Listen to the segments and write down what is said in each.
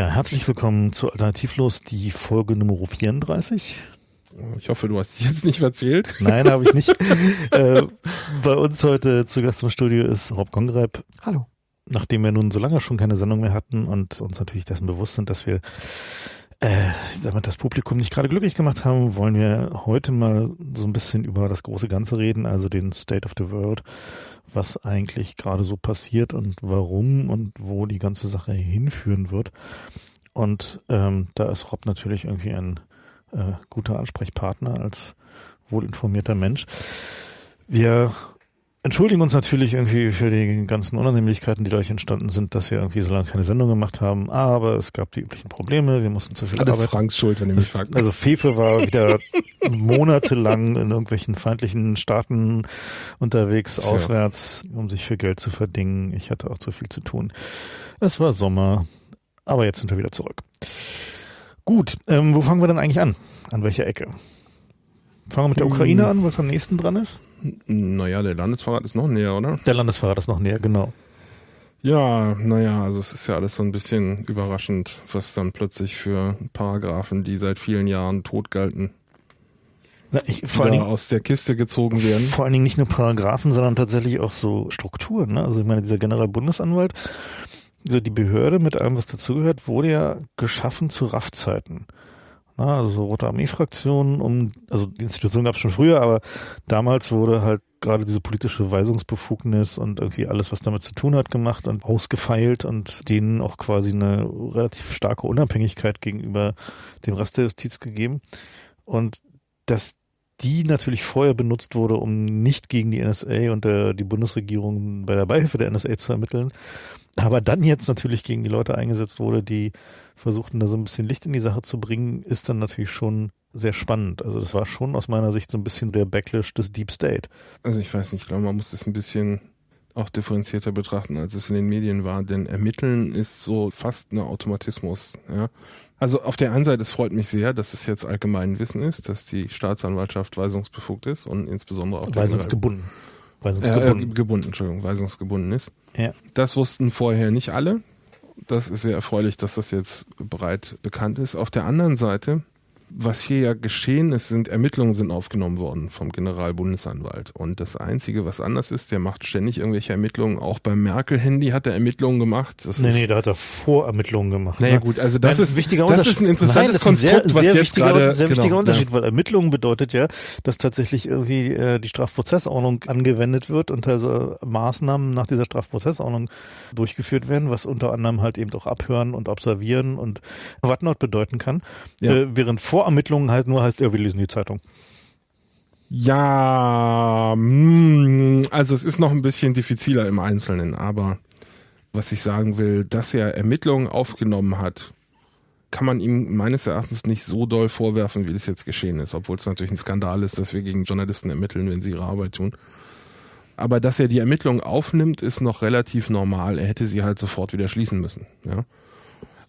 Ja, herzlich willkommen zu Alternativlos, die Folge Nummer 34. Ich hoffe, du hast dich jetzt nicht erzählt. Nein, habe ich nicht. äh, bei uns heute zu Gast im Studio ist Rob Gongreib. Hallo. Nachdem wir nun so lange schon keine Sendung mehr hatten und uns natürlich dessen bewusst sind, dass wir äh, damit das Publikum nicht gerade glücklich gemacht haben, wollen wir heute mal so ein bisschen über das große Ganze reden, also den State of the World, was eigentlich gerade so passiert und warum und wo die ganze Sache hinführen wird. Und ähm, da ist Rob natürlich irgendwie ein äh, guter Ansprechpartner als wohlinformierter Mensch. Wir entschuldigen uns natürlich irgendwie für die ganzen Unannehmlichkeiten, die dadurch entstanden sind, dass wir irgendwie so lange keine Sendung gemacht haben. Aber es gab die üblichen Probleme. Wir mussten zu viel Alles Arbeit. Franks Schuld, wenn ihr mich fragt. Also Fefe war wieder monatelang in irgendwelchen feindlichen Staaten unterwegs, Tja. auswärts, um sich für Geld zu verdingen. Ich hatte auch zu viel zu tun. Es war Sommer, aber jetzt sind wir wieder zurück. Gut, ähm, wo fangen wir denn eigentlich an? An welcher Ecke? Fangen wir mit der Hm. Ukraine an, was am nächsten dran ist? Naja, der Landesverrat ist noch näher, oder? Der Landesverrat ist noch näher, genau. Ja, naja, also es ist ja alles so ein bisschen überraschend, was dann plötzlich für Paragraphen, die seit vielen Jahren tot galten, Na, ich, vor allen Dingen, aus der Kiste gezogen werden. Vor allen Dingen nicht nur Paragraphen, sondern tatsächlich auch so Strukturen. Ne? Also ich meine, dieser Generalbundesanwalt, so die Behörde mit allem, was dazugehört, wurde ja geschaffen zu Raffzeiten. Na, also so Rote Armee-Fraktionen, um, also die Institution gab es schon früher, aber damals wurde halt gerade diese politische Weisungsbefugnis und irgendwie alles, was damit zu tun hat, gemacht und ausgefeilt und denen auch quasi eine relativ starke Unabhängigkeit gegenüber dem Rest der Justiz gegeben. Und dass die natürlich vorher benutzt wurde, um nicht gegen die NSA und der, die Bundesregierung bei der Beihilfe der NSA zu ermitteln, aber dann jetzt natürlich gegen die Leute eingesetzt wurde, die versuchten da so ein bisschen Licht in die Sache zu bringen, ist dann natürlich schon sehr spannend. Also das war schon aus meiner Sicht so ein bisschen der Backlash des Deep State. Also ich weiß nicht, ich glaube, man muss es ein bisschen auch differenzierter betrachten, als es in den Medien war, denn Ermitteln ist so fast ein Automatismus. Ja? Also auf der einen Seite, es freut mich sehr, dass es jetzt allgemein Wissen ist, dass die Staatsanwaltschaft weisungsbefugt ist und insbesondere auch der Weisungsgebunden. Äh, Weisungsgebunden. äh, gebunden, Entschuldigung, weisungsgebunden ist. Ja. Das wussten vorher nicht alle. Das ist sehr erfreulich, dass das jetzt breit bekannt ist. Auf der anderen Seite, was hier ja geschehen ist, sind Ermittlungen sind aufgenommen worden vom Generalbundesanwalt. Und das Einzige, was anders ist, der macht ständig irgendwelche Ermittlungen. Auch beim Merkel-Handy hat er Ermittlungen gemacht. Das Nee, nee, da hat er Vorermittlungen gemacht. naja ne? gut, also das, Nein, ist, ein wichtiger das Unterschied. ist ein interessantes Nein, das ist ein Konstrukt, sehr, was sehr jetzt wichtiger, gerade, sehr wichtiger genau, Unterschied, weil Ermittlungen bedeutet ja, dass tatsächlich irgendwie äh, die Strafprozessordnung angewendet wird und also Maßnahmen nach dieser Strafprozessordnung durchgeführt werden, was unter anderem halt eben auch abhören und observieren und whatnot bedeuten kann. Ja. Äh, während Vorermittlungen halt nur heißt, ja, wir lesen die Zeitung. Ja, mm, also es ist noch ein bisschen diffiziler im Einzelnen, aber was ich sagen will, dass er Ermittlungen aufgenommen hat, kann man ihm meines Erachtens nicht so doll vorwerfen, wie das jetzt geschehen ist, obwohl es natürlich ein Skandal ist, dass wir gegen Journalisten ermitteln, wenn sie ihre Arbeit tun. Aber dass er die Ermittlungen aufnimmt, ist noch relativ normal. Er hätte sie halt sofort wieder schließen müssen. Ja.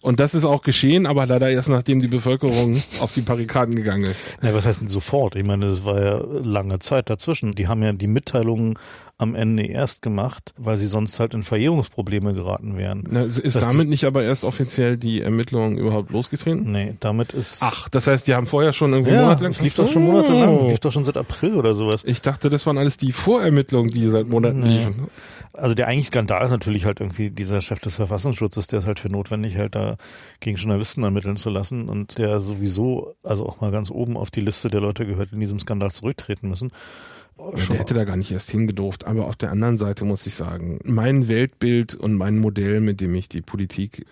Und das ist auch geschehen, aber leider erst nachdem die Bevölkerung auf die Barrikaden gegangen ist. Na, was heißt denn sofort? Ich meine, das war ja lange Zeit dazwischen. Die haben ja die Mitteilungen am Ende erst gemacht, weil sie sonst halt in Verjährungsprobleme geraten wären. Na, ist Das- damit nicht aber erst offiziell die Ermittlungen überhaupt losgetreten? Nee, damit ist. Ach, das heißt, die haben vorher schon irgendwie ja, monatelang. es lief so. doch schon monatelang. Lief doch schon seit April oder sowas. Ich dachte, das waren alles die Vorermittlungen, die seit Monaten Nee. liefen. Also der eigentliche Skandal ist natürlich halt irgendwie dieser Chef des Verfassungsschutzes, der es halt für notwendig hält, da gegen Journalisten ermitteln zu lassen und der sowieso, also auch mal ganz oben auf die Liste der Leute gehört, die in diesem Skandal zurücktreten müssen. Ja, der hätte da gar nicht erst hingedurft. Aber auf der anderen Seite muss ich sagen, mein Weltbild und mein Modell, mit dem ich die Politik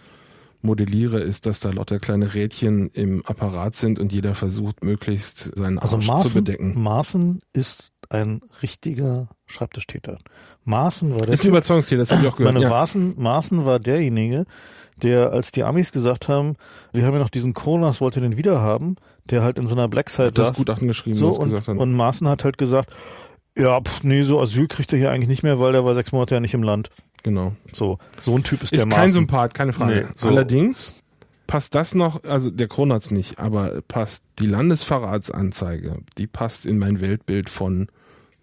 modelliere, ist, dass da lauter kleine Rädchen im Apparat sind und jeder versucht, möglichst seinen Also Arsch zu Maaßen, bedecken. Maaßen ist ein richtiger Schreibtischtäter. Maaßen war der Ist ein Überzeugungstäter, das habe ich auch gehört. Meine Ja. Maaßen, Maaßen war derjenige, der, als die Amis gesagt haben, wir haben ja noch diesen Kronos, wollt ihr den wieder haben, der halt in so einer Blackside Hat das saß. Gutachten geschrieben, so, und, hat. und Maaßen hat halt gesagt, ja, pff, nee, so Asyl kriegt er hier eigentlich nicht mehr, weil der war sechs Monate ja nicht im Land. Genau. So, so ein Typ ist, Ist der kein Maaßen. Sympath, keine Frage. Nee, so. Allerdings passt das noch, also der Kronatz nicht, aber passt die Landesverratsanzeige, die passt in mein Weltbild von,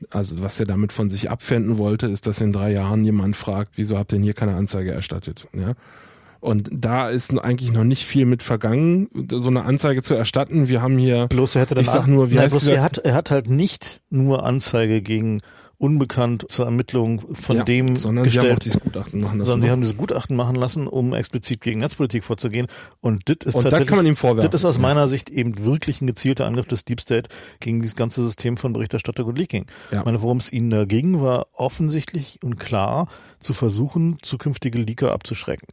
also was er damit von sich abfänden wollte, ist, dass in drei Jahren jemand fragt, wieso habt ihr denn hier keine Anzeige erstattet? Ja? Und da ist eigentlich noch nicht viel mit vergangen, so eine Anzeige zu erstatten. Wir haben hier, bloß er hätte dann ich sag nur, wie nein, heißt bloß er hat, er hat halt nicht nur Anzeige gegen unbekannt zur Ermittlung von ja, dem sondern sie haben auch gestellt, dieses Gutachten machen lassen. sondern sie haben dieses Gutachten machen lassen, um explizit gegen Netzpolitik vorzugehen. Und das ist Und tatsächlich, kann man ihm vorwerfen. das ist aus meiner Sicht eben wirklich ein gezielter Angriff des Deep State gegen dieses ganze System von Berichterstattung und Leaking. Ja. Ich meine, worum es ihnen da ging, war offensichtlich und klar zu versuchen, zukünftige Leaker abzuschrecken.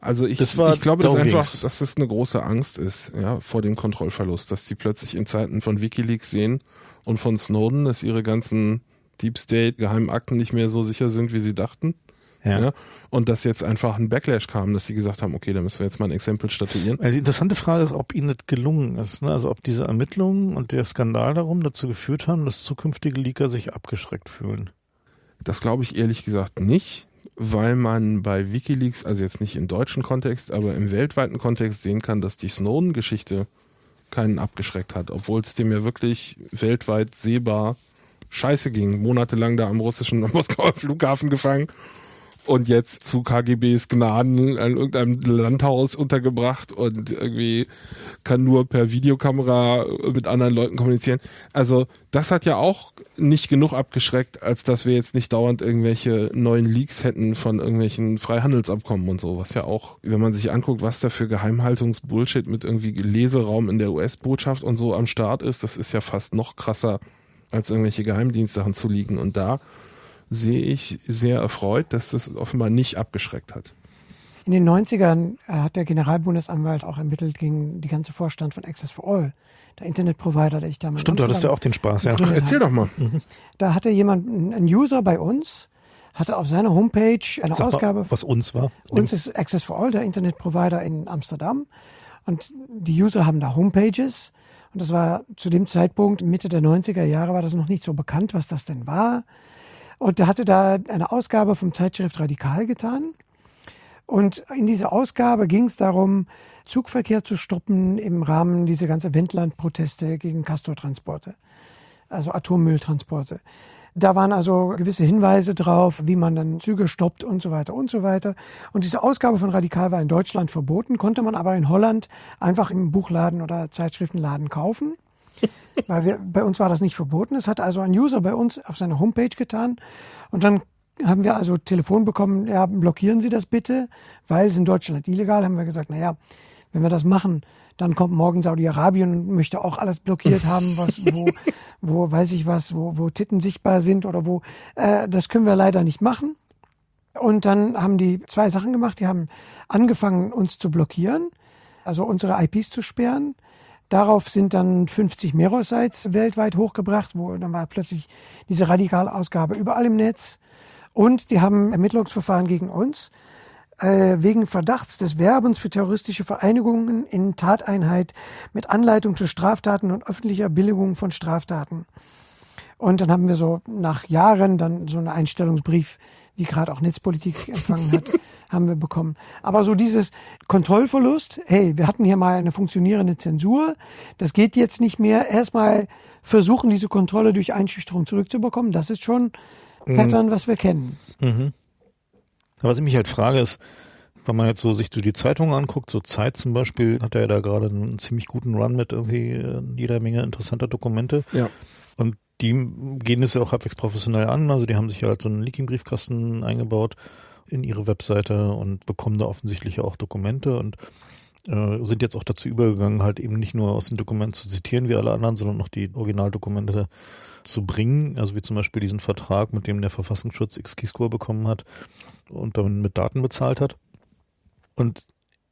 Also ich, Das war- ich glaube, dass einfach, ging's. dass es eine große Angst ist, ja, vor dem Kontrollverlust, dass die plötzlich in Zeiten von WikiLeaks sehen und von Snowden, dass ihre ganzen Deep State geheimen Akten nicht mehr so sicher sind, wie sie dachten. Ja. Und dass jetzt einfach ein Backlash kam, dass sie gesagt haben, okay, da müssen wir jetzt mal ein Exempel statuieren. Also die interessante Frage ist, ob ihnen das gelungen ist. Ne? Also ob diese Ermittlungen und der Skandal darum dazu geführt haben, dass zukünftige Leaker sich abgeschreckt fühlen. Das glaube ich ehrlich gesagt nicht, weil man bei WikiLeaks, also jetzt nicht im deutschen Kontext, aber im weltweiten Kontext sehen kann, dass die Snowden-Geschichte keinen abgeschreckt hat, obwohl es dem ja wirklich weltweit sehbar scheiße ging. Monatelang da am russischen Moskauer Flughafen gefangen und jetzt zu KGBs Gnaden in irgendeinem Landhaus untergebracht und irgendwie kann nur per Videokamera mit anderen Leuten kommunizieren. Also das hat ja auch nicht genug abgeschreckt, als dass wir jetzt nicht dauernd irgendwelche neuen Leaks hätten von irgendwelchen Freihandelsabkommen und so, was ja auch, wenn man sich anguckt, was da für Geheimhaltungsbullshit mit irgendwie Leseraum in der US-Botschaft und so am Start ist, das ist ja fast noch krasser, als irgendwelche Geheimdienstsachen zu liegen. Und da sehe ich sehr erfreut, dass das offenbar nicht abgeschreckt hat. In den 90ern äh, hat der Generalbundesanwalt auch ermittelt gegen die ganze Vorstand von Access for All, der Internetprovider, der ich damals. Stimmt, du hattest ja auch den Spaß, ja. Erzähl doch mal. Da hatte jemand, ein User bei uns, hatte auf seiner Homepage eine Sag mal, Ausgabe. was uns war. Uns ist Access for All, der Internetprovider in Amsterdam. Und die User haben da Homepages. Und das war zu dem Zeitpunkt, Mitte der 90er Jahre, war das noch nicht so bekannt, was das denn war. Und der hatte da eine Ausgabe vom Zeitschrift Radikal getan. Und in dieser Ausgabe ging es darum, Zugverkehr zu stoppen im Rahmen dieser ganzen Wendland-Proteste gegen Castortransporte, also Atommülltransporte. Da waren also gewisse Hinweise drauf, wie man dann Züge stoppt und so weiter und so weiter. Und diese Ausgabe von Radikal war in Deutschland verboten, konnte man aber in Holland einfach im Buchladen oder Zeitschriftenladen kaufen. Weil wir, bei uns war das nicht verboten. Es hat also ein User bei uns auf seiner Homepage getan. Und dann haben wir also Telefon bekommen, ja, blockieren Sie das bitte, weil es in Deutschland illegal. Haben wir gesagt, naja, wenn wir das machen, dann kommt morgen Saudi-Arabien und möchte auch alles blockiert haben, was, wo, wo, weiß ich was, wo, wo Titten sichtbar sind oder wo, äh, das können wir leider nicht machen. Und dann haben die zwei Sachen gemacht. Die haben angefangen, uns zu blockieren, also unsere IPs zu sperren. Darauf sind dann 50 Meros-Sites weltweit hochgebracht, wo dann war plötzlich diese Radikalausgabe überall im Netz. Und die haben Ermittlungsverfahren gegen uns wegen Verdachts des Werbens für terroristische Vereinigungen in Tateinheit mit Anleitung zu Straftaten und öffentlicher Billigung von Straftaten. Und dann haben wir so nach Jahren dann so einen Einstellungsbrief, wie gerade auch Netzpolitik empfangen hat, haben wir bekommen. Aber so dieses Kontrollverlust, hey, wir hatten hier mal eine funktionierende Zensur, das geht jetzt nicht mehr. Erstmal versuchen, diese Kontrolle durch Einschüchterung zurückzubekommen, das ist schon Pattern, was wir kennen. Mhm. Was ich mich halt frage ist, wenn man jetzt so sich so die Zeitungen anguckt, so Zeit zum Beispiel, hat er ja da gerade einen ziemlich guten Run mit irgendwie äh, jeder Menge interessanter Dokumente. Ja. Und die gehen es ja auch halbwegs professionell an. Also die haben sich ja halt so einen Leaking-Briefkasten eingebaut in ihre Webseite und bekommen da offensichtlich auch Dokumente und äh, sind jetzt auch dazu übergegangen, halt eben nicht nur aus den Dokumenten zu zitieren wie alle anderen, sondern noch die Originaldokumente zu bringen. Also wie zum Beispiel diesen Vertrag, mit dem der Verfassungsschutz XKey-Score bekommen hat und dann mit Daten bezahlt hat. Und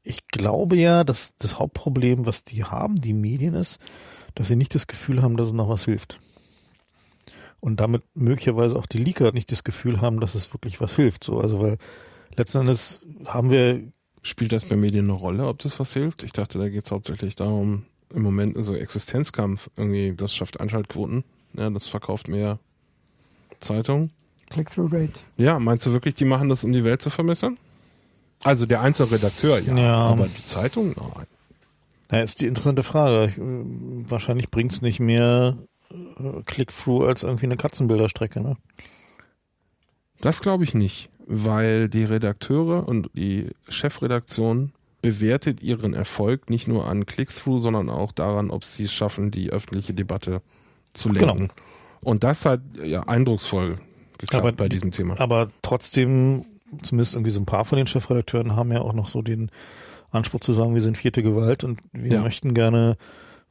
ich glaube ja, dass das Hauptproblem, was die haben, die Medien, ist, dass sie nicht das Gefühl haben, dass es noch was hilft. Und damit möglicherweise auch die Leaker nicht das Gefühl haben, dass es wirklich was hilft. So, also weil letzten Endes haben wir Spielt das bei Medien eine Rolle, ob das was hilft? Ich dachte, da geht es hauptsächlich darum, im Moment so Existenzkampf, irgendwie, das schafft Einschaltquoten, ja, das verkauft mehr Zeitungen. Click-through-Rate. Ja, meinst du wirklich, die machen das, um die Welt zu verbessern? Also der einzelne Redakteur, ja, Ja. aber die Zeitung, nein. Na, ist die interessante Frage. Ich, äh, wahrscheinlich bringt es nicht mehr äh, Click-Through als irgendwie eine Katzenbilderstrecke, ne? Das glaube ich nicht, weil die Redakteure und die Chefredaktion bewertet ihren Erfolg nicht nur an Click-Through, sondern auch daran, ob sie es schaffen, die öffentliche Debatte zu lenken. Genau. Und das hat ja eindrucksvoll geklappt aber, bei diesem Thema. Aber trotzdem, zumindest irgendwie so ein paar von den Chefredakteuren haben ja auch noch so den Anspruch zu sagen, wir sind vierte Gewalt und wir ja. möchten gerne,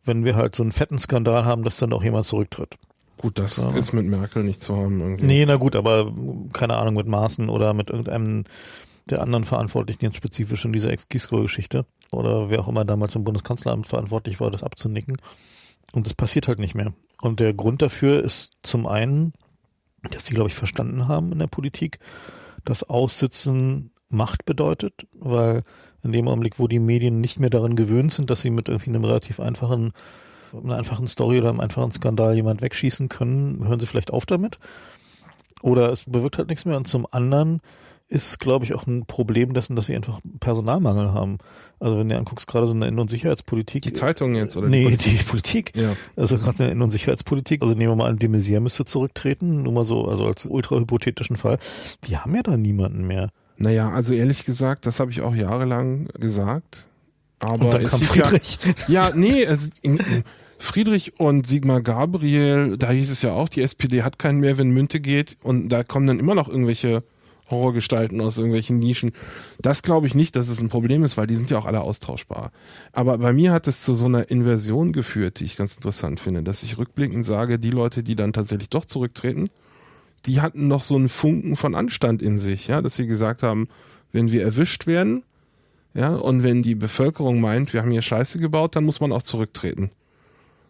wenn wir halt so einen fetten Skandal haben, dass dann auch jemand zurücktritt. Gut, das ja. ist mit Merkel nicht zu haben. Irgendwie. Nee, na gut, aber keine Ahnung, mit Maßen oder mit irgendeinem der anderen Verantwortlichen jetzt spezifisch in dieser Ex-Gisco-Geschichte oder wer auch immer damals im Bundeskanzleramt verantwortlich war, das abzunicken. Und das passiert halt nicht mehr. Und der Grund dafür ist zum einen, dass die, glaube ich, verstanden haben in der Politik, dass Aussitzen Macht bedeutet, weil in dem Augenblick, wo die Medien nicht mehr daran gewöhnt sind, dass sie mit irgendwie einem relativ einfachen, einer einfachen Story oder einem einfachen Skandal jemand wegschießen können, hören sie vielleicht auf damit. Oder es bewirkt halt nichts mehr. Und zum anderen ist, glaube ich, auch ein Problem dessen, dass sie einfach Personalmangel haben. Also wenn du anguckst, gerade so eine Innen- und Sicherheitspolitik. Die Zeitung jetzt, oder? Nee, die Politik. Die Politik. Ja. Also gerade eine Innen- und Sicherheitspolitik. Also nehmen wir mal an, de Maizière müsste zurücktreten, nur mal so, also als ultra hypothetischen Fall. Die haben ja da niemanden mehr. Naja, also ehrlich gesagt, das habe ich auch jahrelang gesagt. Aber und dann kam Friedrich. Ja, ja nee, also in, in Friedrich und Sigmar Gabriel, da hieß es ja auch, die SPD hat keinen mehr, wenn Münte geht. Und da kommen dann immer noch irgendwelche Horrorgestalten aus irgendwelchen Nischen. Das glaube ich nicht, dass es ein Problem ist, weil die sind ja auch alle austauschbar. Aber bei mir hat es zu so einer Inversion geführt, die ich ganz interessant finde, dass ich rückblickend sage, die Leute, die dann tatsächlich doch zurücktreten, die hatten noch so einen Funken von Anstand in sich, ja, dass sie gesagt haben, wenn wir erwischt werden, ja, und wenn die Bevölkerung meint, wir haben hier Scheiße gebaut, dann muss man auch zurücktreten.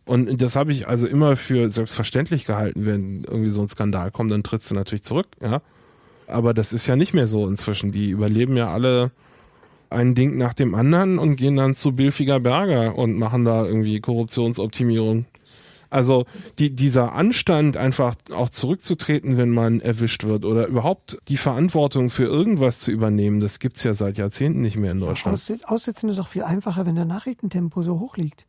Und das habe ich also immer für selbstverständlich gehalten, wenn irgendwie so ein Skandal kommt, dann trittst du natürlich zurück, ja. Aber das ist ja nicht mehr so inzwischen. Die überleben ja alle ein Ding nach dem anderen und gehen dann zu Bilfiger Berger und machen da irgendwie Korruptionsoptimierung. Also die, dieser Anstand, einfach auch zurückzutreten, wenn man erwischt wird oder überhaupt die Verantwortung für irgendwas zu übernehmen, das gibt's ja seit Jahrzehnten nicht mehr in Deutschland. Aussitzen ist auch viel einfacher, wenn der Nachrichtentempo so hoch liegt.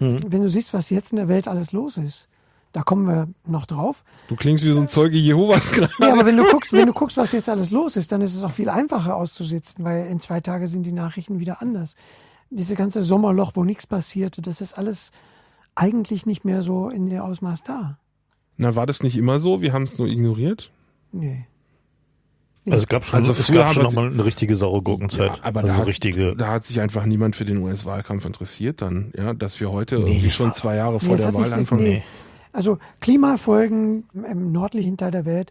Mhm. Wenn du siehst, was jetzt in der Welt alles los ist. Da kommen wir noch drauf. Du klingst wie so ein Zeuge Jehovas gerade. Ja, aber wenn du guckst, wenn du guckst, was jetzt alles los ist, dann ist es auch viel einfacher auszusitzen, weil in zwei Tagen sind die Nachrichten wieder anders. Diese ganze Sommerloch, wo nichts passierte, das ist alles eigentlich nicht mehr so in der Ausmaß da. Na, war das nicht immer so? Wir haben es nur ignoriert? Nee. Also es gab schon, also es gab schon nochmal eine richtige saure Gurkenzeit. Ja, aber also da, hat, richtige da hat sich einfach niemand für den US-Wahlkampf interessiert dann, ja, dass wir heute nee, irgendwie schon zwei Jahre vor nee, der Wahl anfangen. Nee. Also Klimafolgen im nördlichen Teil der Welt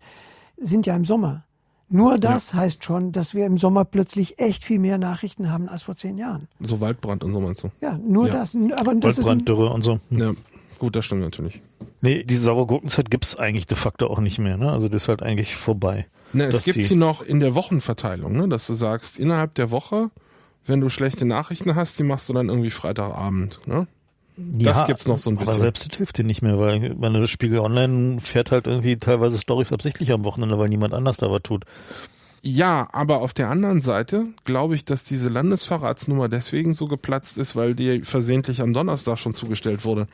sind ja im Sommer. Nur das ja. heißt schon, dass wir im Sommer plötzlich echt viel mehr Nachrichten haben als vor zehn Jahren. So Waldbrand und so meinst du? Ja, nur ja. das. Aber das Waldbrand, Dürre und so. Ja, gut, das stimmt natürlich. Nee, diese saure Gurkenzeit gibt's eigentlich de facto auch nicht mehr. Ne? Also das ist halt eigentlich vorbei. Ne, es gibt sie noch in der Wochenverteilung, ne? dass du sagst, innerhalb der Woche, wenn du schlechte Nachrichten hast, die machst du dann irgendwie Freitagabend. Ne? Ja, das gibt's noch so ein bisschen. Aber selbst das hilft dir nicht mehr, weil meine Spiegel Online fährt halt irgendwie teilweise Stories absichtlich am Wochenende, weil niemand anders da was tut. Ja, aber auf der anderen Seite glaube ich, dass diese Landesverratsnummer deswegen so geplatzt ist, weil die versehentlich am Donnerstag schon zugestellt wurde.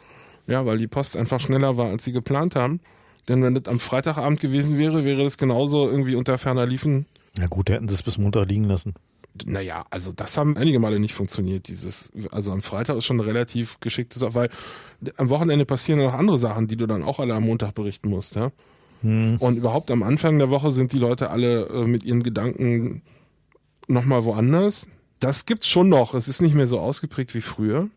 Ja, weil die Post einfach schneller war, als sie geplant haben. Denn wenn das am Freitagabend gewesen wäre, wäre das genauso irgendwie unter ferner Liefen. Ja gut, hätten sie es bis Montag liegen lassen. Naja, also das haben einige Male nicht funktioniert. Dieses, also am Freitag ist schon relativ geschickte Sache, weil am Wochenende passieren noch andere Sachen, die du dann auch alle am Montag berichten musst, ja. Hm. Und überhaupt am Anfang der Woche sind die Leute alle äh, mit ihren Gedanken nochmal woanders. Das gibt's schon noch. Es ist nicht mehr so ausgeprägt wie früher.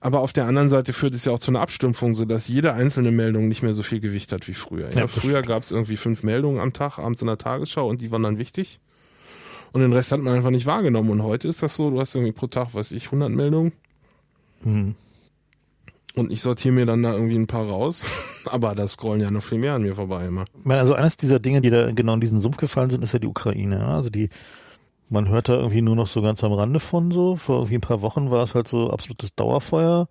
Aber auf der anderen Seite führt es ja auch zu einer Abstumpfung, sodass jede einzelne Meldung nicht mehr so viel Gewicht hat wie früher. Ja, ja früher gab es irgendwie fünf Meldungen am Tag, abends in der Tagesschau und die waren dann wichtig. Und den Rest hat man einfach nicht wahrgenommen. Und heute ist das so, du hast irgendwie pro Tag, weiß ich, 100 Meldungen. Mhm. Und ich sortiere mir dann da irgendwie ein paar raus. Aber da scrollen ja noch viel mehr an mir vorbei immer. Also eines dieser Dinge, die da genau in diesen Sumpf gefallen sind, ist ja die Ukraine. Also die, man hört da irgendwie nur noch so ganz am Rande von so. Vor irgendwie ein paar Wochen war es halt so absolutes Dauerfeuer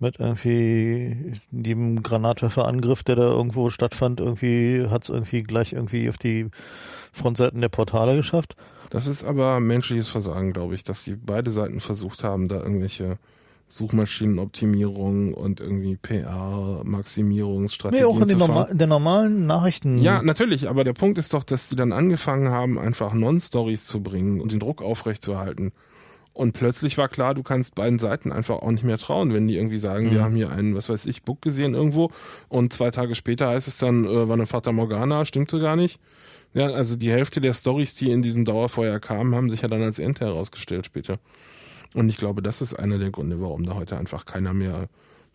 mit irgendwie jedem Granatwerferangriff, der da irgendwo stattfand, irgendwie hat es irgendwie gleich irgendwie auf die Frontseiten der Portale geschafft. Das ist aber menschliches Versagen, glaube ich, dass die beide Seiten versucht haben, da irgendwelche Suchmaschinenoptimierung und irgendwie PR-Maximierungsstrategien Nee, auch in, den norma in der normalen Nachrichten. Ja, natürlich, aber der Punkt ist doch, dass die dann angefangen haben, einfach Non-Stories zu bringen und den Druck aufrechtzuerhalten. Und plötzlich war klar, du kannst beiden Seiten einfach auch nicht mehr trauen, wenn die irgendwie sagen, wir haben hier einen, was weiß ich, Book gesehen irgendwo und zwei Tage später heißt es dann, äh, war eine Fata Morgana, stimmte gar nicht. Ja, also die Hälfte der Stories, die in diesem Dauerfeuer kamen, haben sich ja dann als Ente herausgestellt später. Und ich glaube, das ist einer der Gründe, warum da heute einfach keiner mehr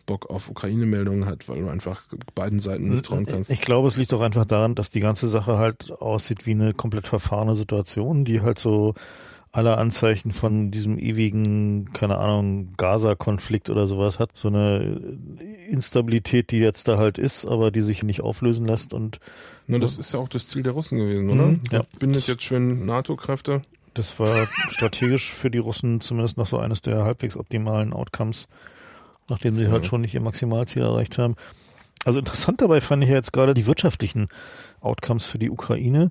Bock auf Ukraine-Meldungen hat, weil du einfach beiden Seiten nicht trauen kannst. Ich glaube, es liegt doch einfach daran, dass die ganze Sache halt aussieht wie eine komplett verfahrene Situation, die halt so alle Anzeichen von diesem ewigen, keine Ahnung, Gaza-Konflikt oder sowas hat. So eine Instabilität, die jetzt da halt ist, aber die sich nicht auflösen lässt und Na, das ist ja auch das Ziel der Russen gewesen, oder? Mhm, ja. Bindet jetzt schön NATO-Kräfte. das war strategisch für die Russen zumindest noch so eines der halbwegs optimalen Outcomes, nachdem sie halt schon nicht ihr Maximalziel erreicht haben. Also interessant dabei fand ich ja jetzt gerade die wirtschaftlichen Outcomes für die Ukraine,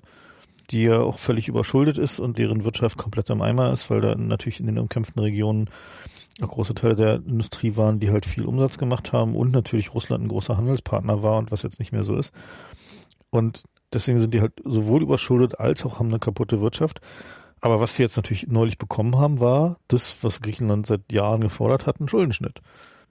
die ja auch völlig überschuldet ist und deren Wirtschaft komplett im Eimer ist, weil da natürlich in den umkämpften Regionen auch große Teile der Industrie waren, die halt viel Umsatz gemacht haben und natürlich Russland ein großer Handelspartner war und was jetzt nicht mehr so ist. Und deswegen sind die halt sowohl überschuldet als auch haben eine kaputte Wirtschaft. Aber was sie jetzt natürlich neulich bekommen haben, war das, was Griechenland seit Jahren gefordert hat, ein Schuldenschnitt.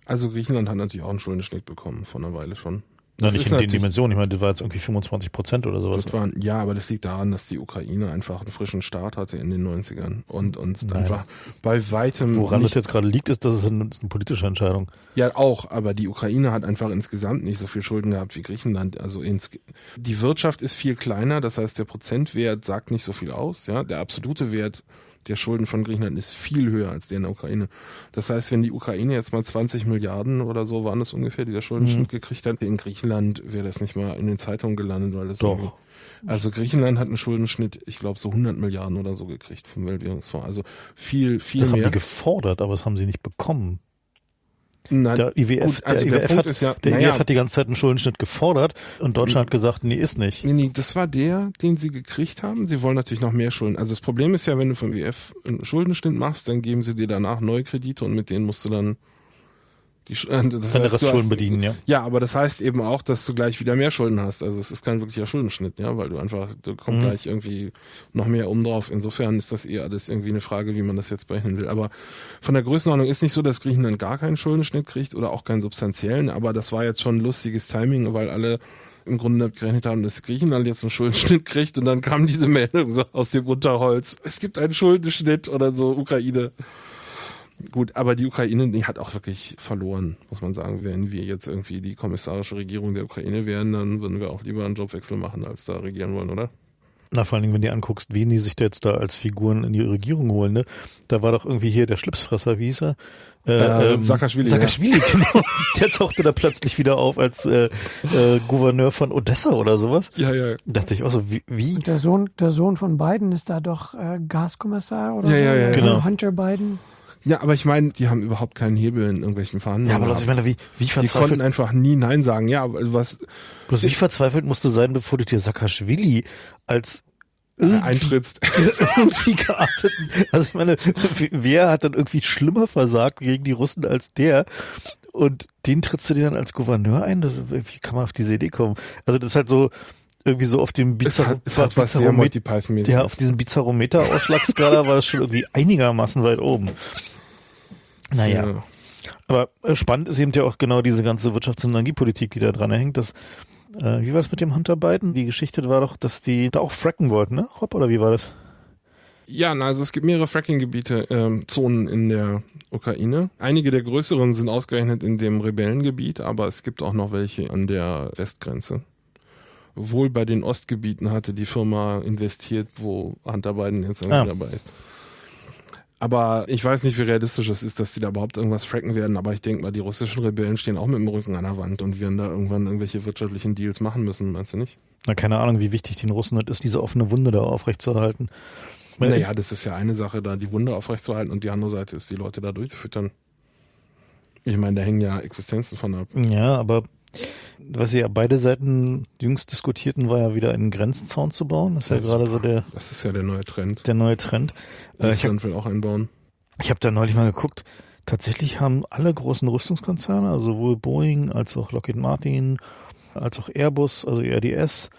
Also Griechenland hat natürlich auch einen Schuldenschnitt bekommen, vor einer Weile schon. Na, Das nicht in den natürlich- Dimensionen. Ich meine, das war jetzt irgendwie 25 Prozent oder sowas. Waren, ja, aber das liegt daran, dass die Ukraine einfach einen frischen Start hatte in den 90ern und uns einfach bei weitem Woran das jetzt gerade liegt, ist, dass es eine, das ist eine politische Entscheidung. ja auch, aber die Ukraine hat einfach insgesamt nicht so viel Schulden gehabt wie Griechenland. Also ins, die Wirtschaft ist viel kleiner, das heißt der Prozentwert sagt nicht so viel aus, ja. Der absolute Wert der Schulden von Griechenland ist viel höher als der in der Ukraine. Das heißt, wenn die Ukraine jetzt mal 20 Milliarden oder so waren das ungefähr, dieser Schuldenschnitt Mhm. gekriegt hat, in Griechenland wäre das nicht mal in den Zeitungen gelandet, weil das Doch. Also Griechenland hat einen Schuldenschnitt, ich glaube, so 100 Milliarden oder so gekriegt vom Weltwährungsfonds. Also viel, viel Das haben mehr. die gefordert, aber das haben sie nicht bekommen. Nein, Der IWF, gut, also der der IWF, hat, ist ja, der naja, IWF hat die ganze Zeit einen Schuldenschnitt gefordert und Deutschland hat gesagt, nee, ist nicht. Nee, nee, das war der, den sie gekriegt haben. Sie wollen natürlich noch mehr Schulden. Also das Problem ist ja, wenn du vom WF einen Schuldenschnitt machst, dann geben sie dir danach neue Kredite und mit denen musst du dann die äh, das heißt, Restschulden hast- bedienen, ja. Ja, aber das heißt eben auch, dass du gleich wieder mehr Schulden hast. Also es ist kein wirklicher Schuldenschnitt, ja, weil du einfach, du kommt Mhm. gleich irgendwie noch mehr um drauf. Insofern ist das eher alles irgendwie eine Frage, wie man das jetzt berechnen will. Aber von der Größenordnung ist nicht so, dass Griechenland gar keinen Schuldenschnitt kriegt oder auch keinen substanziellen, aber das war jetzt schon lustiges Timing, weil alle im Grunde gerechnet haben, dass Griechenland jetzt einen Schuldenschnitt kriegt und dann kam diese Meldung so aus dem Unterholz. Es gibt einen Schuldenschnitt oder so, Ukraine. Gut, aber die Ukraine, die hat auch wirklich verloren, muss man sagen. Wenn wir jetzt irgendwie die kommissarische Regierung der Ukraine wären, dann würden wir auch lieber einen Jobwechsel machen, als da regieren wollen, oder? Na, vor allen Dingen, wenn du dir anguckst, wen die sich da jetzt da als Figuren in die Regierung holen, ne? Da war doch irgendwie hier der Schlipsfresser, wie hieß er? Äh, Saakashvili, Saakashvili, genau. Der tauchte da plötzlich wieder auf als äh, äh, Gouverneur von Odessa oder sowas. Ja, ja. Da dachte ich auch so, wie? wie? Und der Sohn, der Sohn von Biden ist da doch äh, Gaskommissar oder Ja, so. ja, ja, äh, genau. Hunter Biden. Ja, aber ich meine, die haben überhaupt keinen Hebel in irgendwelchen Verhandlungen. Ja, aber was, ich meine, wie, wie die konnten verzweifelt, einfach nie Nein sagen. Ja, aber was bloß wie verzweifelt musst du sein, bevor du dir Saakashvili als irgendwie, eintrittst. irgendwie gearteten, also ich meine, wer hat dann irgendwie schlimmer versagt gegen die Russen als der? Und den trittst du dir dann als Gouverneur ein? Das, wie kann man auf diese Idee kommen? Also das ist halt so, irgendwie so auf dem Es Bizarro hat, es hat ja, auf diesem Bizarrometer-Ausschlagsskala war das schon irgendwie einigermaßen weit oben. Naja. Ja. Aber äh, spannend ist eben ja auch genau diese ganze Wirtschafts- und Energiepolitik, die da dran hängt. Dass, äh, wie war das mit dem Hunter Biden? Die Geschichte war doch, dass die da auch fracken wollten, ne? Rob, oder wie war das? Ja, na, also es gibt mehrere Fracking-Gebiete, ähm, Zonen in der Ukraine. Einige der größeren sind ausgerechnet in dem Rebellengebiet, aber es gibt auch noch welche an der Westgrenze. Wohl bei den Ostgebieten hatte die Firma investiert, wo Hunter Biden jetzt Ah. dabei ist. Aber ich weiß nicht, wie realistisch es ist, dass die da überhaupt irgendwas fracken werden. Aber ich denke mal, die russischen Rebellen stehen auch mit dem Rücken an der Wand und werden da irgendwann irgendwelche wirtschaftlichen Deals machen müssen, meinst du nicht? Na, keine Ahnung, wie wichtig den Russen das ist, diese offene Wunde da aufrechtzuerhalten. Naja, das ist ja eine Sache, da die Wunde aufrechtzuerhalten und die andere Seite ist, die Leute da durchzufüttern. Ich meine, da hängen ja Existenzen von ab. Ja, aber was sie ja beide Seiten jüngst diskutierten, war ja wieder einen Grenzzaun zu bauen. Das ist ja, gerade super. so der, Das ist ja der neue Trend. der neue Trend. Äh, ich habe Russland will auch einbauen. ich hab da neulich mal geguckt, tatsächlich haben alle großen Rüstungskonzerne, also sowohl Boeing als auch Lockheed Martin, als auch Airbus, also RDS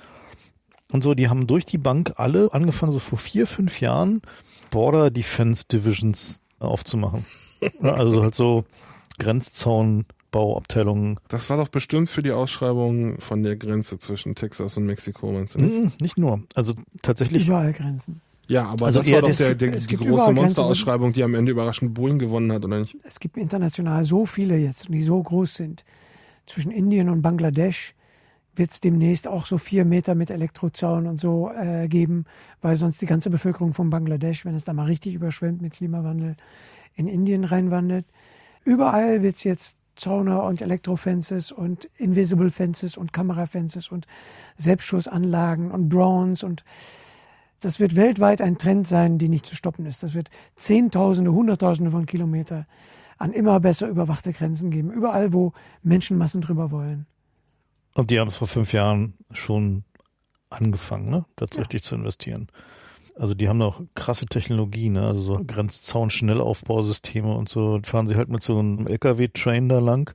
und so, die haben durch die Bank alle angefangen, so vor vier, fünf Jahren Border Defense Divisions aufzumachen. also halt so Grenzzaunbauabteilungen. Das war doch bestimmt für die Ausschreibung von der Grenze zwischen Texas und Mexiko, meinst du nicht? Mm, nicht nur. Also tatsächlich. Überall Grenzen. Ja, aber Also das war doch das- der, der, die große Monsterausschreibung, die am Ende überraschend Boeing gewonnen hat, oder nicht? Es gibt international so viele jetzt, die so groß sind. Zwischen Indien und Bangladesch wird es demnächst auch so vier Meter mit Elektrozaun und so äh, geben, weil sonst die ganze Bevölkerung von Bangladesch, wenn es da mal richtig überschwemmt mit Klimawandel, in Indien reinwandert. Überall wird es jetzt Zauner und Elektrofences und Invisible Fences und Kamerafences und Selbstschussanlagen und Drones und das wird weltweit ein Trend sein, die nicht zu stoppen ist. Das wird Zehntausende, Hunderttausende von Kilometern an immer besser überwachte Grenzen geben. Überall, wo Menschenmassen drüber wollen. Und die haben es vor fünf Jahren schon angefangen, ne? Das richtig zu investieren. Also die haben auch krasse Technologie, ne? Also so Grenzzaun-Schnellaufbausysteme und so. Fahren sie halt mit so einem LKW-Train da lang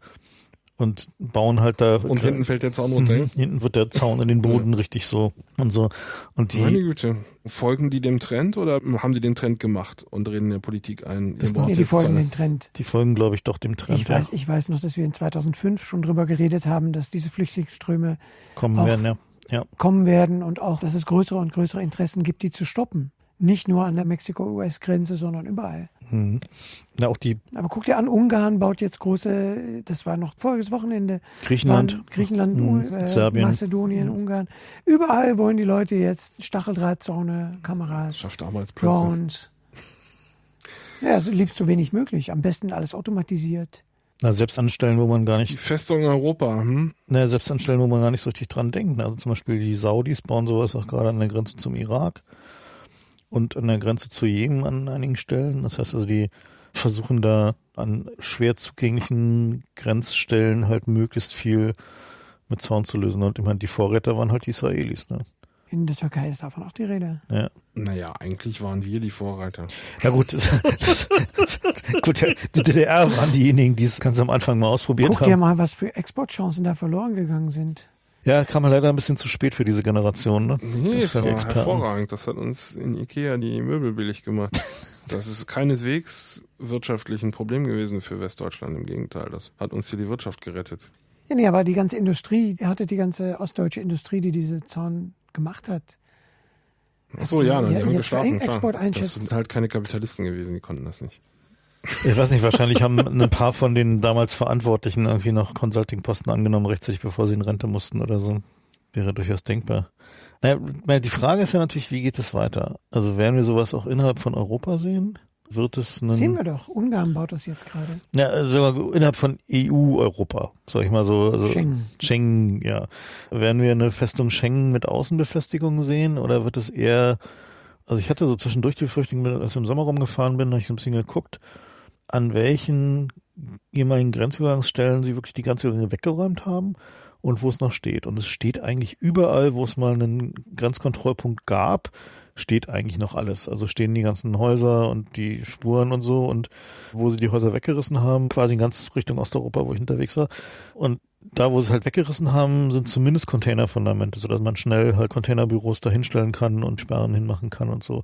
und bauen halt da. Und hinten fällt der Zaun runter. Mhm. Hinten wird der Zaun in den Boden richtig so und so. Und Meine die, Güte. Folgen die dem Trend oder haben die den Trend gemacht und reden in der Politik ein? Das Ja, die folgen den Trend. die folgen, glaube ich, doch dem Trend, Ich ja. weiß, ich weiß noch, dass wir in 2005 schon drüber geredet haben, dass diese Flüchtlingsströme Kommen werden, ja. Ja. kommen werden und auch, dass es größere und größere Interessen gibt, die zu stoppen. Nicht nur an der Mexiko-US-Grenze, sondern überall. Mhm. Ja, auch die Aber guck dir an, Ungarn baut jetzt große, das war noch voriges Wochenende, Griechenland. waren Griechenland, Mhm. äh, Serbien. Mazedonien, Ungarn. Überall wollen die Leute jetzt Stacheldrahtzäune, Kameras, Schafft. Drones. Ja, so liebst so wenig möglich. Am besten alles automatisiert. Na, selbst anstellen, wo man gar Die nicht, Festung Europa, hm? na, selbst anstellen, wo man gar nicht so richtig dran denkt. Also zum Beispiel die Saudis bauen sowas auch gerade an der Grenze zum Irak und an der Grenze zu Jemen an einigen Stellen. Das heißt also, die versuchen da an schwer zugänglichen Grenzstellen halt möglichst viel mit Zaun zu lösen. Und ich meine, die Vorräter waren halt die Israelis, ne? In der Türkei ist davon auch die Rede. Ja. Naja, eigentlich waren wir die Vorreiter. Ja gut, das, das, gut, ja, die DDR waren diejenigen, die es ganz am Anfang mal ausprobiert Guck dir haben. mal, was für Exportchancen da verloren gegangen sind. Ja, kam leider ein bisschen zu spät für diese Generation, ne? Nee, Das sind war hervorragend. Das hat uns in Ikea die Möbel billig gemacht. Das ist keineswegs wirtschaftlich ein Problem gewesen für Westdeutschland. Im Gegenteil, das hat uns hier die Wirtschaft gerettet. Ja, nee, aber die ganze Industrie, ihr hattet die ganze ostdeutsche Industrie, die diese Zaun gemacht hat. Ach so, ja, Ja, die haben geschlafen, klar. Das sind halt keine Kapitalisten gewesen, die konnten das nicht. Ich weiß nicht, wahrscheinlich haben ein paar von den damals Verantwortlichen irgendwie noch Consulting-Posten angenommen, rechtzeitig bevor sie in Rente mussten oder so. Wäre durchaus denkbar. Naja, weil die Frage ist ja natürlich, wie geht es weiter? Also werden wir sowas auch innerhalb von Europa sehen? Wird es einen, Sehen wir doch, Ungarn baut das jetzt gerade. ja, also innerhalb von EU-Europa, sag ich mal so, also Schengen. Schengen, ja. Werden wir eine Festung Schengen mit Außenbefestigung sehen oder wird es eher, also ich hatte so zwischendurch die Befürchtung, als ich im Sommer rumgefahren bin, habe ich ein bisschen geguckt, an welchen ehemaligen Grenzübergangsstellen sie wirklich die Grenzübergänge weggeräumt haben und wo es noch steht. Und es steht eigentlich überall, wo es mal einen Grenzkontrollpunkt gab, steht eigentlich noch alles. Also stehen die ganzen Häuser und die Spuren und so und wo sie die Häuser weggerissen haben, quasi in ganz Richtung Osteuropa, wo ich unterwegs war. Und da, wo sie es halt weggerissen haben, sind zumindest Containerfundamente, sodass man schnell halt Containerbüros da hinstellen kann und Sperren hinmachen kann und so.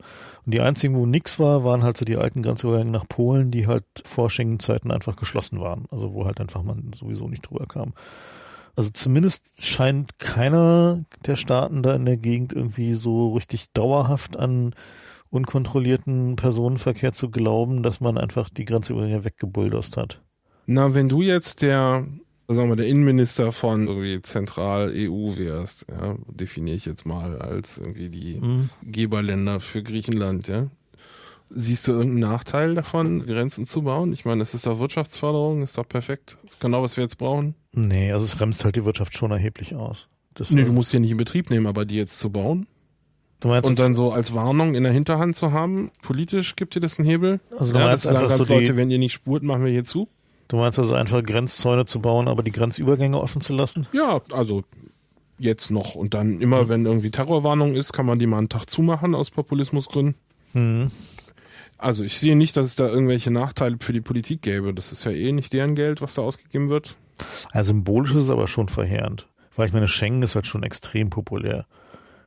Und die einzigen, wo nix war, waren halt so die alten Grenzübergänge nach Polen, die halt vor Schengen-Zeiten einfach geschlossen waren. Also wo halt einfach man sowieso nicht drüber kam. Also zumindest scheint keiner der Staaten da in der Gegend irgendwie so richtig dauerhaft an unkontrollierten Personenverkehr zu glauben, dass man einfach die Grenzübergänge weggebulldosst hat. Na, wenn du jetzt der, sagen wir, der Innenminister von irgendwie Zentral-EU wärst, ja, definiere ich jetzt mal als irgendwie die Mhm. Geberländer für Griechenland, ja. Siehst du irgendeinen Nachteil davon, Grenzen zu bauen? Ich meine, das ist doch Wirtschaftsförderung, ist doch perfekt. Das ist genau, was wir jetzt brauchen. Nee, also es bremst halt die Wirtschaft schon erheblich aus. Das, Nee, du musst ja nicht in Betrieb nehmen, aber die jetzt zu bauen meinst und dann so als Warnung in der Hinterhand zu haben, politisch gibt dir das einen Hebel. Also du ja, meinst einfach so die- Leute, wenn ihr nicht spurt, machen wir hier zu. Du meinst also einfach Grenzzäune zu bauen, aber die Grenzübergänge offen zu lassen? Ja, also jetzt noch. Und dann immer, wenn irgendwie Terrorwarnung ist, kann man die mal einen Tag zumachen aus Populismusgründen. Hm. Also ich sehe nicht, dass es da irgendwelche Nachteile für die Politik gäbe. Das ist ja eh nicht deren Geld, was da ausgegeben wird. Also symbolisch ist es aber schon verheerend. Weil ich meine, Schengen ist halt schon extrem populär.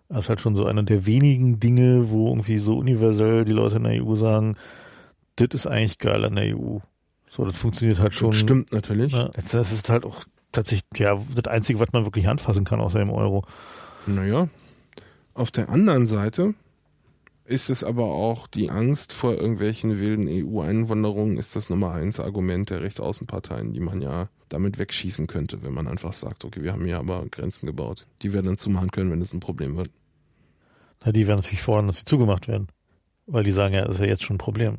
Das ist halt schon so einer der wenigen Dinge, wo irgendwie so universell die Leute in der EU sagen, das ist eigentlich geil an der EU. So, das funktioniert halt schon. Das stimmt natürlich. Ja, das ist halt auch tatsächlich ja, das Einzige, was man wirklich anfassen kann, außer dem Euro. Naja. Auf der anderen Seite ist es aber auch die Angst vor irgendwelchen wilden EU-Einwanderungen, ist das Nummer eins Argument der Rechtsaußenparteien, die man ja damit wegschießen könnte, wenn man einfach sagt, okay, wir haben hier aber Grenzen gebaut, die wir dann zumachen können, wenn es ein Problem wird. Na, die werden natürlich fordern, dass sie zugemacht werden. Weil die sagen ja, das ist ja jetzt schon ein Problem.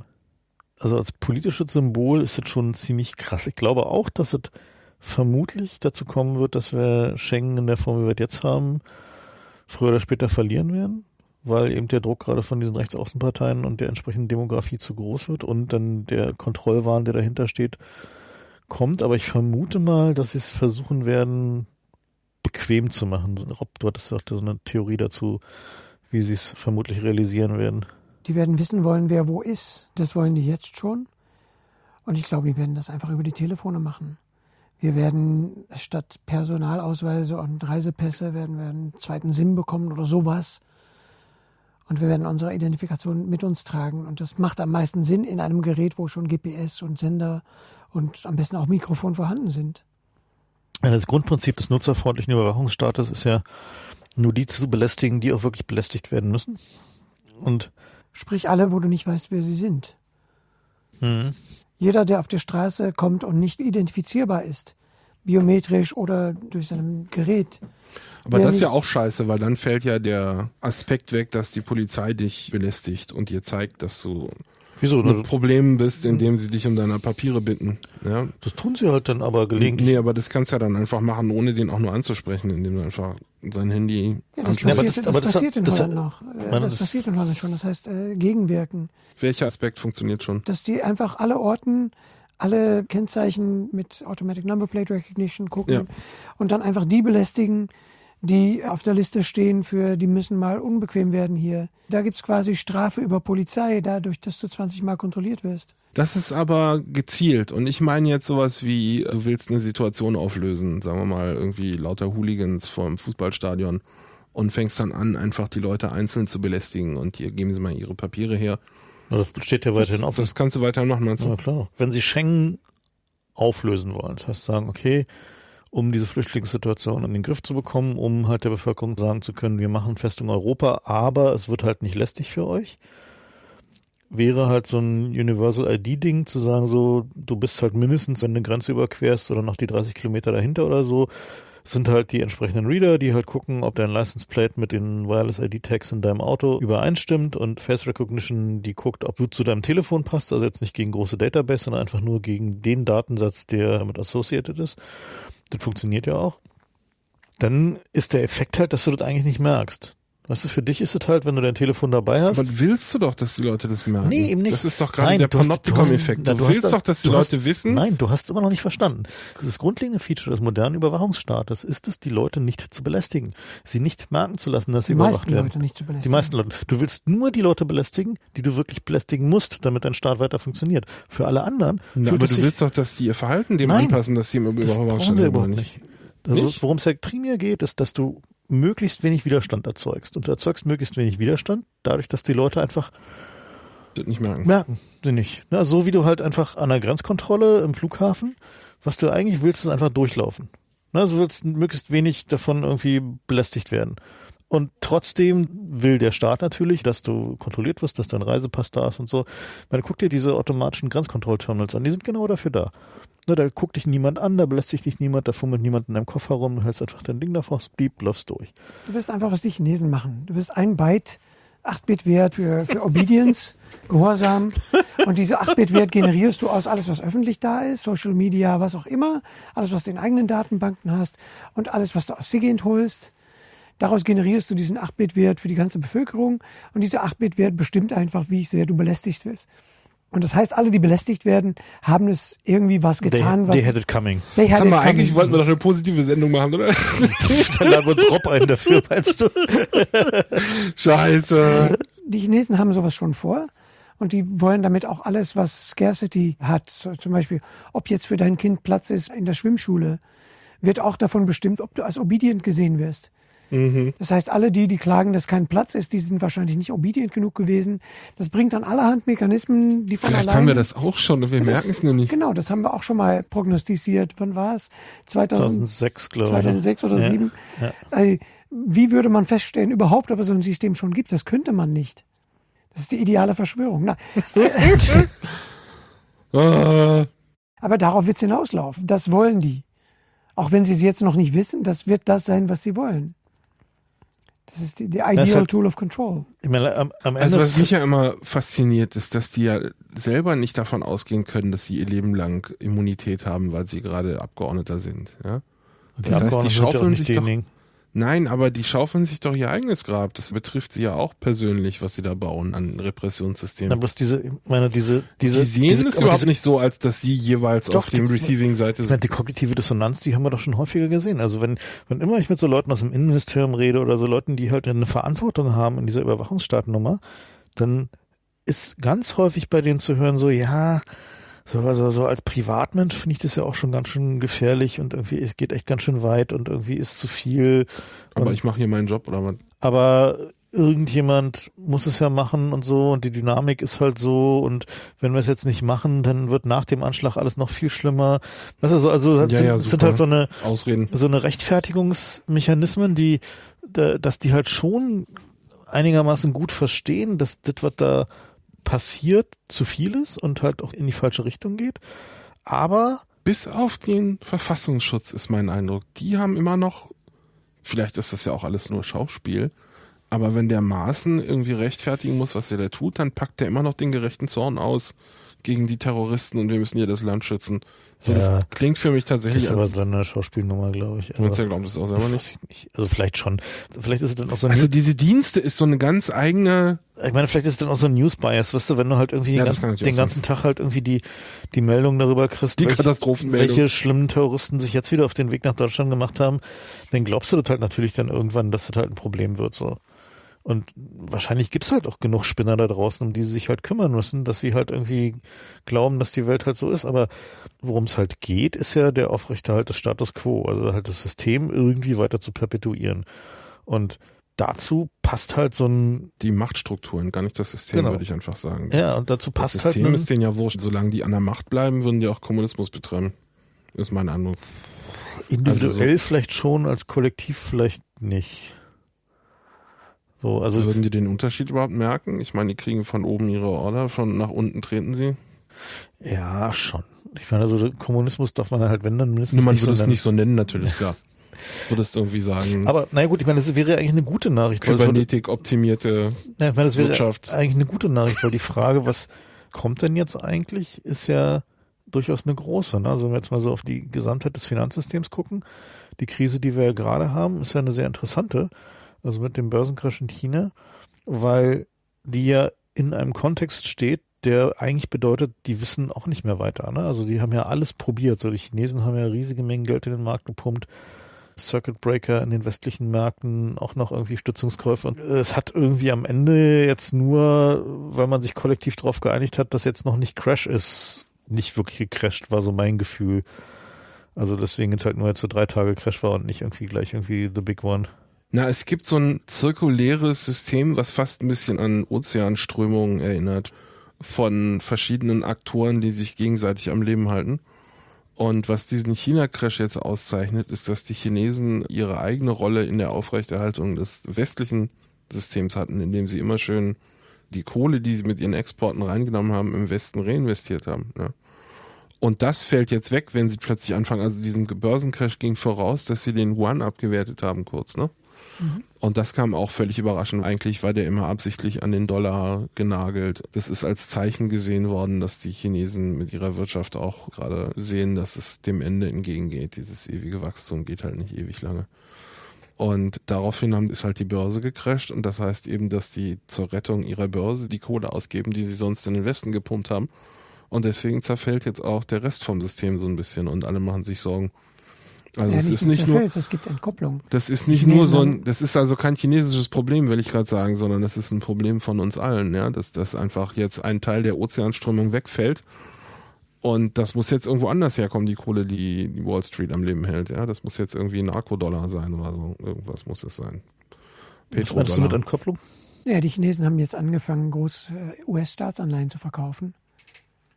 Also als politisches Symbol ist es schon ziemlich krass. Ich glaube auch, dass es vermutlich dazu kommen wird, dass wir Schengen in der Form, wie wir es jetzt haben, früher oder später verlieren werden, weil eben der Druck gerade von diesen Rechtsaußenparteien und der entsprechenden Demografie zu groß wird und dann der Kontrollwahn, der dahinter steht, kommt. Aber ich vermute mal, dass sie es versuchen werden, bequem zu machen. Rob, du hattest gesagt, so eine Theorie dazu, wie sie es vermutlich realisieren werden. Die werden wissen wollen, wer wo ist. Das wollen die jetzt schon. Und ich glaube, die werden das einfach über die Telefone machen. Wir werden statt Personalausweise und Reisepässe werden wir einen zweiten SIM bekommen oder sowas. Und wir werden unsere Identifikation mit uns tragen. Und das macht am meisten Sinn in einem Gerät, wo schon GPS und Sender und am besten auch Mikrofon vorhanden sind. Das Grundprinzip des nutzerfreundlichen Überwachungsstaates ist ja, nur die zu belästigen, die auch wirklich belästigt werden müssen. Und Sprich alle, wo du nicht weißt, wer sie sind. Mhm. Jeder, der auf der Straße kommt und nicht identifizierbar ist, biometrisch oder durch sein Gerät. Aber das ist ja auch scheiße, weil dann fällt ja der Aspekt weg, dass die Polizei dich belästigt und dir zeigt, dass du Wieso? mit Problemen bist, indem sie dich um deine Papiere bitten. Ja? Das tun sie halt dann aber gelegentlich. Nee, aber das kannst du ja dann einfach machen, ohne den auch nur anzusprechen, indem du einfach sein Handy ja, das Ja, aber passiert, das- das, aber das- passiert in das- Holland noch. Meine, Das, das- passiert in Holland schon. Das heißt, äh, gegenwirken. Welcher Aspekt funktioniert schon? Dass die einfach alle Orten, alle Kennzeichen mit Automatic Number Plate Recognition gucken Ja. und dann einfach die belästigen, die auf der Liste stehen für, die müssen mal unbequem werden hier. Da gibt's quasi Strafe über Polizei, dadurch, dass du 20 Mal kontrolliert wirst. Das ist aber gezielt und ich meine jetzt sowas wie, du willst eine Situation auflösen, sagen wir mal irgendwie lauter Hooligans vor dem Fußballstadion und fängst dann an, einfach die Leute einzeln zu belästigen und hier geben sie mal ihre Papiere her. Also das steht ja weiterhin offen. Das kannst du weiter machen, meinst Ja, du? klar. Wenn sie Schengen auflösen wollen, das heißt sagen, okay, um diese Flüchtlingssituation in den Griff zu bekommen, um halt der Bevölkerung sagen zu können, wir machen Festung Europa, aber es wird halt nicht lästig für euch, wäre halt so ein Universal ID-Ding zu sagen, so, du bist halt mindestens, wenn du eine Grenze überquerst oder noch die 30 Kilometer dahinter oder so, sind halt die entsprechenden Reader, die halt gucken, ob dein License Plate mit den Wireless ID Tags in deinem Auto übereinstimmt und Face Recognition, die guckt, ob du zu deinem Telefon passt, also jetzt nicht gegen große Database, sondern einfach nur gegen den Datensatz, der damit associated ist. Das funktioniert ja auch. Dann ist der Effekt halt, dass du das eigentlich nicht merkst. Weißt du, für dich ist es halt, wenn du dein Telefon dabei hast. Aber willst du doch, dass die Leute das merken? Nee, eben nicht. Das ist doch gerade Nein, der du Panoptikum-Effekt. Du, du willst da- doch, dass die hast- Leute wissen. Nein, du hast es immer noch nicht verstanden. Das grundlegende Feature des modernen Überwachungsstaates ist es, die Leute nicht zu belästigen, sie nicht merken zu lassen, dass sie Die überwacht meisten werden. Leute nicht zu belästigen. Die meisten Leute. Du willst nur die Leute belästigen, die du wirklich belästigen musst, damit dein Staat weiter funktioniert. Für alle anderen Na, fühlt aber es du sich, willst doch, dass die ihr Verhalten dem Nein, anpassen, dass sie im das brauchen Überwachungsstaat sie überhaupt nicht. Also, Nicht? worum es ja primär geht, ist, dass du möglichst wenig Widerstand erzeugst. Und du erzeugst möglichst wenig Widerstand, dadurch, dass die Leute einfach Das nicht merken. merken sie nicht. Na, so wie du halt einfach an der Grenzkontrolle im Flughafen, was du eigentlich willst, ist einfach durchlaufen. Na, du willst möglichst wenig davon irgendwie belästigt werden. Und trotzdem will der Staat natürlich, dass du kontrolliert wirst, dass dein Reisepass da ist und so. Weil guck dir diese automatischen Grenzkontrollterminals an, die sind genau dafür da. Na, da guckt dich niemand an, da belästigt dich niemand, da fummelt niemand in deinem Koffer rum, du hältst einfach dein Ding davor, blieb, läufst durch. Du wirst einfach, was die Chinesen machen. Du wirst ein Byte 8-Bit-Wert für, für Obedience, Gehorsam. Und diese 8-Bit-Wert generierst du aus alles, was öffentlich da ist, Social Media, was auch immer, alles, was du in eigenen Datenbanken hast und alles, was du aus Sigint holst. Daraus generierst du diesen 8-Bit-Wert für die ganze Bevölkerung. Und dieser 8-Bit-Wert bestimmt einfach, wie sehr du belästigt wirst. Und das heißt, alle, die belästigt werden, haben es irgendwie was getan, they, was they had it coming. they had Sag it mal, coming. eigentlich wollten wir doch eine positive Sendung machen, oder? Dann laden wir uns Rob ein dafür, meinst du? Scheiße. die Chinesen haben sowas schon vor. Und die wollen damit auch alles, was Scarcity hat, so, zum Beispiel, ob jetzt für dein Kind Platz ist in der Schwimmschule, wird auch davon bestimmt, ob du als obedient gesehen wirst. Mhm. Das heißt, alle die, die klagen, dass kein Platz ist, die sind wahrscheinlich nicht obedient genug gewesen. Das bringt dann allerhand Mechanismen, die von Vielleicht allein haben wir das auch schon und wir merken es nur nicht. Genau, das haben wir auch schon mal prognostiziert. Wann war es? 2000, 2006, glaube ich. 2006 oder Ja, 2007. ja. Äh, Wie würde man feststellen, überhaupt, ob es so ein System schon gibt? Das könnte man nicht. Das ist die ideale Verschwörung. Na, Ah, aber darauf wird es hinauslaufen. Das wollen die. Auch wenn sie es jetzt noch nicht wissen, das wird das sein, was sie wollen. Das ist die, die ideal halt- tool of control. Ich meine, am, am Ende also was mich ja immer fasziniert, ist, dass die ja selber nicht davon ausgehen können, dass sie ihr Leben lang Immunität haben, weil sie gerade Abgeordneter sind. Ja? die das heißt, die schaufeln nicht sich doch-. Nein, aber die schaufeln sich doch ihr eigenes Grab. Das betrifft sie ja auch persönlich, was sie da bauen an Repressionssystemen. bloß diese, meine, diese, diese, die sehen diese, es aber überhaupt diese, nicht so, als dass sie jeweils Doch, auf dem Receiving-Seite sind. die kognitive Dissonanz, die haben wir doch schon häufiger gesehen. Also wenn, wenn immer ich mit so Leuten aus dem Innenministerium rede oder so Leuten, die halt eine Verantwortung haben in dieser Überwachungsstaatennummer, dann ist ganz häufig bei denen zu hören so, ja, so, also so als Privatmensch finde ich das ja auch schon ganz schön gefährlich und irgendwie, es geht echt ganz schön weit und irgendwie ist zu viel. Aber und- ich mache hier meinen Job oder was? aber irgendjemand muss es ja machen und so und die Dynamik ist halt so und wenn wir es jetzt nicht machen, dann wird nach dem Anschlag alles noch viel schlimmer. Weißt du, so, also das Ja, sind, ja, sind halt so eine Ausreden. so eine Rechtfertigungsmechanismen, die da, dass die halt schon einigermaßen gut verstehen, dass das, was da passiert, zu viel ist und halt auch in die falsche Richtung geht. Aber Bis auf den Verfassungsschutz ist mein Eindruck. Die haben immer noch, vielleicht ist das ja auch alles nur Schauspiel, aber wenn der Maaßen irgendwie rechtfertigen muss, was er da tut, dann packt er immer noch den gerechten Zorn aus gegen die Terroristen und wir müssen hier das Land schützen. So, Ja. das klingt für mich das tatsächlich ist aber so eine Schauspielnummer, glaube ich. Also, er glaubt das auch selber nicht? nicht. Also vielleicht schon. Vielleicht ist es dann auch so ein Also diese Dienste ist so eine ganz eigene, Ich meine, vielleicht ist es dann auch so ein News-Bias, weißt du, wenn du halt irgendwie Ja, den, das ganzen, den ganzen Tag halt irgendwie die, die Meldung darüber kriegst, Die welche, Katastrophenmeldung. welche schlimmen Terroristen sich jetzt wieder auf den Weg nach Deutschland gemacht haben, dann glaubst du das halt natürlich dann irgendwann, dass das halt ein Problem wird, so. Und wahrscheinlich gibt's halt auch genug Spinner da draußen, um die sie sich halt kümmern müssen, dass sie halt irgendwie glauben, dass die Welt halt so ist. Aber worum es halt geht, ist ja der Aufrechterhalt des Status quo, also halt das System irgendwie weiter zu perpetuieren. Und dazu passt halt so ein die Machtstrukturen, gar nicht das System, Genau. würde ich einfach sagen. Ja, und dazu das passt halt System ein, ist denen ja wurscht. Solange die an der Macht bleiben, würden die auch Kommunismus betreiben. Ist mein Eindruck. individuell also vielleicht schon, als Kollektiv vielleicht nicht. So, also Würden die den Unterschied überhaupt merken? Ich meine, die kriegen von oben ihre Order, von nach unten treten sie. ja schon. Ich meine, also Kommunismus darf man halt, wenn dann mindestens Nur man nicht würde so es nennen. nicht so nennen, natürlich, klar. Würdest irgendwie sagen, Aber naja gut, ich meine, das wäre eigentlich eine gute Nachricht. Kybernetik optimierte ja, ich meine, das wäre Wirtschaft. eigentlich eine gute Nachricht, weil die Frage, was kommt denn jetzt eigentlich, ist ja durchaus eine große. Ne? Also wenn wir jetzt mal so auf die Gesamtheit des Finanzsystems gucken, die Krise, die wir ja gerade haben, ist ja eine sehr interessante. Also mit dem Börsencrash in China, weil die ja in einem Kontext steht, der eigentlich bedeutet, die wissen auch nicht mehr weiter. Ne? Also die haben ja alles probiert. So die Chinesen haben ja riesige Mengen Geld in den Markt gepumpt. Circuit Breaker in den westlichen Märkten, auch noch irgendwie Stützungskäufe. Und es hat irgendwie am Ende jetzt nur, weil man sich kollektiv darauf geeinigt hat, dass jetzt noch nicht Crash ist, nicht wirklich gecrashed, war so mein Gefühl. Also deswegen jetzt halt nur jetzt so drei Tage Crash war und nicht irgendwie gleich irgendwie The Big One. Na, es gibt so ein zirkuläres System, was fast ein bisschen an Ozeanströmungen erinnert, von verschiedenen Aktoren, die sich gegenseitig am Leben halten. Und was diesen China-Crash jetzt auszeichnet, ist, dass die Chinesen ihre eigene Rolle in der Aufrechterhaltung des westlichen Systems hatten, indem sie immer schön die Kohle, die sie mit ihren Exporten reingenommen haben, im Westen reinvestiert haben. Ja. Und das fällt jetzt weg, wenn sie plötzlich anfangen. Also diesem Börsencrash ging voraus, dass sie den Yuan abgewertet haben kurz, ne? Und das kam auch völlig überraschend. Eigentlich war der immer absichtlich an den Dollar genagelt. Das ist als Zeichen gesehen worden, dass die Chinesen mit ihrer Wirtschaft auch gerade sehen, dass es dem Ende entgegengeht. Dieses ewige Wachstum geht halt nicht ewig lange. Und daraufhin ist halt die Börse gecrasht und das heißt eben, dass die zur Rettung ihrer Börse die Kohle ausgeben, die sie sonst in den Westen gepumpt haben. Und deswegen zerfällt jetzt auch der Rest vom System so ein bisschen und alle machen sich Sorgen, Also ja, es ist nicht nur, es gibt Entkopplung. das ist nicht Chinesen nur so ein, das ist also kein chinesisches Problem, will ich gerade sagen, sondern das ist ein Problem von uns allen, ja, dass das einfach jetzt ein Teil der Ozeanströmung wegfällt. Und das muss jetzt irgendwo anders herkommen, die Kohle, die die Wall Street am Leben hält. Ja, das muss jetzt irgendwie ein Narkodollar sein oder so. Irgendwas muss es sein. Was meinst du mit Petrodollar. Entkopplung? Ja, die Chinesen haben jetzt angefangen, groß äh, US-Staatsanleihen zu verkaufen.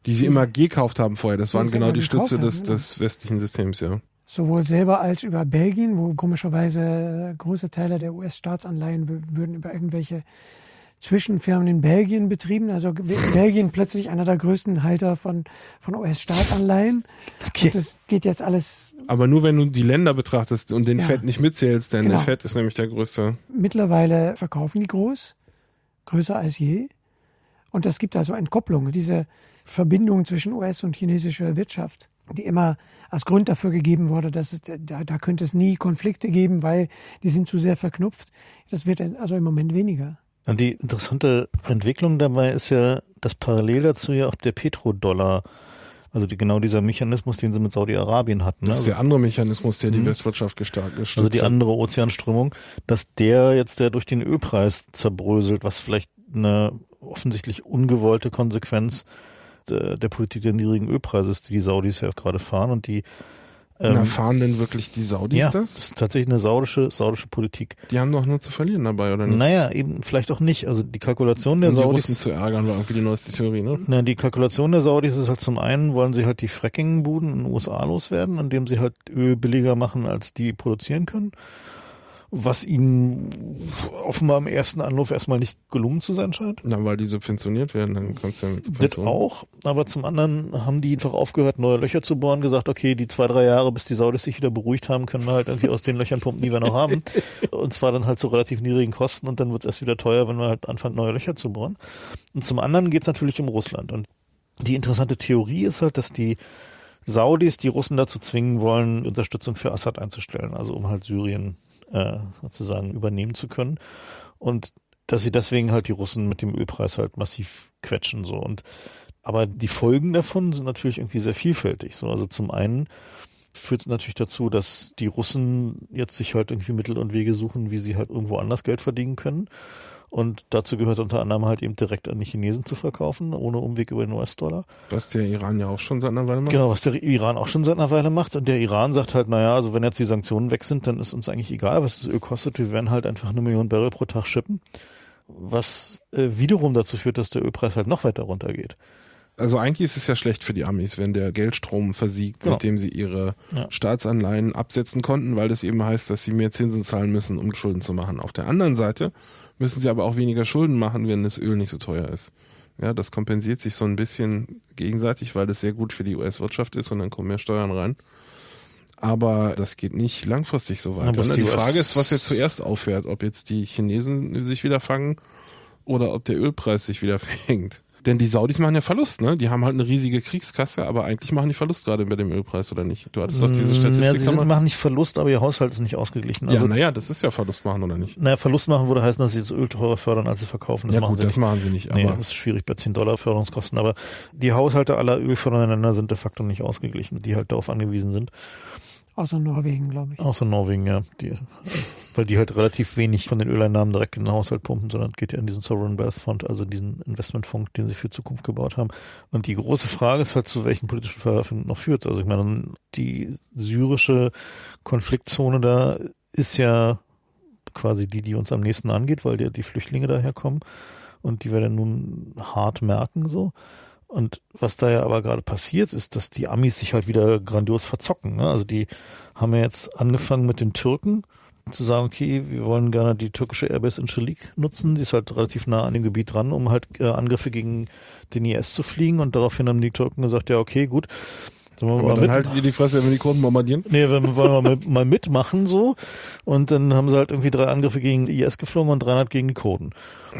Die sie immer gekauft haben vorher. Das waren genau die Stütze haben, des, des westlichen Systems, ja. Sowohl selber als über Belgien, wo komischerweise große Teile der US-Staatsanleihen würden über irgendwelche Zwischenfirmen in Belgien betrieben. Also Belgien plötzlich einer der größten Halter von, von US-Staatsanleihen. Okay. Und das geht jetzt alles Aber nur wenn du die Länder betrachtest und den Ja. Fett nicht mitzählst, denn Genau. der Fett ist nämlich der größte. mittlerweile verkaufen die groß, größer als je. Und es gibt also Entkopplung, diese Verbindung zwischen US- und chinesischer Wirtschaft, die immer als Grund dafür gegeben wurde, dass es, da, da könnte es nie Konflikte geben, weil die sind zu sehr verknüpft. Das wird also im Moment weniger. Und die interessante Entwicklung dabei ist ja, dass parallel dazu ja auch der Petrodollar, also die, genau dieser Mechanismus, den sie mit Saudi-Arabien hatten. Ne? Das ist Also, der andere Mechanismus, der die Mhm. Westwirtschaft gestarkt gestützt also die andere Ozeanströmung, dass der jetzt der durch den Ölpreis zerbröselt, was vielleicht eine offensichtlich ungewollte Konsequenz der, der Politik der niedrigen Ölpreise ist, die die Saudis ja gerade fahren und die Na, ähm, fahren denn wirklich die Saudis ja, das? das ist tatsächlich eine saudische, saudische Politik. Die haben doch nur zu verlieren dabei, oder nicht? Naja, eben vielleicht auch nicht. Also die Kalkulation der um die Saudis Russen zu ärgern, war irgendwie die neueste Theorie, ne? Na, die Kalkulation der Saudis ist halt zum einen, wollen sie halt die Fracking-Buden in den USA loswerden, indem sie halt Öl billiger machen, als die produzieren können. Was ihnen offenbar im ersten Anlauf erstmal nicht gelungen zu sein scheint. Na, weil die subventioniert werden, dann kannst du ja mit Das auch, aber zum anderen haben die einfach aufgehört, neue Löcher zu bohren, gesagt, okay, die zwei, drei Jahre, bis die Saudis sich wieder beruhigt haben, können wir halt irgendwie aus den Löchern pumpen, die wir noch haben. Und zwar dann halt zu relativ niedrigen Kosten und dann wird es erst wieder teuer, wenn wir halt anfangen, neue Löcher zu bohren. Und zum anderen geht es natürlich um Russland. Und die interessante Theorie ist halt, dass die Saudis die Russen dazu zwingen wollen, Unterstützung für Assad einzustellen, also um halt Syrien äh, sozusagen übernehmen zu können. Und dass sie deswegen halt die Russen mit dem Ölpreis halt massiv quetschen so. Und aber die Folgen davon sind natürlich irgendwie sehr vielfältig so. Also zum einen führt es natürlich dazu, dass die Russen jetzt sich halt irgendwie Mittel und Wege suchen, wie sie halt irgendwo anders Geld verdienen können und dazu gehört unter anderem halt eben direkt an die Chinesen zu verkaufen, ohne Umweg über den US-Dollar. Was der Iran ja auch schon seit einer Weile macht. Genau, was der Iran auch schon seit einer Weile macht. Und der Iran sagt halt, naja, also wenn jetzt die Sanktionen weg sind, dann ist uns eigentlich egal, was das Öl kostet. Wir werden halt einfach eine Million Barrel pro Tag schippen. Was äh, wiederum dazu führt, dass der Ölpreis halt noch weiter runtergeht. Also eigentlich ist es ja schlecht für die Amis, wenn der Geldstrom versiegt, Genau. mit dem sie ihre Ja. Staatsanleihen absetzen konnten, weil das eben heißt, dass sie mehr Zinsen zahlen müssen, um Schulden zu machen. Auf der anderen Seite müssen sie aber auch weniger Schulden machen, wenn das Öl nicht so teuer ist. Ja, das kompensiert sich so ein bisschen gegenseitig, weil das sehr gut für die US-Wirtschaft ist und dann kommen mehr Steuern rein. Aber das geht nicht langfristig so weiter. ne? die Frage ist, was jetzt zuerst aufhört, ob jetzt die Chinesen sich wieder fangen oder ob der Ölpreis sich wieder fängt. Denn die Saudis machen ja Verlust, ne? Die haben halt eine riesige Kriegskasse, aber eigentlich machen die Verlust gerade bei dem Ölpreis, oder nicht? Du hattest doch diese Ja, Statistik. sie sind, machen nicht Verlust, aber ihr Haushalt ist nicht ausgeglichen. ja, Also, naja, das ist ja Verlust machen, oder nicht? naja, Verlust machen würde heißen, dass sie das Öl teurer fördern, als sie verkaufen. Das ja machen gut, sie das nicht. machen sie nicht, Nee, aber das ist schwierig bei 10 Dollar Förderungskosten, aber die Haushalte aller ölfördernden Länder sind de facto nicht ausgeglichen, die halt darauf angewiesen sind. Außer Norwegen, glaube ich. Außer Norwegen, ja. Die, weil die halt relativ wenig von den Öleinnahmen direkt in den Haushalt pumpen, sondern geht ja in diesen Sovereign Wealth Fund, also diesen Investmentfonds, den sie für Zukunft gebaut haben. Und die große Frage ist halt, zu welchen politischen Verwerfungen noch führt. Also ich meine, die syrische Konfliktzone da ist ja quasi die, die uns am nächsten angeht, weil die, die Flüchtlinge daherkommen und die wir dann nun hart merken so. Und was da ja aber gerade passiert, ist, dass die Amis sich halt wieder grandios verzocken. Ne? Also die haben ja jetzt angefangen mit den Türken zu sagen, okay, wir wollen gerne die türkische Airbase in Schalik nutzen. Die ist halt relativ nah an dem Gebiet dran, um halt äh, Angriffe gegen den IS zu fliegen. Und daraufhin haben die Türken gesagt, ja, okay, gut. Dann wollen wir aber mal dann mit- halten die die Fresse, wenn wir die Kurden bombardieren. Nee, wir wollen mal, mal mitmachen so. Und dann haben sie halt irgendwie drei Angriffe gegen IS geflogen und 300 gegen die Kurden.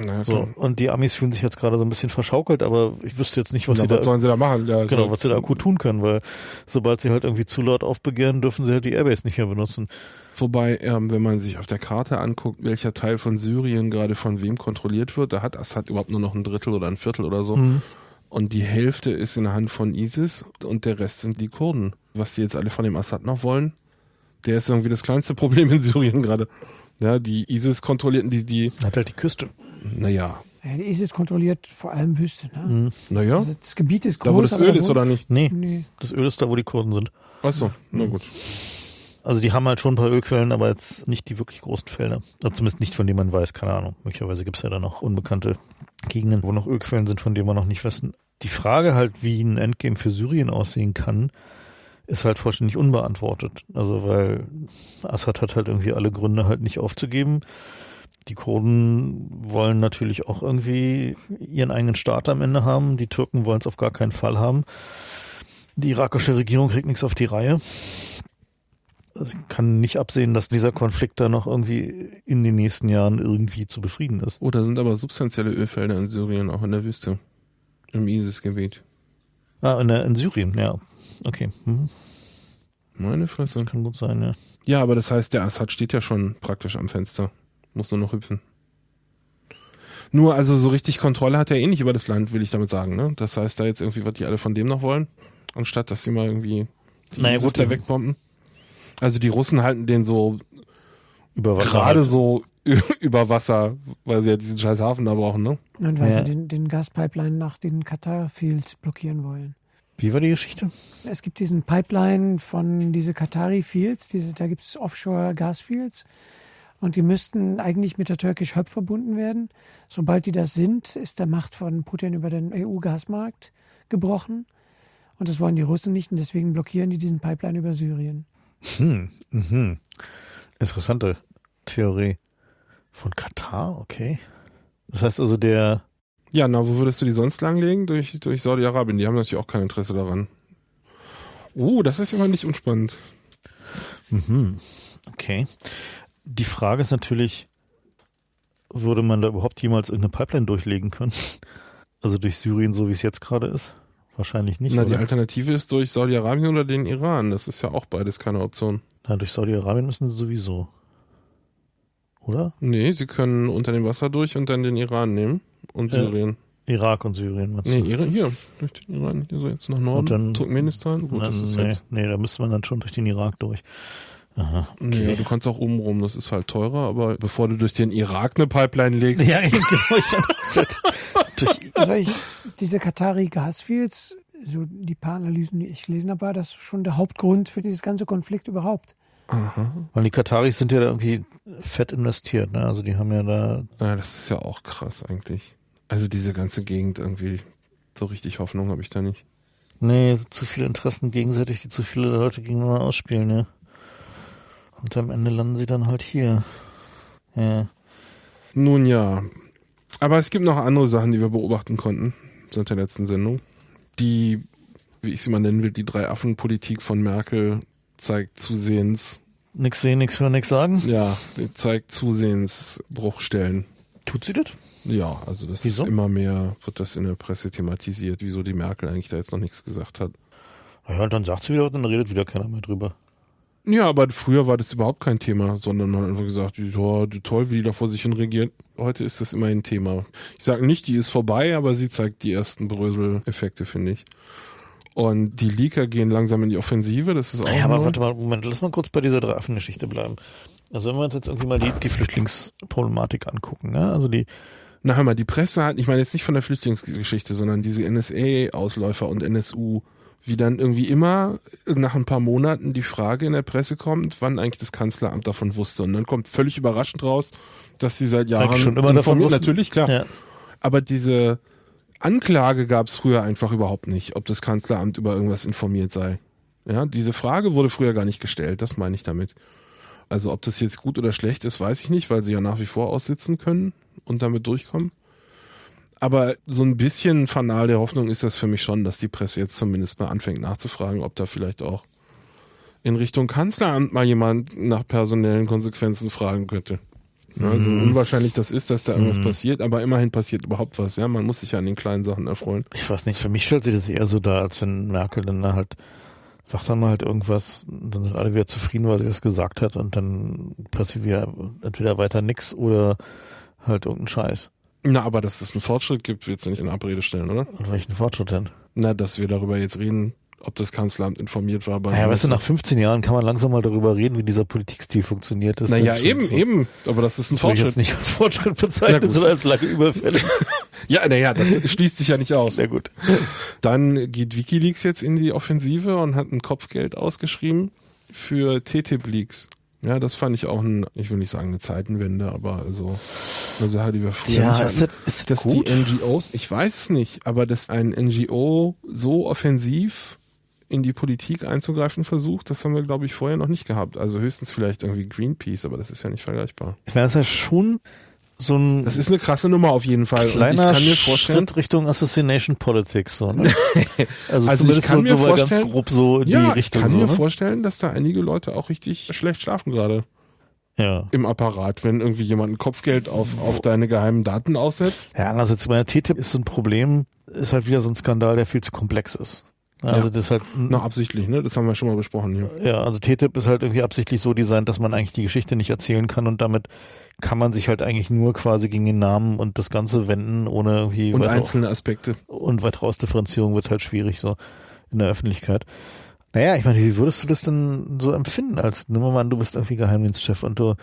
Na, So. Und die Amis fühlen sich jetzt gerade so ein bisschen verschaukelt, aber ich wüsste jetzt nicht, was Na, sie da was sollen sie da machen? Ja, Genau, so- was sie da akut tun können, weil sobald sie halt irgendwie zu laut aufbegehren, dürfen sie halt die Airbase nicht mehr benutzen. Wobei, ähm, wenn man sich auf der Karte anguckt, welcher Teil von Syrien gerade von wem kontrolliert wird, da hat Assad überhaupt nur noch ein Drittel oder ein Viertel oder so. Mhm. Und die Hälfte ist in der Hand von ISIS und der Rest sind die Kurden. Was die jetzt alle von dem Assad noch wollen, Der ist irgendwie das kleinste Problem in Syrien gerade. Ja, die ISIS kontrollierten die, die, Hat halt die Küste. naja, Ja, die ISIS kontrolliert vor allem Wüste. Ne? Mhm. naja, Also das Gebiet ist groß. da wo das Öl ist oder nicht? Nee, Nee. das Öl ist da, wo die Kurden sind. Achso, na gut. Also die haben halt schon ein paar Ölquellen, aber jetzt nicht die wirklich großen Felder. Oder zumindest nicht, von denen man weiß, keine Ahnung. Möglicherweise gibt es ja da noch unbekannte Gegenden, wo noch Ölquellen sind, von denen wir noch nicht wissen. Die Frage halt, wie ein Endgame für Syrien aussehen kann, ist halt vollständig unbeantwortet. Also weil Assad hat halt irgendwie alle Gründe halt nicht aufzugeben. Die Kurden wollen natürlich auch irgendwie ihren eigenen Staat am Ende haben. Die Türken wollen es auf gar keinen Fall haben. Die irakische Regierung kriegt nichts auf die Reihe. Also ich kann nicht absehen, dass dieser Konflikt da noch irgendwie in den nächsten Jahren irgendwie zu befrieden ist. Oh, da sind aber substanzielle Ölfelder in Syrien, auch in der Wüste. Im ISIS-Gebiet. Ah, in, in Syrien, ja. Okay, mhm. Meine Fresse. kann gut sein, ja. Ja, aber das heißt, der Assad steht ja schon praktisch am Fenster. Muss nur noch hüpfen. Nur, also so richtig Kontrolle hat er eh nicht über das Land, will ich damit sagen. Ne? Das heißt, da jetzt irgendwie, was die alle von dem noch wollen, anstatt dass sie mal irgendwie die Naja, gut, da wegbomben. Also die Russen halten den so gerade halt. so über Wasser, weil sie ja diesen scheiß Hafen da brauchen, ne? Und weil Ja. sie den, den Gaspipeline nach den Qatar-Fields blockieren wollen. Wie war die Geschichte? Es gibt diesen Pipeline von diese Qatari Fields, diese, da gibt es Offshore-Gasfields. Und die müssten eigentlich mit der Turkish Hub verbunden werden. Sobald die das sind, ist der Macht von Putin über den EU-Gasmarkt gebrochen. Und das wollen die Russen nicht und deswegen blockieren die diesen Pipeline über Syrien. Hm, mhm. Interessante Theorie. Von Katar, okay. Das heißt also, der, Ja, na, wo würdest du die sonst langlegen? Durch, durch Saudi-Arabien. Die haben natürlich auch kein Interesse daran. Uh, das ist immer nicht unspannend. mhm, okay. Die Frage ist natürlich, würde man da überhaupt jemals irgendeine Pipeline durchlegen können? Also durch Syrien, so wie es jetzt gerade ist? Wahrscheinlich nicht. Na, die oder? Alternative ist durch Saudi-Arabien oder den Iran. Das ist ja auch beides keine Option. Na, durch Saudi-Arabien müssen sie sowieso. Oder? Nee, sie können unter dem Wasser durch und dann den Iran nehmen und Ja. Syrien. Irak und Syrien. meinst Nee, du? Iran, hier, durch den Iran, hier so jetzt nach Norden. Und dann- Turkmenistan. Gut, Na, das ist nee, jetzt. nee, da müsste man dann schon durch den Irak durch. Aha, Nee, okay. du kannst auch oben rum, das ist halt teurer, aber bevor du durch den Irak eine Pipeline legst, Ja, genau. Halt durch, Also ich, diese Qatari Gasfields, so die paar Analysen, die ich gelesen habe, war das schon der Hauptgrund für dieses ganze Konflikt überhaupt. Aha. weil die Kataris sind ja da irgendwie fett investiert, ne? Also die haben ja da, Ja, das ist ja auch krass eigentlich. Also diese ganze Gegend irgendwie, so richtig Hoffnung habe ich da nicht. nee, zu viele Interessen gegenseitig, die zu viele Leute gegeneinander ausspielen, ne? Und am Ende landen sie dann halt hier. Ja. Nun ja. Aber es gibt noch andere Sachen, die wir beobachten konnten seit der letzten Sendung. Die, wie ich sie mal nennen will, die Drei-Affen-Politik von Merkel zeigt zusehends, Nix sehen, nix hören, nix sagen. ja, die zeigt zusehends Bruchstellen. Tut sie das? Ja, also das Wieso? ist immer mehr, wird das in der Presse thematisiert, wieso die Merkel eigentlich da jetzt noch nichts gesagt hat. Ja, und dann sagt sie wieder, was, dann redet wieder keiner mehr drüber. Ja, aber früher war das überhaupt kein Thema, sondern man hat einfach gesagt, ja, toll, wie die da vor sich hin regiert. Heute ist das immer ein Thema. Ich sage nicht, die ist vorbei, aber sie zeigt die ersten Brösel-Effekte, finde ich. Und die Leaker gehen langsam in die Offensive, das ist auch Ja, aber warte mal, Moment, lass mal kurz bei dieser Drei-Affen-Geschichte bleiben. Also wenn wir uns jetzt irgendwie mal die, die Flüchtlingsproblematik angucken, ne? Also die, Na hör mal, die Presse hat, ich meine jetzt nicht von der Flüchtlingsgeschichte, sondern diese NSA-Ausläufer und NSU, wie dann irgendwie immer nach ein paar Monaten die Frage in der Presse kommt, wann eigentlich das Kanzleramt davon wusste. Und dann kommt völlig überraschend raus, dass sie seit Jahren schon immer davon wussten. Natürlich, klar. ja, Aber diese Anklage gab es früher einfach überhaupt nicht, ob das Kanzleramt über irgendwas informiert sei. Ja, diese Frage wurde früher gar nicht gestellt, das meine ich damit. Also ob das jetzt gut oder schlecht ist, weiß ich nicht, weil sie ja nach wie vor aussitzen können und damit durchkommen. Aber so ein bisschen Fanal der Hoffnung ist das für mich schon, dass die Presse jetzt zumindest mal anfängt nachzufragen, ob da vielleicht auch in Richtung Kanzleramt mal jemand nach personellen Konsequenzen fragen könnte. Ja, so unwahrscheinlich das ist, dass da irgendwas passiert, aber immerhin passiert überhaupt was. Ja, man muss sich ja an den kleinen Sachen erfreuen. ich weiß nicht, für mich stellt sich das eher so dar, als wenn Merkel dann da halt sagt dann mal halt irgendwas, dann sind alle wieder zufrieden, weil sie das gesagt hat und dann passiert wieder entweder weiter nix oder halt irgendein Scheiß. Na, aber dass es einen Fortschritt gibt, willst du nicht in Abrede stellen, oder? Und welchen Fortschritt denn? Na, dass wir darüber jetzt reden, ob das Kanzleramt informiert war. Bei Naja, weißt du, nach 15 Jahren kann man langsam mal darüber reden, wie dieser Politikstil funktioniert. Das ist naja, eben, so. eben. Aber das ist ein Das würde ich Fortschritt. jetzt nicht als Fortschritt Ja, bezeichnen, gut. sondern als lange Überfälle. Ja, naja, das schließt sich ja nicht aus. Sehr gut. Dann geht Wikileaks jetzt in die Offensive und hat ein Kopfgeld ausgeschrieben für TTIP-Leaks. Ja, das fand ich auch ein, ich will nicht sagen eine Zeitenwende, aber also Sache, die wir früher nicht ist hatten. das, ist das dass gut? die NGOs, ich weiß es nicht, aber dass ein NGO so offensiv in die Politik einzugreifen versucht, das haben wir, glaube ich, vorher noch nicht gehabt. Also höchstens vielleicht irgendwie Greenpeace, aber das ist ja nicht vergleichbar. ich meine, das ist ja schon so ein Das ist eine krasse Nummer auf jeden Fall. kleiner Schritt Richtung Assassination Politics. So, ne? Also, Also zumindest ich kann so, mir so ganz grob so in ja, die Richtung. ich kann so, mir ne? vorstellen, dass da einige Leute auch richtig schlecht schlafen gerade Ja. im Apparat, wenn irgendwie jemand ein Kopfgeld auf, auf deine geheimen Daten aussetzt. Ja, andererseits, meine TTIP ist so ein Problem, ist halt wieder so ein Skandal, der viel zu komplex ist. Also Ja. das ist halt, Noch absichtlich, ne? Das haben wir schon mal besprochen hier. ja, also TTIP ist halt irgendwie absichtlich so designt, dass man eigentlich die Geschichte nicht erzählen kann und damit kann man sich halt eigentlich nur quasi gegen den Namen und das Ganze wenden, ohne irgendwie Und einzelne Aspekte. und weitere Ausdifferenzierung wird halt schwierig so in der Öffentlichkeit. Naja, ich meine, wie würdest du das denn so empfinden, als nimm mal an, du bist irgendwie Geheimdienstchef und du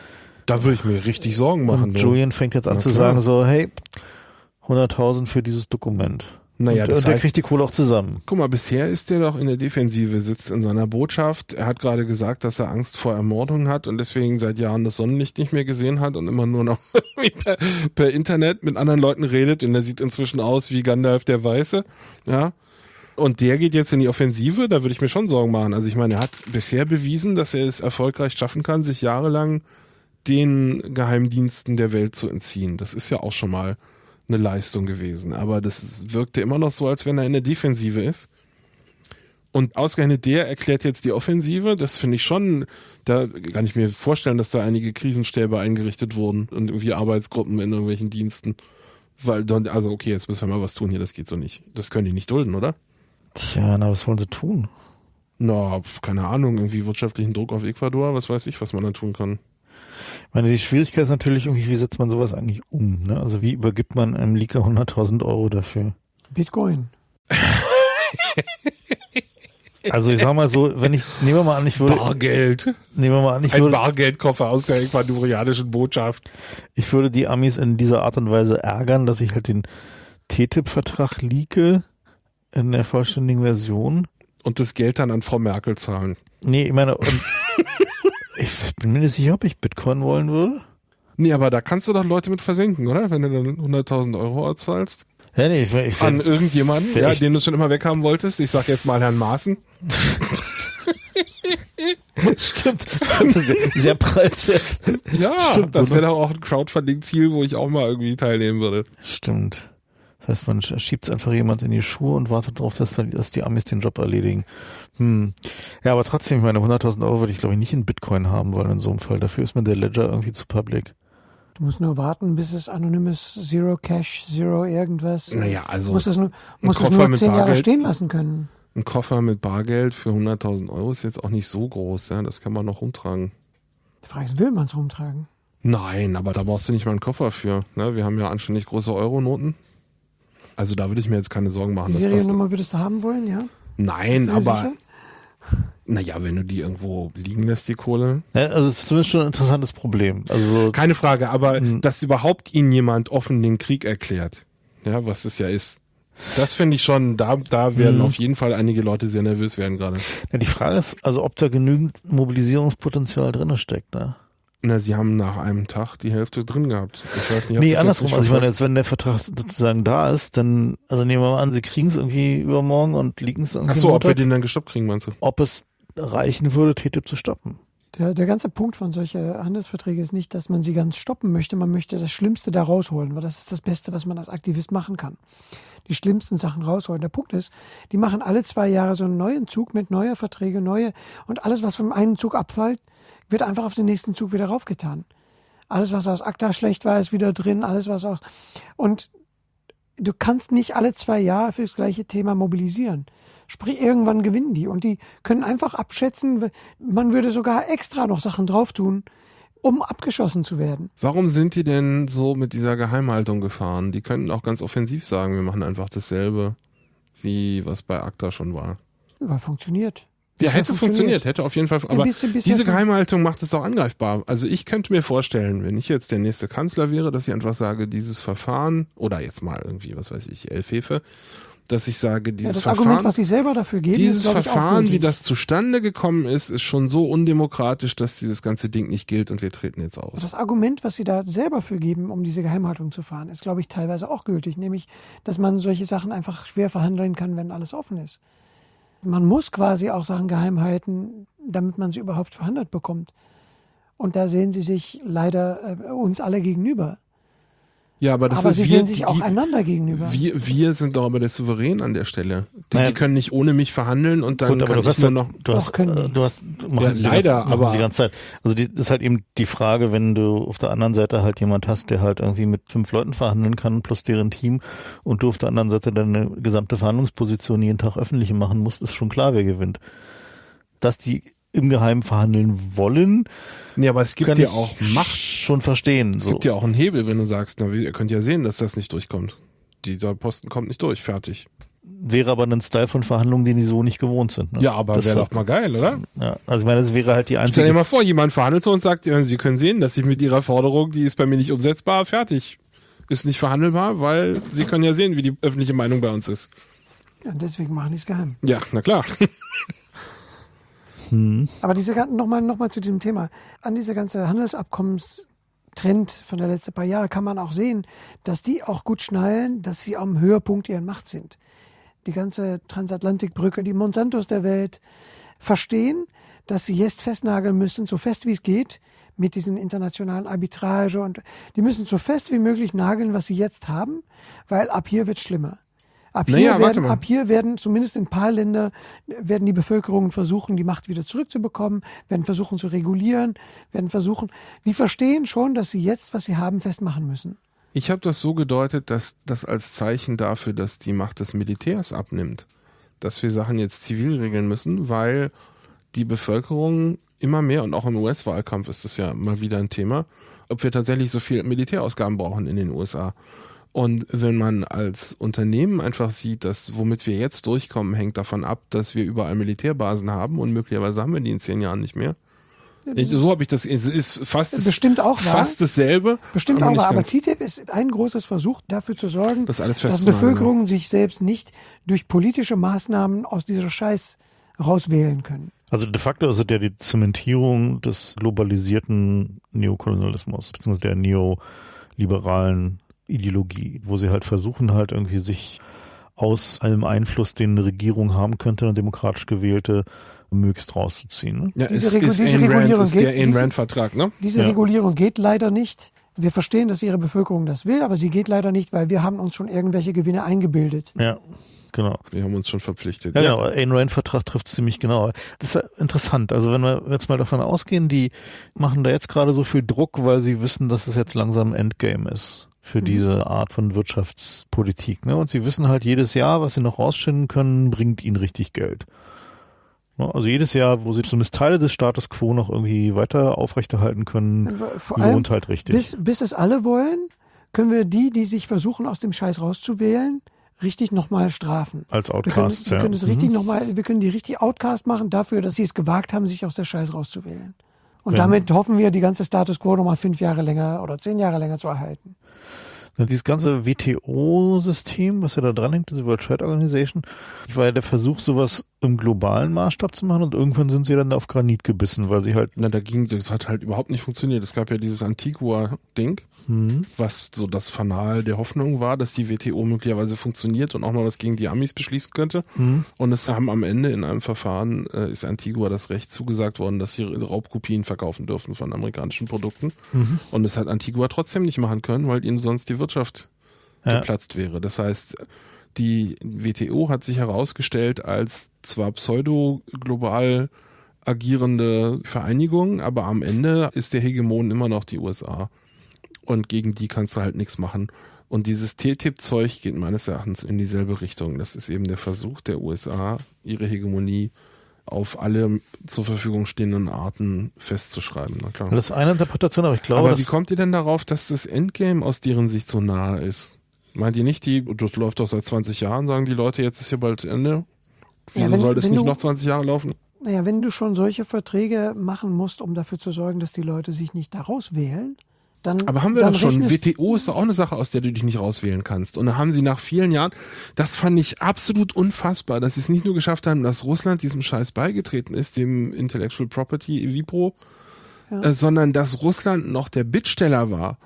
Da würde ich mir richtig Sorgen machen. und du. Julian fängt jetzt an Na zu klar. sagen so, hey, 100.000 für dieses Dokument. Naja, und, das und der heißt- kriegt die Kohle auch zusammen. Guck mal, bisher ist der doch in der Defensive, sitzt in seiner Botschaft. Er hat gerade gesagt, dass er Angst vor Ermordung hat und deswegen seit Jahren das Sonnenlicht nicht mehr gesehen hat und immer nur noch per, per Internet mit anderen Leuten redet und er sieht inzwischen aus wie Gandalf der Weiße. Ja. Und der geht jetzt in die Offensive, da würde ich mir schon Sorgen machen. Also ich meine, er hat bisher bewiesen, dass er es erfolgreich schaffen kann, sich jahrelang den Geheimdiensten der Welt zu entziehen. Das ist ja auch schon mal eine Leistung gewesen. Aber das wirkte immer noch so, als wenn er in der Defensive ist. Und ausgerechnet der erklärt jetzt die Offensive. Das finde ich schon, da kann ich mir vorstellen, dass da einige Krisenstäbe eingerichtet wurden und irgendwie Arbeitsgruppen in irgendwelchen Diensten. Weil dann, also okay, jetzt müssen wir mal was tun hier, das geht so nicht. Das können die nicht dulden, oder? Tja, na, was wollen sie tun? Na, keine Ahnung, irgendwie wirtschaftlichen Druck auf Ecuador, was weiß ich, was man da tun kann. Ich meine, die Schwierigkeit ist natürlich irgendwie, wie setzt man sowas eigentlich um? Ne? Also wie übergibt man einem Leaker 100.000 Euro dafür? Bitcoin. Also ich sag mal so, wenn ich, nehmen wir mal an, ich würde, Bargeld. nehmen wir mal an, ich Ein würde, Bargeldkoffer aus der ecuadorianischen Botschaft. ich würde die Amis in dieser Art und Weise ärgern, dass ich halt den TTIP-Vertrag leake in der vollständigen Version. Und das Geld dann an Frau Merkel zahlen. Nee, ich meine, und ich bin mir nicht sicher, ob ich Bitcoin wollen würde. Nee, aber da kannst du doch Leute mit versenken, oder? Wenn du dann 100.000 Euro zahlst. Ja, nee, ich, ich, An irgendjemanden, ja, den du schon immer weghaben wolltest. Ich sag jetzt mal Herrn Maaßen. Stimmt. Sehr, sehr preiswert. Ja, Stimmt, das wäre doch auch ein Crowdfunding-Ziel, wo ich auch mal irgendwie teilnehmen würde. Stimmt. Das heißt, man schiebt einfach jemand in die Schuhe und wartet darauf, dass, dann, dass die Amis den Job erledigen. Hm. Ja, aber trotzdem, ich meine, 100.000 Euro würde ich, glaube ich, nicht in Bitcoin haben wollen in so einem Fall. Dafür ist mir der Ledger irgendwie zu public. Du musst nur warten, bis es anonymes Zero Cash, Zero irgendwas. Naja, also musst es nur, musst es Koffer nur mit zehn Jahre Bargeld. stehen lassen können. ein Koffer mit Bargeld für 100.000 Euro ist jetzt auch nicht so groß. Ja, das kann man noch rumtragen. Die Frage ist, will man es rumtragen? Nein, aber da brauchst du nicht mal einen Koffer für. Ne? Wir haben ja anständig große Euronoten. Also da würde ich mir jetzt keine Sorgen machen. Die. Seriennummer würdest du haben wollen, ja? Nein, aber sicher? naja, wenn du die irgendwo liegen lässt, die Kohle. Ja, also es ist zumindest schon ein interessantes Problem. Also Keine Frage, aber Mhm. dass überhaupt ihnen jemand offen den Krieg erklärt, ja, was es ja ist. Das finde ich schon, da, da werden Mhm. auf jeden Fall einige Leute sehr nervös werden gerade. ja, die Frage ist, also ob da genügend Mobilisierungspotenzial drin steckt. Ne? Na, sie haben nach einem Tag die Hälfte drin gehabt. Ich weiß nicht, ob Nee, andersrum. nicht Also ich meine, jetzt wenn der Vertrag sozusagen da ist, dann, also nehmen wir mal an, sie kriegen es irgendwie übermorgen und liegen es irgendwie Ach so, ob wir den dann gestoppt kriegen, meinst du? ob es reichen würde, TTIP zu stoppen. Der, der ganze Punkt von solchen Handelsverträgen ist nicht, dass man sie ganz stoppen möchte. Man möchte das Schlimmste da rausholen, weil das ist das Beste, was man als Aktivist machen kann. Die schlimmsten Sachen rausholen. Der Punkt ist, die machen alle zwei Jahre so einen neuen Zug mit neuer Verträge, neue und alles, was vom einen Zug abfällt, wird einfach auf den nächsten Zug wieder raufgetan. Alles, was aus ACTA schlecht war, ist wieder drin. Alles, was aus und du kannst nicht alle zwei Jahre für das gleiche Thema mobilisieren. Sprich, irgendwann gewinnen die und die können einfach abschätzen, man würde sogar extra noch Sachen drauf tun, um abgeschossen zu werden. Warum sind die denn so mit dieser Geheimhaltung gefahren? Die könnten auch ganz offensiv sagen, wir machen einfach dasselbe, wie was bei ACTA schon war. War funktioniert. Ja, hätte funktioniert, hätte auf jeden Fall. Aber bisschen- bisschen diese Geheimhaltung macht es auch angreifbar. Also ich könnte mir vorstellen, wenn ich jetzt der nächste Kanzler wäre, dass ich einfach sage, dieses Verfahren, oder jetzt mal irgendwie, was weiß ich, Elfhefe, dass ich sage, Ja, dieses das Verfahren, Argument, was Sie selber dafür geben, dieses ist, ich, Verfahren, wie das zustande gekommen ist, ist schon so undemokratisch, dass dieses ganze Ding nicht gilt und wir treten jetzt aus. Das Argument, was Sie da selber für geben, um diese Geheimhaltung zu fahren, ist, glaube ich, teilweise auch gültig. Nämlich, dass man solche Sachen einfach schwer verhandeln kann, wenn alles offen ist. Man muss quasi auch Sachen geheim halten, damit man sie überhaupt verhandelt bekommt. Und da sehen Sie sich leider äh, uns alle gegenüber. Ja, aber das Aber ist Sie wir, sehen sich die, auch einander gegenüber. wir, wir sind doch aber der Souverän an der Stelle. Die, Naja. die können nicht ohne mich verhandeln und dann Gut, aber kann du hast, ich nur noch. du hast, können die. du hast, machen Ja, leider, ganze, machen sie aber- die ganze Zeit. Also die, das ist halt eben die Frage, wenn du auf der anderen Seite halt jemand hast, der halt irgendwie mit fünf Leuten verhandeln kann, plus deren Team, und du auf der anderen Seite deine gesamte Verhandlungsposition jeden Tag öffentlich machen musst, ist schon klar, wer gewinnt. Dass die im Geheimen verhandeln wollen, Nee, aber es gibt kann ja auch Macht. schon verstehen. Es So. gibt ja auch einen Hebel, wenn du sagst, na, ihr könnt ja sehen, dass das nicht durchkommt. Dieser Posten kommt nicht durch, fertig. Wäre aber ein Style von Verhandlungen, den die so nicht gewohnt sind. Ne? Ja, aber Das wäre halt- doch mal geil, oder? Ja, also ich meine, das wäre halt die Stell dir einzige. mal vor, jemand verhandelt so und sagt, ja, Sie können sehen, dass ich mit Ihrer Forderung, die ist bei mir nicht umsetzbar, fertig. Ist nicht verhandelbar, weil Sie können ja sehen, wie die öffentliche Meinung bei uns ist. Ja, deswegen machen die es geheim. Ja, na klar. Aber diese ganzen, nochmal noch mal zu diesem Thema. An diese ganze Handelsabkommenstrend von der letzten paar Jahre kann man auch sehen, dass die auch gut schnallen, dass sie am Höhepunkt ihrer Macht sind. Die ganze Transatlantikbrücke, die Monsantos der Welt verstehen, dass sie jetzt festnageln müssen, so fest wie es geht, mit diesen internationalen Arbitrage und die müssen so fest wie möglich nageln, was sie jetzt haben, weil ab hier wird schlimmer. Ab hier, Naja, warte werden, ab hier werden zumindest in ein paar Länder werden die Bevölkerungen versuchen, die Macht wieder zurückzubekommen, werden versuchen zu regulieren, werden versuchen, die verstehen schon, dass sie jetzt, was sie haben, festmachen müssen. Ich habe das so gedeutet, dass das als Zeichen dafür, dass die Macht des Militärs abnimmt, dass wir Sachen jetzt zivil regeln müssen, weil die Bevölkerung immer mehr und auch im US-Wahlkampf ist das ja mal wieder ein Thema, ob wir tatsächlich so viel Militärausgaben brauchen in den USA. Und wenn man als Unternehmen einfach sieht, dass womit wir jetzt durchkommen, hängt davon ab, dass wir überall Militärbasen haben und möglicherweise haben wir die in zehn Jahren nicht mehr. Ich, so habe ich das. Es ist fast das- Bestimmt auch wahr. fast dasselbe. Bestimmt aber auch, aber. CTIP ist ein großes Versuch, dafür zu sorgen, Das alles dass. Bevölkerungen sich selbst nicht durch politische Maßnahmen aus dieser Scheiß rauswählen können. Also de facto ist es ja die Zementierung des globalisierten Neokolonialismus, beziehungsweise der neoliberalen Ideologie, wo sie halt versuchen halt irgendwie sich aus allem Einfluss, den eine Regierung haben könnte, eine demokratisch gewählte, möglichst rauszuziehen. Ne? Ja, Diese es Regu- ist diese Regulierung ist der geht- Ayn Rand-Vertrag, ne? Diese Ja. Regulierung geht leider nicht. Wir verstehen, dass ihre Bevölkerung das will, aber sie geht leider nicht, weil wir haben uns schon irgendwelche Gewinne eingebildet. Ja, genau. Wir haben uns schon verpflichtet. Ja, genau. Ayn Rand Vertrag trifft ziemlich genau. Das ist ja interessant. Also wenn wir jetzt mal davon ausgehen, die machen da jetzt gerade so viel Druck, weil sie wissen, dass es jetzt langsam ein Endgame ist für diese Art von Wirtschaftspolitik. Ne? Und sie wissen halt jedes Jahr, was sie noch rausschinden können, bringt ihnen richtig Geld. Ne? Also jedes Jahr, wo sie zumindest Teile des Status quo noch irgendwie weiter aufrechterhalten können, Vor lohnt halt richtig. bis, bis es alle wollen, können wir die, die sich versuchen, aus dem Scheiß rauszuwählen, richtig nochmal strafen. als Wir können, wir ja. können es richtig noch mal, wir können die richtig Outcast machen dafür, dass sie es gewagt haben, sich aus der Scheiß rauszuwählen. Und Wenn- damit hoffen wir, die ganze Status quo nochmal fünf Jahre länger oder zehn Jahre länger zu erhalten. Ja, dieses ganze WTO-System, was ja da dran hängt, diese World Trade Organization, war ja der Versuch, sowas im globalen Maßstab zu machen und irgendwann sind sie dann auf Granit gebissen, weil sie halt, Na, da ging, das hat halt überhaupt nicht funktioniert. Es gab ja dieses Antigua-Ding, hm, was so das Fanal der Hoffnung war, dass die WTO möglicherweise funktioniert und auch mal was gegen die Amis beschließen könnte. hm, Und es haben am Ende in einem Verfahren äh, ist Antigua das Recht zugesagt worden, dass sie Raubkopien verkaufen dürfen von amerikanischen Produkten. mhm. Und das hat Antigua trotzdem nicht machen können, weil ihnen sonst die Wirtschaft Ja. geplatzt wäre. Das heißt, die WTO hat sich herausgestellt als zwar pseudo-global agierende Vereinigung, aber am Ende ist der Hegemon immer noch die USA. Und gegen die kannst du halt nichts machen. Und dieses TTIP-Zeug geht meines Erachtens in dieselbe Richtung. Das ist eben der Versuch der USA, ihre Hegemonie auf alle zur Verfügung stehenden Arten festzuschreiben. Na klar. Das ist eine Interpretation, aber ich glaube, Aber wie kommt ihr denn darauf, dass das Endgame aus deren Sicht so nahe ist? Meint ihr nicht, die, das läuft doch seit 20 Jahren, sagen die Leute, jetzt ist hier bald Ende? Wieso Ja, wenn- soll das nicht du- noch 20 Jahre laufen? Naja, wenn du schon solche Verträge machen musst, um dafür zu sorgen, dass die Leute sich nicht daraus wählen, dann. Aber haben wir doch schon. WTO ist doch auch eine Sache, aus der du dich nicht rauswählen kannst. Und da haben sie nach vielen Jahren, das fand ich absolut unfassbar, dass sie es nicht nur geschafft haben, dass Russland diesem Scheiß beigetreten ist, dem Intellectual Property Vipro, äh, sondern dass Russland noch der Bittsteller war,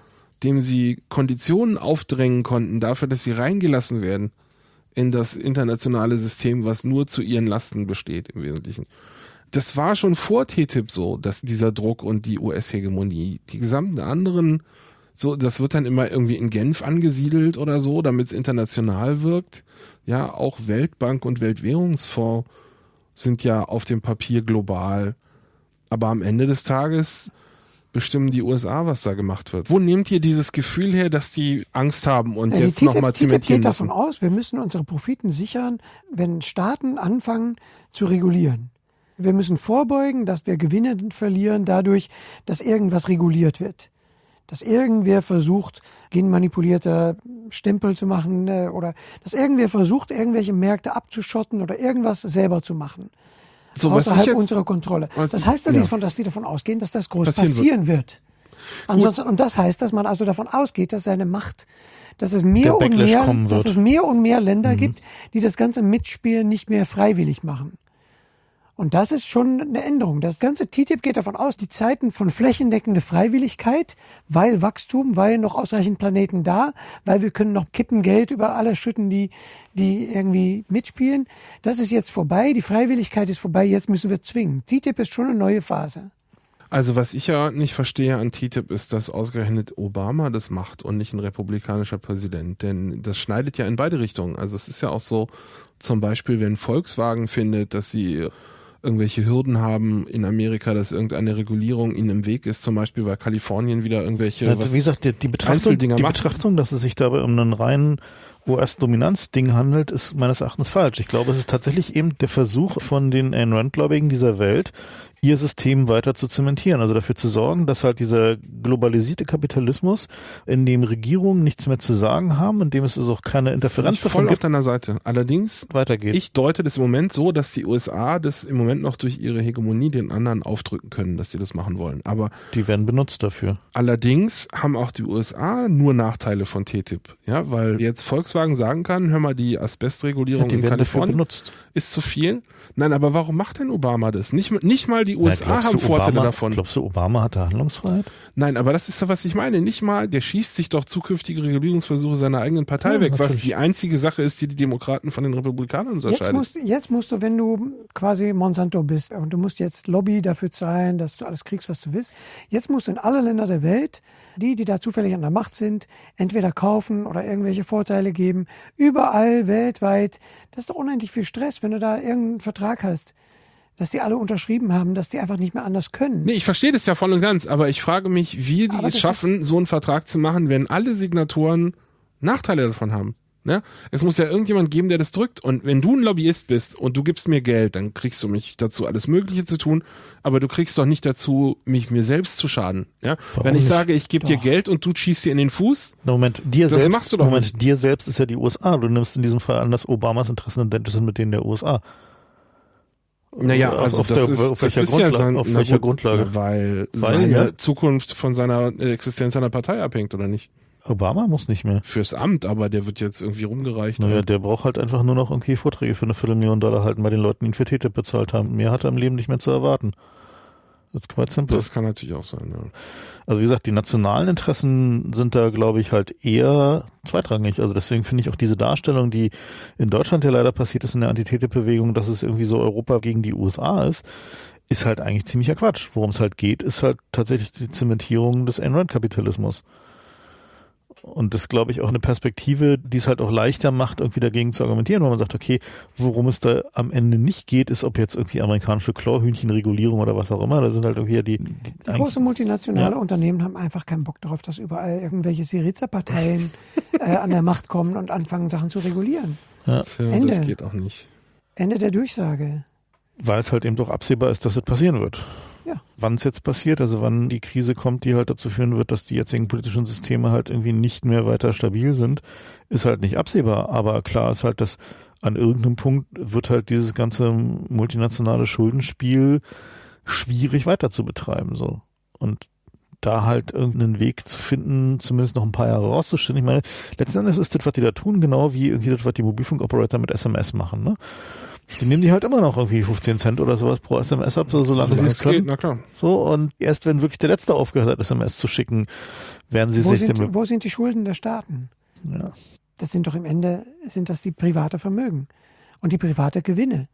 dem sie Konditionen aufdrängen konnten dafür, dass sie reingelassen werden in das internationale System, was nur zu ihren Lasten besteht im Wesentlichen. Das war schon vor TTIP so, dass dieser Druck und die US-Hegemonie, die gesamten anderen, so, das wird dann immer irgendwie in Genf angesiedelt oder so, damit es international wirkt. Ja, auch Weltbank und Weltwährungsfonds sind ja auf dem Papier global. Aber am Ende des Tages bestimmen die USA, was da gemacht wird. Wo nehmt ihr dieses Gefühl her, dass die Angst haben und Ja, jetzt nochmal TTIP zementieren geht davon müssen? aus, wir müssen unsere Profiten sichern, wenn Staaten anfangen zu regulieren. Wir müssen vorbeugen, dass wir Gewinne verlieren dadurch, dass irgendwas reguliert wird. Dass irgendwer versucht, genmanipulierte Stempel zu machen äh, oder dass irgendwer versucht, irgendwelche Märkte abzuschotten oder irgendwas selber zu machen. So, außerhalb jetzt, unserer Kontrolle. das heißt ja ja. nicht, von- dass die davon ausgehen, dass das groß Passieren passieren, wird. wird. Ansonsten, und das heißt, dass man also davon ausgeht, dass seine Macht, dass es mehr und mehr, dass es mehr und mehr Länder gibt, die das ganze Mitspielen nicht mehr freiwillig machen. Und das ist schon eine Änderung. Das ganze TTIP geht davon aus, die Zeiten von flächendeckender Freiwilligkeit, weil Wachstum, weil noch ausreichend Planeten da, weil wir können noch kippen Geld über alle schütten, die, die irgendwie mitspielen. Das ist jetzt vorbei. Die Freiwilligkeit ist vorbei. Jetzt müssen wir zwingen. TTIP ist schon eine neue Phase. Also was ich ja nicht verstehe an TTIP ist, dass ausgerechnet Obama das macht und nicht ein republikanischer Präsident. Denn das schneidet ja in beide Richtungen. Also es ist ja auch so, zum Beispiel, wenn Volkswagen findet, dass sie irgendwelche Hürden haben in Amerika, dass irgendeine Regulierung ihnen im Weg ist, zum Beispiel weil Kalifornien wieder irgendwelche Ja, wie gesagt, die, die, Betrachtung, die macht. Betrachtung, dass es sich dabei um einen reinen US-Dominanz-Ding handelt, ist meines Erachtens falsch. Ich glaube, es ist tatsächlich eben der Versuch von den Ayn Rand-Gläubigen dieser Welt, ihr System weiter zu zementieren. Also dafür zu sorgen, dass halt dieser globalisierte Kapitalismus, in dem Regierungen nichts mehr zu sagen haben, in dem es also auch keine Interferenz davon voll auf gibt, deiner Seite. Allerdings weitergeht. Ich deute das im Moment so, dass die USA das im Moment noch durch ihre Hegemonie den anderen aufdrücken können, dass sie das machen wollen. Aber die werden benutzt dafür. allerdings haben auch die USA nur Nachteile von TTIP. Ja, weil jetzt Volkswagen sagen kann, hör mal, die Asbestregulierung die in Kalifornien benutzt. ist zu viel. Nein, aber warum macht denn Obama das? Nicht, nicht mal die Na, USA glaubst haben du, Vorteile Obama, davon. Glaubst du, Obama hatte Handlungsfreiheit? Nein, aber das ist doch, was ich meine. Nicht mal, der schießt sich doch zukünftige Regulierungsversuche seiner eigenen Partei Ja, weg, was natürlich. die einzige Sache ist, die die Demokraten von den Republikanern Jetzt unterscheidet. musst, jetzt musst du, wenn du quasi Monsanto bist und du musst jetzt Lobby dafür zahlen, dass du alles kriegst, was du willst, jetzt musst du in alle Länder der Welt, die, die da zufällig an der Macht sind, entweder kaufen oder irgendwelche Vorteile geben. Überall weltweit. Das ist doch unendlich viel Stress, wenn du da irgendeinen Vertrag hast, dass die alle unterschrieben haben, dass die einfach nicht mehr anders können. Nee, ich verstehe das ja voll und ganz, aber ich frage mich, wie die Aber es schaffen, so einen Vertrag zu machen, wenn alle Signatoren Nachteile davon haben. Ne? Es muss ja irgendjemand geben, der das drückt. Und wenn du ein Lobbyist bist und du gibst mir Geld, dann kriegst du mich dazu, alles Mögliche zu tun, aber du kriegst doch nicht dazu, mich mir selbst zu schaden. Ja? Warum Wenn ich nicht? sage, ich gebe dir. Geld und du schießt dir in den Fuß, Na, Moment, dir Das selbst, machst du doch Moment, nicht. dir selbst ist ja die USA. Du nimmst in diesem Fall an, dass Obamas Interessen identisch sind mit denen der USA. Naja, Auf- also auf das der- ist, auf das welcher ist ja Grundlage- sein, auf na welcher gut, Grundlage? Weil, Weil, seine ja. Zukunft von seiner Existenz seiner Partei abhängt, oder nicht? Obama muss nicht mehr. Fürs Amt, aber der wird jetzt irgendwie rumgereicht. Naja, halt. der braucht halt einfach nur noch irgendwie Vorträge für eine Viertelmillion Dollar halten bei den Leuten, die ihn für TTIP bezahlt haben. Mehr hat er im Leben nicht mehr zu erwarten. Quite simple. Das kann natürlich auch sein, ja. Also wie gesagt, die nationalen Interessen sind da, glaube ich, halt eher zweitrangig. Also deswegen finde ich auch diese Darstellung, die in Deutschland ja leider passiert ist in der Anti-TTIP-Bewegung, dass es irgendwie so Europa gegen die USA ist, ist halt eigentlich ziemlicher Quatsch. Worum es halt geht, ist halt tatsächlich die Zementierung des Enron-Kapitalismus. Und das ist, glaube ich, auch eine Perspektive, die es halt auch leichter macht, irgendwie dagegen zu argumentieren, weil man sagt, okay, worum es da am Ende nicht geht, ist, ob jetzt irgendwie amerikanische Chlorhühnchenregulierung oder was auch immer, da sind halt irgendwie ja die, die Die große multinationale Ja. Unternehmen haben einfach keinen Bock darauf, dass überall irgendwelche Syriza-Parteien äh, an der Macht kommen und anfangen, Sachen zu regulieren. ja, Tja, Ende. das geht auch nicht. Ende der Durchsage. weil es halt eben doch absehbar ist, dass es passieren wird. Ja. Wann es jetzt passiert, also wann die Krise kommt, die halt dazu führen wird, dass die jetzigen politischen Systeme halt irgendwie nicht mehr weiter stabil sind, ist halt nicht absehbar. Aber klar ist halt, dass an irgendeinem Punkt wird halt dieses ganze multinationale Schuldenspiel schwierig weiter zu betreiben, so. Und da halt irgendeinen Weg zu finden, zumindest noch ein paar Jahre rauszustellen. Ich meine, letzten Endes ist das, was die da tun, genau wie irgendwie das, was die Mobilfunkoperator mit SMS machen, ne? Die nehmen die halt immer noch irgendwie 15 Cent oder sowas pro SMS ab, so solange sie es können. Geht, na klar. So, und erst wenn wirklich der Letzte aufgehört hat, SMS zu schicken, werden sie Wo sich sind, dem. wo sind die Schulden der Staaten? Ja. Das sind doch im Ende, sind das die private Vermögen und die private Gewinne.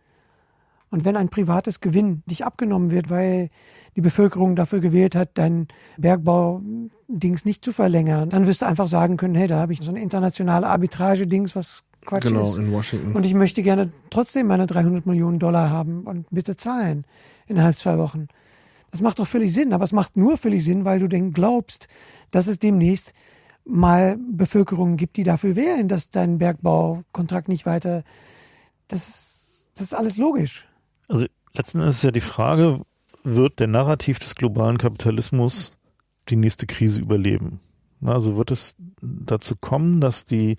Und wenn ein privates Gewinn nicht abgenommen wird, weil die Bevölkerung dafür gewählt hat, dein Bergbau-Dings nicht zu verlängern, dann wirst du einfach sagen können, hey, da habe ich so eine internationale Arbitrage-Dings, was Quatsch Genau, ist. in Washington. Und ich möchte gerne trotzdem meine 300 Millionen Dollar haben und bitte zahlen innerhalb zwei Wochen. Das macht doch völlig Sinn, aber es macht nur völlig Sinn, weil du denn glaubst, dass es demnächst mal Bevölkerungen gibt, die dafür wählen, dass dein Bergbaukontrakt nicht weiter. Das ist, das ist alles logisch. Also letzten Endes ist ja die Frage, wird der Narrativ des globalen Kapitalismus die nächste Krise überleben? Also wird es dazu kommen, dass die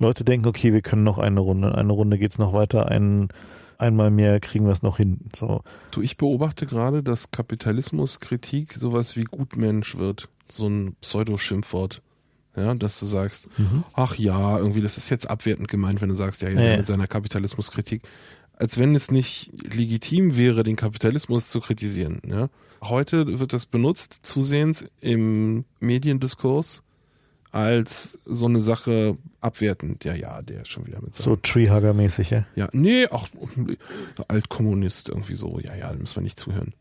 Leute denken, okay, wir können noch eine Runde, in eine Runde geht's noch weiter, ein, einmal mehr kriegen wir es noch hin. So. Du, ich beobachte gerade, dass Kapitalismuskritik sowas wie Gutmensch wird. So ein Pseudoschimpfwort. Ja, dass du sagst, ach ja, irgendwie, das ist jetzt abwertend gemeint, wenn du sagst, ja, ja, Ja. mit seiner Kapitalismuskritik. Als wenn es nicht legitim wäre, den Kapitalismus zu kritisieren. Ja? Heute wird das benutzt, zusehends im Mediendiskurs, als so eine Sache abwertend. Ja, ja, der ist schon wieder mit So Treehugger-mäßig, ja. Ja, nee, auch Altkommunist irgendwie so. Ja, ja, da müssen wir nicht zuhören.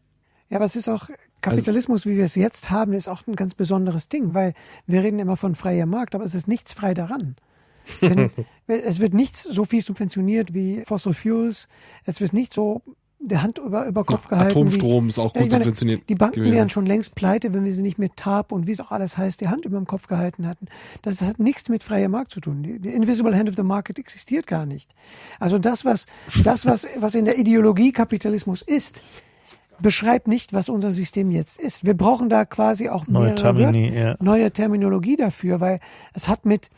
Ja, aber es ist auch Kapitalismus, wie wir es jetzt haben, ist auch ein ganz besonderes Ding, weil wir reden immer von freier Markt, aber es ist nichts frei daran. Denn es wird nichts so viel subventioniert wie Fossil Fuels. Es wird nicht so der Hand über, über Kopf gehalten. Atomstrom ist auch Ja, gut meine, subventioniert. Die Banken gewesen. wären schon längst pleite, wenn wir sie nicht mit TAP und wie es auch alles heißt, die Hand über dem Kopf gehalten hatten. Das hat nichts mit freier Markt zu tun. Die, die Invisible Hand of the Market existiert gar nicht. Also das, was, das, was, was in der Ideologie Kapitalismus ist, beschreibt nicht, was unser System jetzt ist. Wir brauchen da quasi auch Neue mehrere Termini, ja. neue Terminologie dafür, weil es hat mit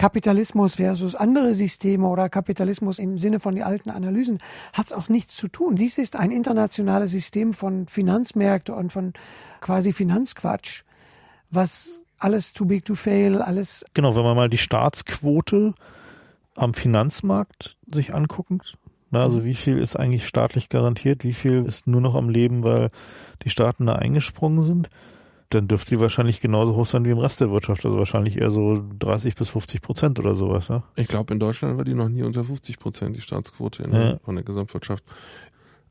Kapitalismus versus andere Systeme oder Kapitalismus im Sinne von die alten Analysen hat es auch nichts zu tun. Dies ist ein internationales System von Finanzmärkte und von quasi Finanzquatsch, was alles too big to fail, alles Genau, wenn man mal die Staatsquote am Finanzmarkt sich anguckt, na, also wie viel ist eigentlich staatlich garantiert, wie viel ist nur noch am Leben, weil die Staaten da eingesprungen sind, dann dürfte die wahrscheinlich genauso hoch sein wie im Rest der Wirtschaft, also wahrscheinlich eher so 30 bis 50 Prozent oder sowas. Ja? Ich glaube, in Deutschland war die noch nie unter 50 Prozent, die Staatsquote in Ja. von der Gesamtwirtschaft.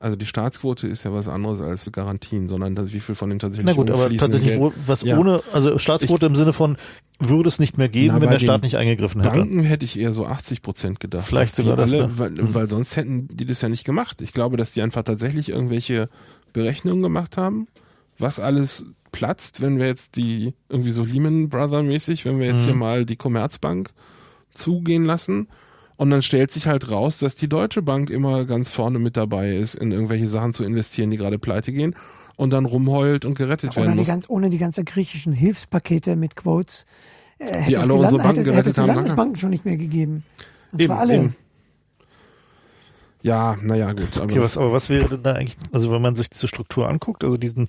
Also die Staatsquote ist ja was anderes als Garantien, sondern das, wie viel von dem tatsächlich Na gut, aber tatsächlich, Geld. was Ja. ohne, also Staatsquote im Sinne von, würde es nicht mehr geben, Na, wenn der Staat nicht eingegriffen hätte. Banken hätte ich eher so 80 Prozent gedacht. Vielleicht sogar das, alle, ne? weil, Mhm. weil sonst hätten die das ja nicht gemacht. Ich glaube, dass die einfach tatsächlich irgendwelche Berechnungen gemacht haben, was alles platzt, wenn wir jetzt die, irgendwie so Lehman Brother mäßig, wenn wir jetzt Mhm. hier mal die Commerzbank zugehen lassen. Und dann stellt sich halt raus, dass die Deutsche Bank immer ganz vorne mit dabei ist, in irgendwelche Sachen zu investieren, die gerade pleite gehen und dann rumheult und gerettet ohne werden die, muss. ganz, ohne die ganze griechischen Hilfspakete mit Quotes. Äh, hätte Die es alle die unsere Land- Banken hätte hätte gerettet die haben, Landesbanken schon nicht mehr gegeben. Und Eben, zwar alle. eben. Ja, naja, gut. Aber Okay, was, aber was wäre denn da eigentlich, also wenn man sich diese Struktur anguckt, also diesen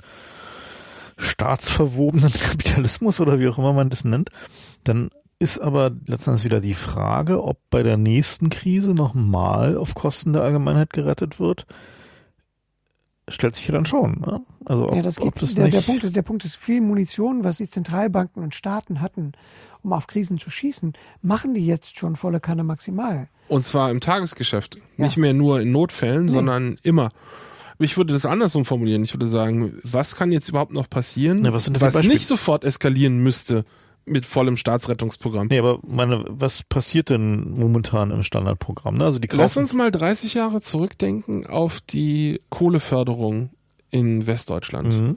staatsverwobenen Kapitalismus oder wie auch immer man das nennt, dann ist aber letztendlich wieder die Frage, ob bei der nächsten Krise nochmal auf Kosten der Allgemeinheit gerettet wird. Stellt sich ja dann schon. Ne? Also ob, Ja, das ob gibt, das der, nicht, der, Punkt ist, der Punkt ist, viel Munition, was die Zentralbanken und Staaten hatten, um auf Krisen zu schießen, machen die jetzt schon volle Kanne maximal. Und zwar im Tagesgeschäft. Ja. Nicht mehr nur in Notfällen, Nee. sondern immer. Ich würde das andersrum formulieren. Ich würde sagen, was kann jetzt überhaupt noch passieren, Ja, was was nicht sofort eskalieren müsste mit vollem Staatsrettungsprogramm? Nee, aber meine, was passiert denn momentan im Standardprogramm? Ne? Also die Lass uns mal 30 Jahre zurückdenken auf die Kohleförderung in Westdeutschland. Mhm.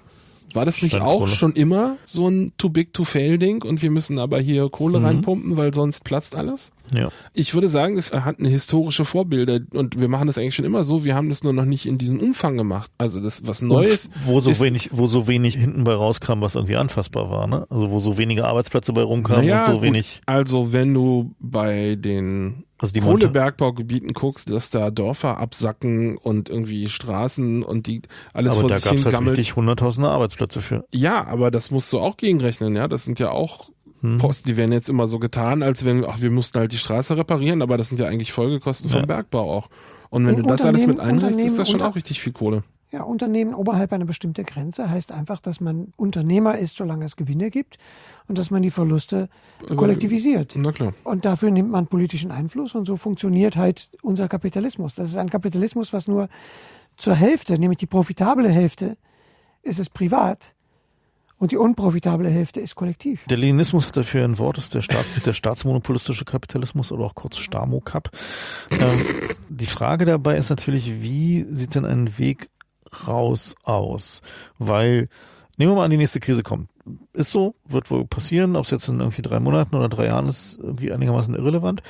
War das nicht auch schon immer so ein too big to fail Ding und wir müssen aber hier Kohle Mhm. reinpumpen, weil sonst platzt alles? Ja. Ich würde sagen, es hat eine historische Vorbilder und wir machen das eigentlich schon immer so. Wir haben das nur noch nicht in diesem Umfang gemacht. Also das was Neues. Und wo so ist- wenig, wo so wenig hinten bei rauskam, was irgendwie anfassbar war, ne? Also wo so wenige Arbeitsplätze bei rumkamen Naja, und so gut. wenig, Also wenn du bei den also die Kohlebergbaugebieten guckst, dass da Dörfer absacken und irgendwie Straßen und die alles aber vor da sich gab es hin halt gammelt. richtig hunderttausende Arbeitsplätze für. Ja, aber das musst du auch gegenrechnen, ja. Das sind ja auch Hm. Posten, die werden jetzt immer so getan, als wenn, ach, wir mussten halt die Straße reparieren, aber das sind ja eigentlich Folgekosten vom Ja. Bergbau auch. Und wenn In du das alles mit einrechnest, ist das schon auch richtig viel Kohle. Ja, Unternehmen oberhalb einer bestimmten Grenze heißt einfach, dass man Unternehmer ist, solange es Gewinne gibt und dass man die Verluste kollektivisiert. Na klar. Und dafür nimmt man politischen Einfluss und so funktioniert halt unser Kapitalismus. Das ist ein Kapitalismus, was nur zur Hälfte, nämlich die profitable Hälfte, ist es privat und die unprofitable Hälfte ist kollektiv. Der Leninismus hat dafür ein Wort, das ist der, Staats, der staatsmonopolistische Kapitalismus oder auch kurz Stamokap. Ähm, die Frage dabei ist natürlich, wie sieht denn ein Weg raus aus? Weil, nehmen wir mal an, die nächste Krise kommt. Ist so, wird wohl passieren, ob es jetzt in irgendwie drei Monaten oder drei Jahren ist, irgendwie einigermaßen irrelevant.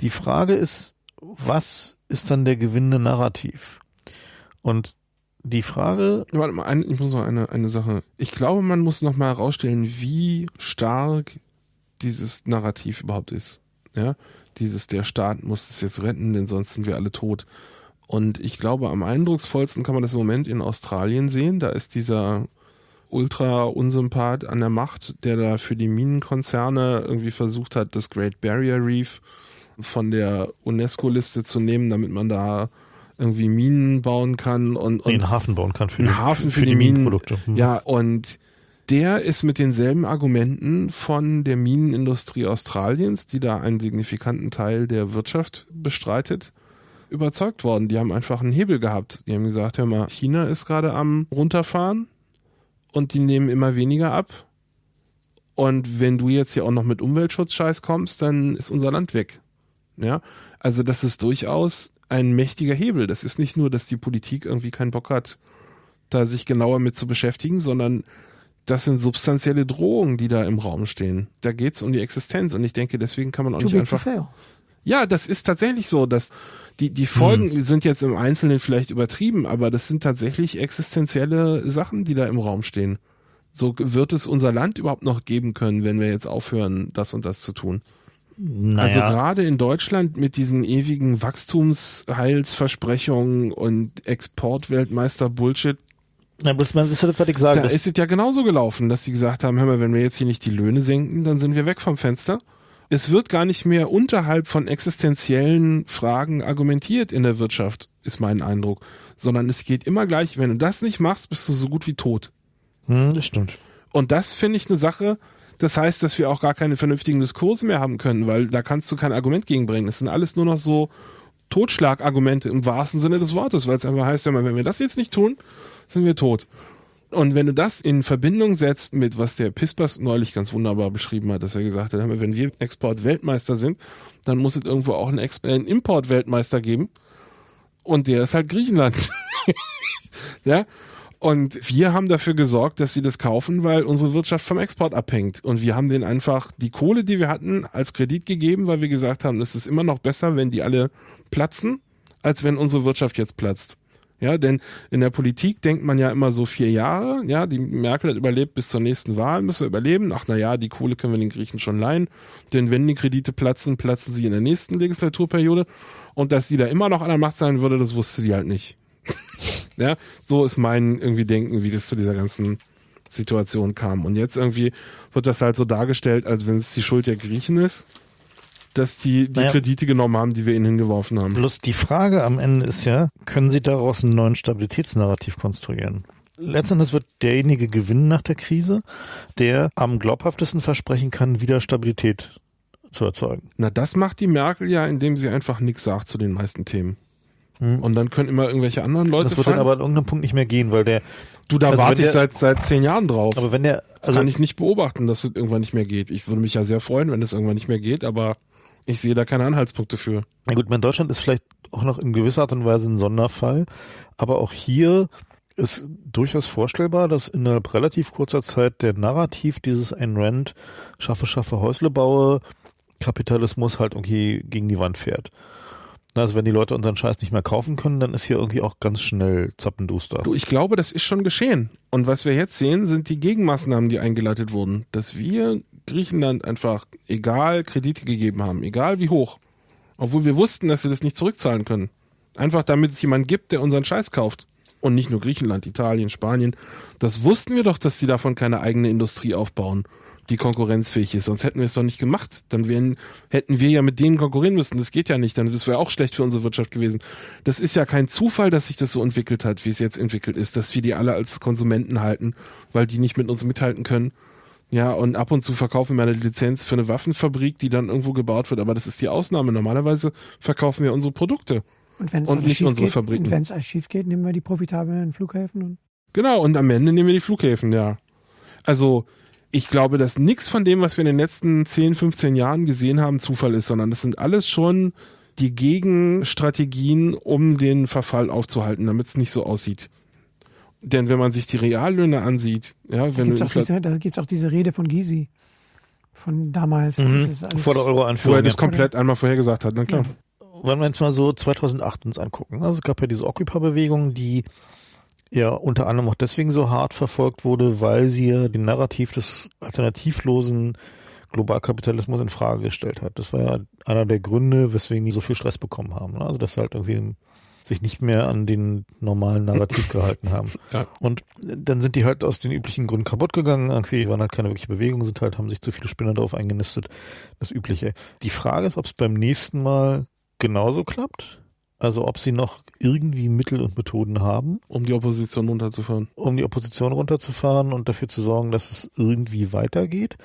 Die Frage ist, was ist dann der gewinnende Narrativ? Und die Frage, Warte mal, ich muss noch eine, eine Sache. Ich glaube, man muss noch mal herausstellen, wie stark dieses Narrativ überhaupt ist. Ja, dieses der Staat muss es jetzt retten, denn sonst sind wir alle tot. Und ich glaube, am eindrucksvollsten kann man das im Moment in Australien sehen. Da ist dieser Ultra-Unsympath an der Macht, der da für die Minenkonzerne irgendwie versucht hat, das Great Barrier Reef von der UNESCO-Liste zu nehmen, damit man da irgendwie Minen bauen kann und, und einen Hafen bauen kann für, Einen die, Hafen für für die die Minen. Minenprodukte. Hm. ja, und der ist mit denselben Argumenten von der Minenindustrie Australiens, die da einen signifikanten Teil der Wirtschaft bestreitet, überzeugt worden. Die haben einfach einen Hebel gehabt. Die haben gesagt, hör mal, China ist gerade am runterfahren und die nehmen immer weniger ab. Und wenn du jetzt hier auch noch mit Umweltschutzscheiß kommst, dann ist unser Land weg. Ja, also das ist durchaus ein mächtiger Hebel. Das ist nicht nur, dass die Politik irgendwie keinen Bock hat, da sich genauer mit zu beschäftigen, sondern das sind substanzielle Drohungen, die da im Raum stehen. Da geht's um die Existenz und ich denke, deswegen kann man auch Too nicht einfach. Ja, das ist tatsächlich so, dass die, die Folgen sind jetzt im Einzelnen vielleicht übertrieben, aber das sind tatsächlich existenzielle Sachen, die da im Raum stehen. So wird es unser Land überhaupt noch geben können, wenn wir jetzt aufhören, das und das zu tun. Also Naja, gerade in Deutschland mit diesen ewigen Wachstumsheilsversprechungen und Exportweltmeister-Bullshit, Ja, das das ist was ich sage. da ist es ja genauso gelaufen, dass sie gesagt haben, hör mal, wenn wir jetzt hier nicht die Löhne senken, dann sind wir weg vom Fenster. Es wird gar nicht mehr unterhalb von existenziellen Fragen argumentiert in der Wirtschaft, ist mein Eindruck, sondern es geht immer gleich, wenn du das nicht machst, bist du so gut wie tot. hm, das stimmt. Und das finde ich eine Sache, das heißt, dass wir auch gar keine vernünftigen Diskurse mehr haben können, weil da kannst du kein Argument gegenbringen. Es sind alles nur noch so Totschlagargumente im wahrsten Sinne des Wortes, weil es einfach heißt, wenn wir das jetzt nicht tun, sind wir tot. Und wenn du das in Verbindung setzt mit, was der Pispas neulich ganz wunderbar beschrieben hat, dass er gesagt hat, wenn wir Export-Weltmeister sind, dann muss es irgendwo auch einen, äh, einen Import-Weltmeister geben. Und der ist halt Griechenland. ja. Und wir haben dafür gesorgt, dass sie das kaufen, weil unsere Wirtschaft vom Export abhängt. Und wir haben denen einfach die Kohle, die wir hatten, als Kredit gegeben, weil wir gesagt haben, es ist immer noch besser, wenn die alle platzen, als wenn unsere Wirtschaft jetzt platzt. Ja, denn in der Politik denkt man ja immer so vier Jahre. Ja, die Merkel hat überlebt bis zur nächsten Wahl, müssen wir überleben. Ach, na ja, die Kohle können wir den Griechen schon leihen. Denn wenn die Kredite platzen, platzen sie in der nächsten Legislaturperiode. Und dass sie da immer noch an der Macht sein würde, das wusste die halt nicht. Ja, so ist mein irgendwie Denken, wie das zu dieser ganzen Situation kam. Und jetzt irgendwie wird das halt so dargestellt, als wenn es die Schuld der Griechen ist, dass die die Naja. Kredite genommen haben, die wir ihnen hingeworfen haben. Bloß die Frage am Ende ist ja, können Sie daraus einen neuen Stabilitätsnarrativ konstruieren? Letztendlich wird derjenige gewinnen nach der Krise, der am glaubhaftesten versprechen kann, wieder Stabilität zu erzeugen. Na, das macht die Merkel ja, indem sie einfach nichts sagt zu den meisten Themen. Hm. Und dann können immer irgendwelche anderen Leute Das wird dann fallen. aber an irgendeinem Punkt nicht mehr gehen, weil der, du, da also warte ich der- seit, seit zehn Jahren drauf. aber wenn der, das also kann ich nicht beobachten, dass es irgendwann nicht mehr geht. Ich würde mich ja sehr freuen, wenn es irgendwann nicht mehr geht, aber ich sehe da keine Anhaltspunkte für. Na gut, mein Deutschland ist vielleicht auch noch in gewisser Art und Weise ein Sonderfall, aber auch hier ist durchaus vorstellbar, dass innerhalb relativ kurzer Zeit der Narrativ dieses Ayn Rand schaffe, schaffe, Häusle baue Kapitalismus halt irgendwie gegen die Wand fährt. Also wenn die Leute unseren Scheiß nicht mehr kaufen können, dann ist hier irgendwie auch ganz schnell zappenduster. Du, ich glaube, das ist schon geschehen. Und was wir jetzt sehen, sind die Gegenmaßnahmen, die eingeleitet wurden. Dass wir Griechenland einfach egal Kredite gegeben haben, egal wie hoch. Obwohl wir wussten, dass wir das nicht zurückzahlen können. Einfach damit es jemanden gibt, der unseren Scheiß kauft. Und nicht nur Griechenland, Italien, Spanien. Das wussten wir doch, dass sie davon keine eigene Industrie aufbauen die konkurrenzfähig ist. Sonst hätten wir es doch nicht gemacht. Dann wären, hätten wir ja mit denen konkurrieren müssen. Das geht ja nicht. Dann wäre auch schlecht für unsere Wirtschaft gewesen. Das ist ja kein Zufall, dass sich das so entwickelt hat, wie es jetzt entwickelt ist, dass wir die alle als Konsumenten halten, weil die nicht mit uns mithalten können. Ja, und ab und zu verkaufen wir eine Lizenz für eine Waffenfabrik, die dann irgendwo gebaut wird. Aber das ist die Ausnahme. Normalerweise verkaufen wir unsere Produkte. Und, wenn und nicht unsere geht, Fabriken. Und wenn es alles schief geht, nehmen wir die profitablen Flughäfen. Und genau, und am Ende nehmen wir die Flughäfen, ja. Also, ich glaube, dass nichts von dem, was wir in den letzten 10, 15 Jahren gesehen haben, Zufall ist, sondern das sind alles schon die Gegenstrategien, um den Verfall aufzuhalten, damit es nicht so aussieht. Denn wenn man sich die Reallöhne ansieht, ja, wenn da gibt es auch, diese Rede von Gysi von damals. Mhm. Vor der Euro-Einführung. Wo er das komplett einmal vorhergesagt hat, na klar. Ja. Wenn wir uns mal so 2008 uns angucken, also es gab ja diese Occupy-Bewegung, die ja unter anderem auch deswegen so hart verfolgt wurde, weil sie ja den Narrativ des alternativlosen Globalkapitalismus in Frage gestellt hat. Das war ja einer der Gründe, weswegen die so viel Stress bekommen haben. Also dass sie halt irgendwie sich nicht mehr an den normalen Narrativ gehalten haben. Ja. Und dann sind die halt aus den üblichen Gründen kaputt gegangen. Irgendwie waren halt keine wirkliche Bewegung, sind halt, haben sich zu viele Spinner darauf eingenistet. Das Übliche. Die Frage ist, ob es beim nächsten Mal genauso klappt. Also ob sie noch irgendwie Mittel und Methoden haben. Um die Opposition runterzufahren. Um die Opposition runterzufahren und dafür zu sorgen, dass es irgendwie weitergeht.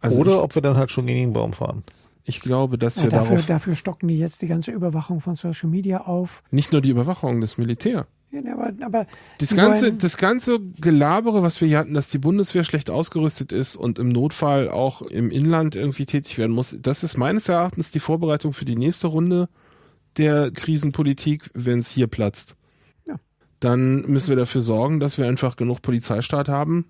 Also Oder ob wir dann halt schon gegen den Baum fahren. Ich glaube, dass ja, wir dafür, darauf... Dafür stocken die jetzt die ganze Überwachung von Social Media auf. Nicht nur die Überwachung, das Militär. Ja, aber, aber das ganze, das ganze Gelabere, was wir hier hatten, dass die Bundeswehr schlecht ausgerüstet ist und im Notfall auch im Inland irgendwie tätig werden muss, das ist meines Erachtens die Vorbereitung für die nächste Runde der Krisenpolitik, wenn es hier platzt. Ja. Dann müssen wir dafür sorgen, dass wir einfach genug Polizeistaat haben.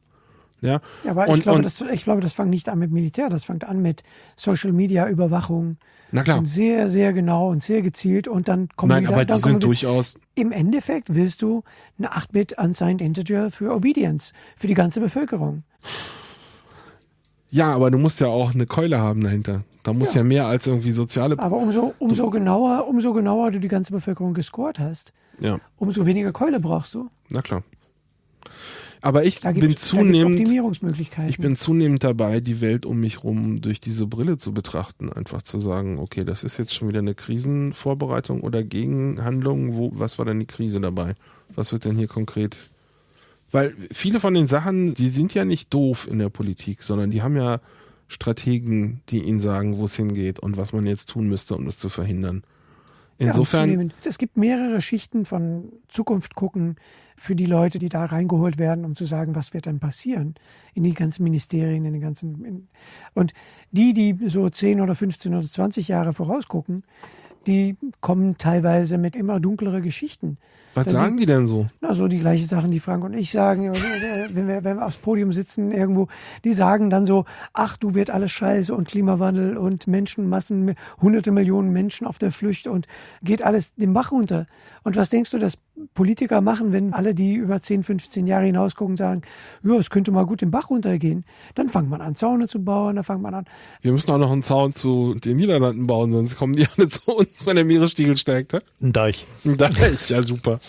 Ja, ja aber und, ich, glaube, das, ich glaube, das fängt nicht an mit Militär, das fängt an mit Social Media Überwachung. Na klar. Und sehr, sehr genau und sehr gezielt und dann kommen Nein, wieder, aber die sind durchaus. Im Endeffekt willst du eine 8-Bit Unsigned Integer für Obedience, für die ganze Bevölkerung. Ja, aber du musst ja auch eine Keule haben dahinter. Da muss ja. ja, mehr als irgendwie soziale. Aber umso, umso genauer, umso genauer du die ganze Bevölkerung gescored hast, ja. umso weniger Keule brauchst du. Na klar. Aber ich bin zunehmend, ich bin zunehmend dabei, die Welt um mich rum durch diese Brille zu betrachten, einfach zu sagen, okay, das ist jetzt schon wieder eine Krisenvorbereitung oder Gegenhandlung. Wo, was war denn die Krise dabei? Was wird denn hier konkret? Weil viele von den Sachen, die sind ja nicht doof in der Politik, sondern die haben ja Strategen, die ihnen sagen, wo es hingeht und was man jetzt tun müsste, um das zu verhindern. Insofern. Ja, es gibt mehrere Schichten von Zukunft gucken für die Leute, die da reingeholt werden, um zu sagen, was wird dann passieren in die ganzen Ministerien, in den ganzen. In, und die, die so 10 oder 15 oder 20 Jahre vorausgucken, die kommen teilweise mit immer dunklere Geschichten. Was sagen die, die, denn so? Na, so die gleichen Sachen, die Frank und ich sagen, wenn wir, wenn wir aufs Podium sitzen irgendwo, die sagen dann so, ach, du wird alles scheiße und Klimawandel und Menschenmassen, hunderte Millionen Menschen auf der Flucht und geht alles den Bach runter. Und was denkst du, dass Politiker machen, wenn alle, die über 10, 15 Jahre hinausgucken, sagen, ja, es könnte mal gut den Bach runtergehen? Dann fängt man an, Zaune zu bauen, dann fängt man an. Wir müssen auch noch einen Zaun zu den Niederlanden bauen, sonst kommen die alle zu uns, wenn der Meeresspiegel steigt. Ein Deich. Ein Deich, ja super.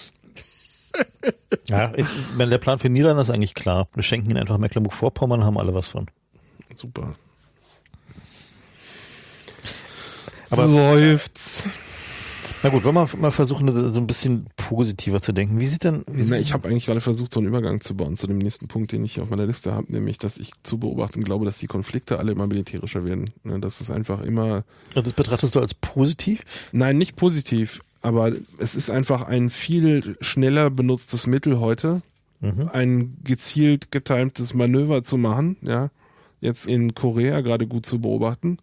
ja, ich, der Plan für Niederlande ist eigentlich klar. Wir schenken ihnen einfach Mecklenburg-Vorpommern, haben alle was von. Super. Aber Seufz. Na gut, wollen wir mal versuchen, so ein bisschen positiver zu denken. Wie sieht denn. Wie Na, ich habe eigentlich gerade versucht, so einen Übergang zu bauen zu dem nächsten Punkt, den ich hier auf meiner Liste habe, nämlich, dass ich zu beobachten glaube, dass die Konflikte alle immer militärischer werden. Ne, das ist einfach immer. Das betrachtest du als positiv? Nein, nicht positiv. Aber es ist einfach ein viel schneller benutztes Mittel heute, mhm. ein gezielt getimtes Manöver zu machen, ja. Jetzt in Korea gerade gut zu beobachten.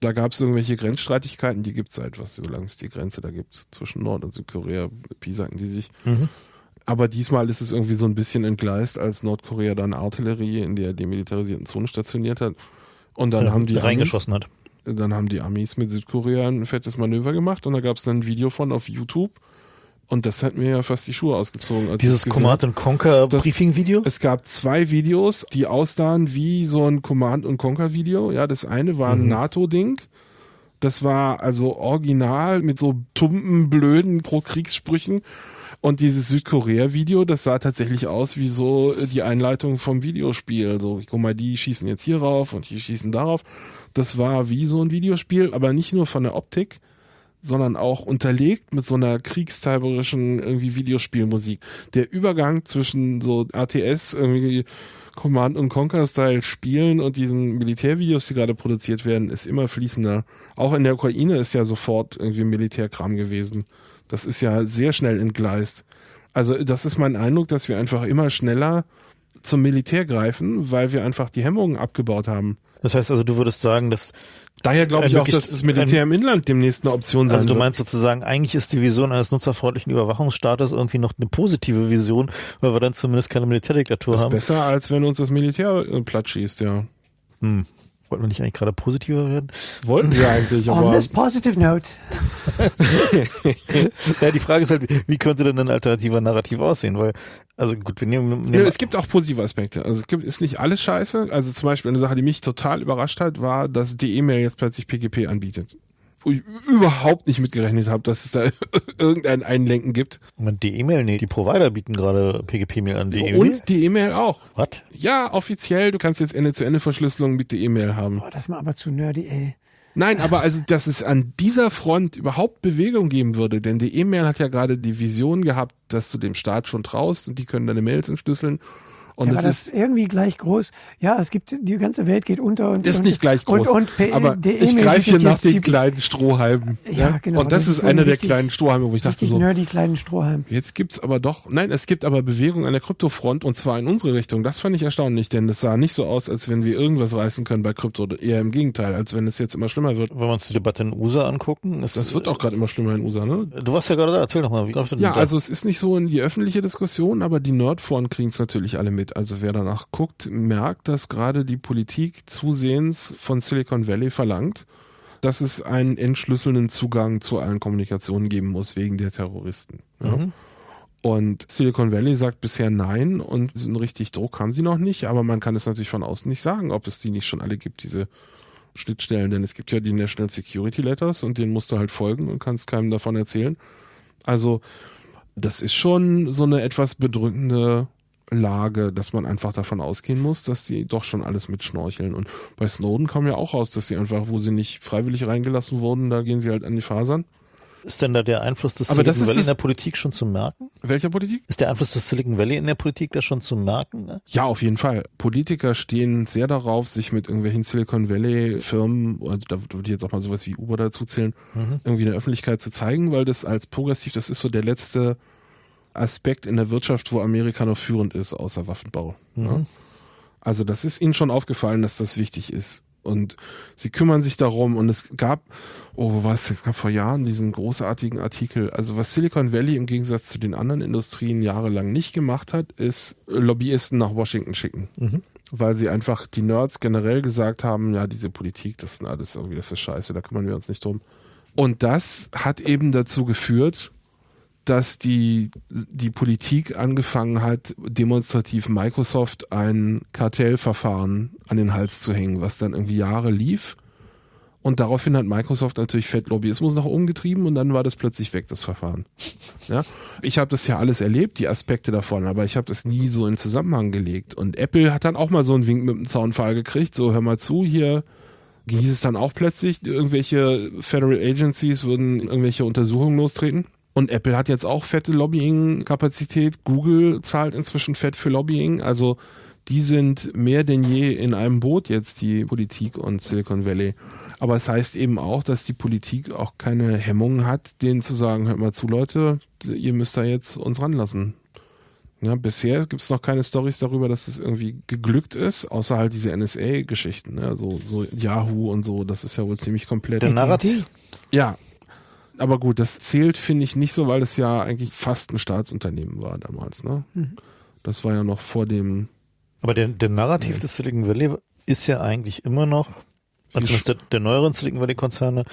Da gab es irgendwelche Grenzstreitigkeiten, die gibt es seit was, solange es die Grenze da gibt zwischen Nord- und Südkorea, piesacken die sich. Mhm. Aber diesmal ist es irgendwie so ein bisschen entgleist, als Nordkorea dann Artillerie in der demilitarisierten Zone stationiert hat. Und dann ja, haben die reingeschossen hat. Dann haben die Amis mit Südkorea ein fettes Manöver gemacht und da gab es dann ein Video von auf YouTube. Und das hat mir ja fast die Schuhe ausgezogen. Dieses Command hab. Conquer Das- Briefing-Video? Es gab zwei Videos, die aussahen wie so ein Command und Conquer Video. Ja, das eine war ein NATO-Ding. Das war also original mit so tumpen, blöden Pro-Kriegssprüchen. Und dieses Südkorea-Video, das sah tatsächlich aus wie so äh, die Einleitung vom Videospiel. So, guck mal, die schießen jetzt hier rauf und die schießen darauf. Das war wie so ein Videospiel, aber nicht nur von der Optik, sondern auch unterlegt mit so einer kriegstreiberischen irgendwie Videospielmusik. Der Übergang zwischen so ATS irgendwie Command und Conquer Style Spielen und diesen Militärvideos, die gerade produziert werden, ist immer fließender. Auch in der Ukraine ist ja sofort irgendwie Militärkram gewesen. Das ist ja sehr schnell entgleist. Also das ist mein Eindruck, dass wir einfach immer schneller zum Militär greifen, weil wir einfach die Hemmungen abgebaut haben. Das heißt also, du würdest sagen, dass Daher glaube ich auch, wirklich- dass das Militär im Inland demnächst eine Option sein Also du wird. meinst sozusagen, eigentlich ist die Vision eines nutzerfreundlichen Überwachungsstaates irgendwie noch eine positive Vision, weil wir dann zumindest keine Militärdiktatur ist haben. besser, als wenn uns das Militär platt schießt, ja. Hm. Wollten wir nicht eigentlich gerade positiver werden? Wollten sie eigentlich, On aber this positive note, Ja, die Frage ist halt, wie könnte denn ein alternativer Narrativ aussehen? Weil, also gut, wir nehmen, ja, nehmen es gibt auch positive Aspekte. Also es gibt, ist nicht alles scheiße. Also zum Beispiel eine Sache, die mich total überrascht hat, war, dass die E-Mail jetzt plötzlich PGP anbietet. Wo ich überhaupt nicht mitgerechnet habe, dass es da irgendein Einlenken gibt. Moment, die E-Mail, nee, die Provider bieten gerade PGP-Mail an. Die E-Mail? Und die E-Mail auch. Was? Ja, offiziell, du kannst jetzt Ende-zu-Ende-Verschlüsselung mit der E-Mail haben. boah, das ist mir aber zu nerdy, ey. Nein, aber also, dass es an dieser Front überhaupt Bewegung geben würde, denn die E-Mail hat ja gerade die Vision gehabt, dass du dem Staat schon traust und die können deine Mails entschlüsseln. Und Ja, es ist, irgendwie gleich groß. Ja, es gibt, die ganze Welt geht unter und. ist und, nicht gleich groß. Und, und P- aber die ich greife hier nach den die- kleinen Strohhalmen. Ja, genau, Und das, das ist so einer ein der kleinen Strohhalme, wo ich dachte Richtig so, nerdy kleinen Strohhalm. Jetzt gibt's aber doch, nein, es gibt aber Bewegung an der Kryptofront und zwar in unsere Richtung. Das fand ich erstaunlich, denn es sah nicht so aus, als wenn wir irgendwas reißen können bei Krypto. Eher im Gegenteil, als wenn es jetzt immer schlimmer wird. Wenn wir uns die Debatte in USA angucken, ist, Das wird auch gerade immer schlimmer in USA, ne? Du warst ja gerade da, erzähl doch mal, wie läuft denn Ja, da? also es ist nicht so in die öffentliche Diskussion, aber die Nerdforen kriegen es natürlich alle mit. Also wer danach guckt, merkt, dass gerade die Politik zusehends von Silicon Valley verlangt, dass es einen entschlüsselnden Zugang zu allen Kommunikationen geben muss wegen der Terroristen. Ja. Mhm. Und Silicon Valley sagt bisher nein und so einen richtig Druck haben sie noch nicht, aber man kann es natürlich von außen nicht sagen, ob es die nicht schon alle gibt, diese Schnittstellen, denn es gibt ja die National Security Letters und denen musst du halt folgen und kannst keinem davon erzählen. Also das ist schon so eine etwas bedrückende Lage, dass man einfach davon ausgehen muss, dass die doch schon alles mitschnorcheln. Und bei Snowden kam ja auch raus, dass sie einfach, wo sie nicht freiwillig reingelassen wurden, da gehen sie halt an die Fasern. Ist denn da der Einfluss des Aber Silicon Valley in der Politik schon zu merken? Welcher Politik? Ist der Einfluss des Silicon Valley in der Politik da schon zu merken? Ne? Ja, auf jeden Fall. Politiker stehen sehr darauf, sich mit irgendwelchen Silicon Valley Firmen, also da würde ich jetzt auch mal sowas wie Uber dazu zählen, irgendwie in der Öffentlichkeit zu zeigen, weil das als progressiv, das ist so der letzte Aspekt in der Wirtschaft, wo Amerika noch führend ist, außer Waffenbau. Ne? Also das ist ihnen schon aufgefallen, dass das wichtig ist. Und sie kümmern sich darum und es gab, oh, wo war es? Es gab vor Jahren diesen großartigen Artikel. Also was Silicon Valley im Gegensatz zu den anderen Industrien jahrelang nicht gemacht hat, ist Lobbyisten nach Washington schicken. Weil sie einfach die Nerds generell gesagt haben, ja, diese Politik, das ist alles irgendwie, das ist scheiße, da kümmern wir uns nicht drum. Und das hat eben dazu geführt, dass die, die Politik angefangen hat, demonstrativ Microsoft ein Kartellverfahren an den Hals zu hängen, was dann irgendwie Jahre lief. Und daraufhin hat Microsoft natürlich fett Lobbyismus nach oben getrieben und dann war das plötzlich weg, das Verfahren. Ja? Ich habe das ja alles erlebt, die Aspekte davon, aber ich habe das nie so in Zusammenhang gelegt. Und Apple hat dann auch mal so einen Wink mit dem Zaunpfahl gekriegt, so hör mal zu, hier hieß es dann auch plötzlich, irgendwelche Federal Agencies würden irgendwelche Untersuchungen lostreten. Und Apple hat jetzt auch fette Lobbying-Kapazität. Google zahlt inzwischen fett für Lobbying. Also die sind mehr denn je in einem Boot jetzt, die Politik und Silicon Valley. Aber es heißt eben auch, dass die Politik auch keine Hemmungen hat, denen zu sagen, hört mal zu, Leute, ihr müsst da jetzt uns ranlassen. Ja, bisher gibt es noch keine Stories darüber, dass es irgendwie geglückt ist, außer halt diese NSA-Geschichten, ne? so, so Yahoo und so, das ist ja wohl ziemlich komplett. Der Narrativ. Ja, aber gut, das zählt, finde ich, nicht so, weil es ja eigentlich fast ein Staatsunternehmen war damals. Ne? Das war ja noch vor dem. Aber der, der Narrativ des Silicon Valley ist ja eigentlich immer noch, Also zumindest der, der neueren Silicon Valley Konzerne,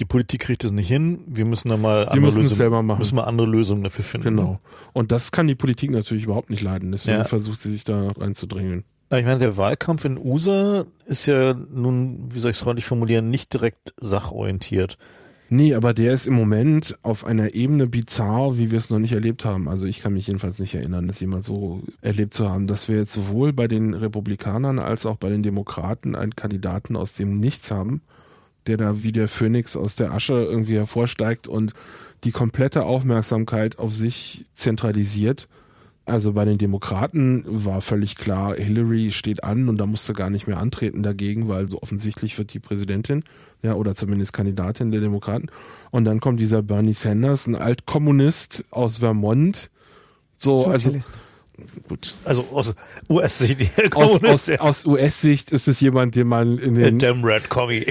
die Politik kriegt es nicht hin, wir müssen da mal Wir müssen es selber machen. müssen wir andere Lösungen dafür finden. Genau. Und das kann die Politik natürlich überhaupt nicht leiden. Deswegen Ja. versucht sie sich da reinzudrängeln. Ich meine, der Wahlkampf in USA ist ja nun, wie soll ich es freundlich formulieren, nicht direkt sachorientiert. Nee, aber der ist im Moment auf einer Ebene bizarr, wie wir es noch nicht erlebt haben. Also ich kann mich jedenfalls nicht erinnern, das jemand so erlebt zu haben, dass wir jetzt sowohl bei den Republikanern als auch bei den Demokraten einen Kandidaten aus dem Nichts haben, der da wie der Phönix aus der Asche irgendwie hervorsteigt und die komplette Aufmerksamkeit auf sich zentralisiert. Also bei den Demokraten war völlig klar, Hillary steht an und da musste gar nicht mehr antreten dagegen, weil so offensichtlich wird die Präsidentin, ja, oder zumindest Kandidatin der Demokraten. Und dann kommt dieser Bernie Sanders, ein Altkommunist aus Vermont. So, also gut. Also aus US-Sicht, Aus, aus, aus US-Sicht ist es jemand, den man in den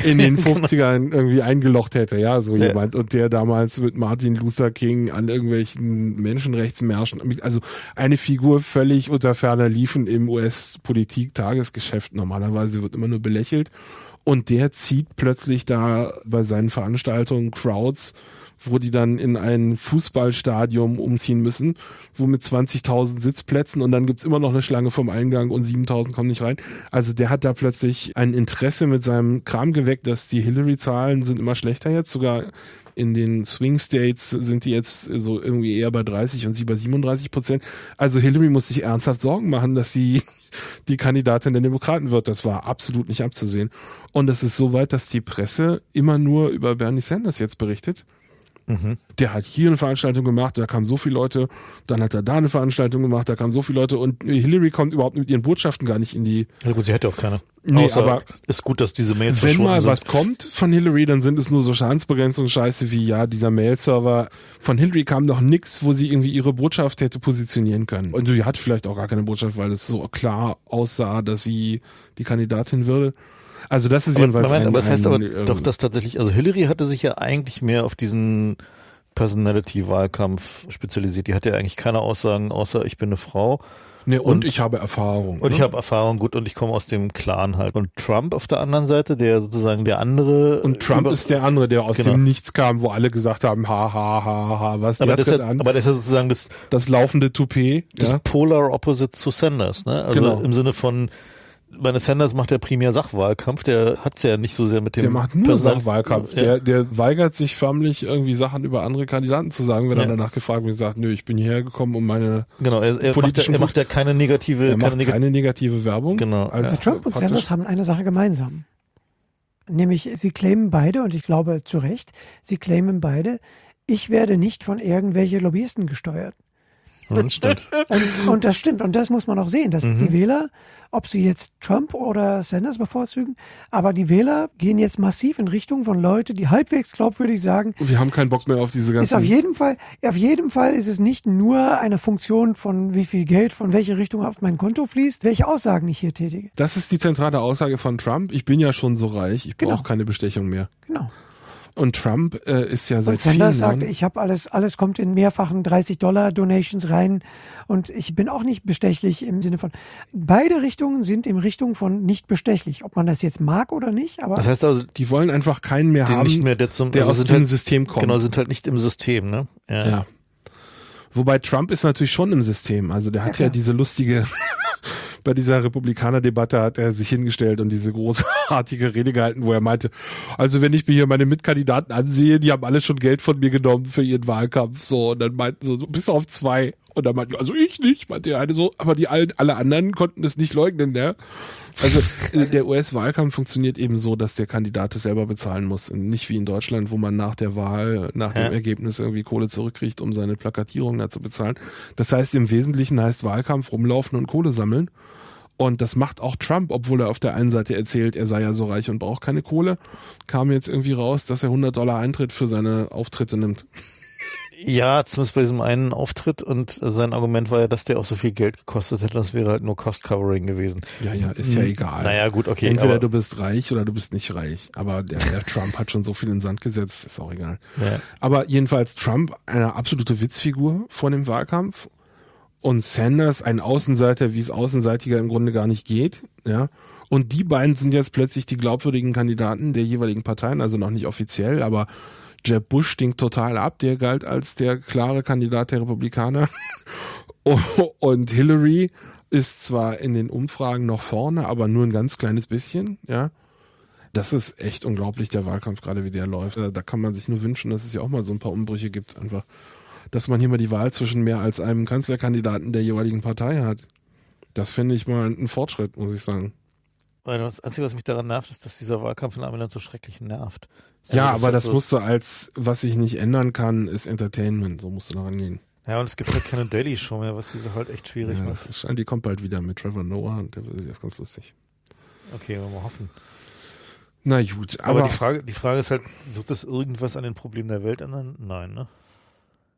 in den 50ern irgendwie eingelocht hätte, ja, so Ja. jemand. Und der damals mit Martin Luther King an irgendwelchen Menschenrechtsmärschen, also eine Figur völlig unter ferner Liefen im US-Politik-Tagesgeschäft. Normalerweise wird immer nur belächelt. Und der zieht plötzlich da bei seinen Veranstaltungen Crowds, wo die dann in ein Fußballstadion umziehen müssen, wo mit 20.000 Sitzplätzen und dann gibt's immer noch eine Schlange vom Eingang und 7.000 kommen nicht rein. Also der hat da plötzlich ein Interesse mit seinem Kram geweckt, dass die Hillary-Zahlen sind immer schlechter jetzt, sogar in den Swing States sind die jetzt so irgendwie eher bei 30 und sie bei 37 Prozent. Also Hillary muss sich ernsthaft Sorgen machen, dass sie die Kandidatin der Demokraten wird. Das war absolut nicht abzusehen. Und es ist so weit, dass die Presse immer nur über Bernie Sanders jetzt berichtet. Der hat hier eine Veranstaltung gemacht, da kamen so viele Leute, dann hat er da eine Veranstaltung gemacht, da kamen so viele Leute und Hillary kommt überhaupt mit ihren Botschaften gar nicht in die. Ja gut, sie hätte auch keine. Nee, Außer aber ist gut, dass diese Mails Wenn mal sind. was kommt von Hillary, dann sind es nur so Schadensbegrenzungsscheiße wie ja, dieser Mail-Server. Von Hillary kam noch nix, wo sie irgendwie ihre Botschaft hätte positionieren können. Und sie hat vielleicht auch gar keine Botschaft, weil es so klar aussah, dass sie die Kandidatin würde. Also das ist Aber, jedenfalls Moment, ein, aber das heißt aber äh, doch, dass tatsächlich, also Hillary hatte sich ja eigentlich mehr auf diesen Personality-Wahlkampf spezialisiert. Die hatte ja eigentlich keine Aussagen, außer ich bin eine Frau nee, und, und- ich habe Erfahrung. und ne? ich habe Erfahrung, gut, und ich komme aus dem Clan halt. Und Trump auf der anderen Seite, der sozusagen der andere. und Trump ist der andere, der aus Genau. dem Nichts kam, wo alle gesagt haben, ha, ha, ha, ha, was, aber der das, ist ja, an. aber das ist ja sozusagen das, das laufende Toupet. das ja? Polar Opposite zu Sanders, ne? Also Genau. im Sinne von, meine Sanders macht ja primär Sachwahlkampf, der hat's ja nicht so sehr mit dem Der macht nur Personal- Sachwahlkampf. Ja. Der, der weigert sich förmlich irgendwie Sachen über andere Kandidaten zu sagen, wenn er Ja. danach gefragt wird und sagt, nö, ich bin hierher gekommen, um meine, Genau, er, er, macht ja, politischen er macht ja keine negative, er keine macht negative keine negative Werbung. Genau, Als ja. Trump und Sanders haben eine Sache gemeinsam. Nämlich, sie claimen beide, und ich glaube zu Recht, sie claimen beide, ich werde nicht von irgendwelchen Lobbyisten gesteuert. Hm, stimmt. Und, und das stimmt. Und das muss man auch sehen, dass Mhm. die Wähler, ob sie jetzt Trump oder Sanders bevorzugen, aber die Wähler gehen jetzt massiv in Richtung von Leuten, die halbwegs glaubwürdig sagen, Wir haben keinen Bock mehr auf diese ist auf ganzen. jeden Fall, auf jeden Fall ist es nicht nur eine Funktion von wie viel Geld von welche Richtung auf mein Konto fließt, welche Aussagen ich hier tätige. Das ist die zentrale Aussage von Trump. Ich bin ja schon so reich, ich brauche Genau. keine Bestechung mehr. Genau. Und Trump äh, ist ja seit Und Sanders vielen sagt, Jahren. ich habe alles, alles kommt in mehrfachen 30 Dollar Donations rein und ich bin auch nicht bestechlich im Sinne von. Beide Richtungen sind in Richtung von nicht bestechlich, ob man das jetzt mag oder nicht, aber Das heißt also, die wollen einfach keinen mehr haben, nicht mehr, der zum, der also aus dem halt, System kommt. Genau, sind halt nicht im System, ne? Ja. Wobei Trump ist natürlich schon im System. Also der hat ja, klar. diese lustige, bei dieser Republikaner-Debatte hat er sich hingestellt und diese großartige Rede gehalten, wo er meinte, also wenn ich mir hier meine Mitkandidaten ansehe, die haben alle schon Geld von mir genommen für ihren Wahlkampf. So, und dann meinten sie so, bis auf zwei. Und dann meinten also ich nicht, meinte der eine so, aber die allen, alle anderen konnten es nicht leugnen, ne? Also äh, der US-Wahlkampf funktioniert eben so, dass der Kandidat es selber bezahlen muss. Und nicht wie in Deutschland, wo man nach der Wahl, nach Ja. dem Ergebnis irgendwie Kohle zurückkriegt, um seine Plakatierung da zu bezahlen. Das heißt, im Wesentlichen heißt Wahlkampf rumlaufen und Kohle sammeln. Und das macht auch Trump, obwohl er auf der einen Seite erzählt, er sei ja so reich und braucht keine Kohle, kam jetzt irgendwie raus, dass er 100 Dollar Eintritt für seine Auftritte nimmt. Ja, zumindest bei diesem einen Auftritt und sein Argument war ja, dass der auch so viel Geld gekostet hätte, das wäre halt nur Cost-Covering gewesen. Ja, ja, ist ja egal. Naja, gut, okay. Entweder du bist reich oder du bist nicht reich. Aber der, der Trump hat schon so viel in den Sand gesetzt, ist auch egal. ja. Aber jedenfalls Trump eine absolute Witzfigur vor dem Wahlkampf und Sanders ein Außenseiter, wie es Außenseitiger im Grunde gar nicht geht, ja. Und die beiden sind jetzt plötzlich die glaubwürdigen Kandidaten der jeweiligen Parteien, also noch nicht offiziell, aber Jeb Bush stinkt total ab. Der galt als der klare Kandidat der Republikaner. Und Hillary ist zwar in den Umfragen noch vorne, aber nur ein ganz kleines bisschen, ja. Das ist echt unglaublich, der Wahlkampf gerade, wie der läuft. Da kann man sich nur wünschen, dass es ja auch mal so ein paar Umbrüche gibt, einfach. Dass man hier mal die Wahl zwischen mehr als einem Kanzlerkandidaten der jeweiligen Partei hat. Das finde ich mal ein Fortschritt, muss ich sagen. Das Einzige, was mich daran nervt, ist, dass dieser Wahlkampf in Amiland so schrecklich nervt. Also ja, das aber das so musst du als, was ich nicht ändern kann, ist Entertainment. So musst du da rangehen. Ja, und es gibt halt keine Daily Show mehr, was diese halt echt schwierig ja, macht. Ist, die kommt bald wieder mit Trevor Noah und der ist ganz lustig. Okay, wollen wir hoffen. Na gut, aber, aber die Frage, die Frage ist halt, wird das irgendwas an den Problemen der Welt ändern? Nein, ne?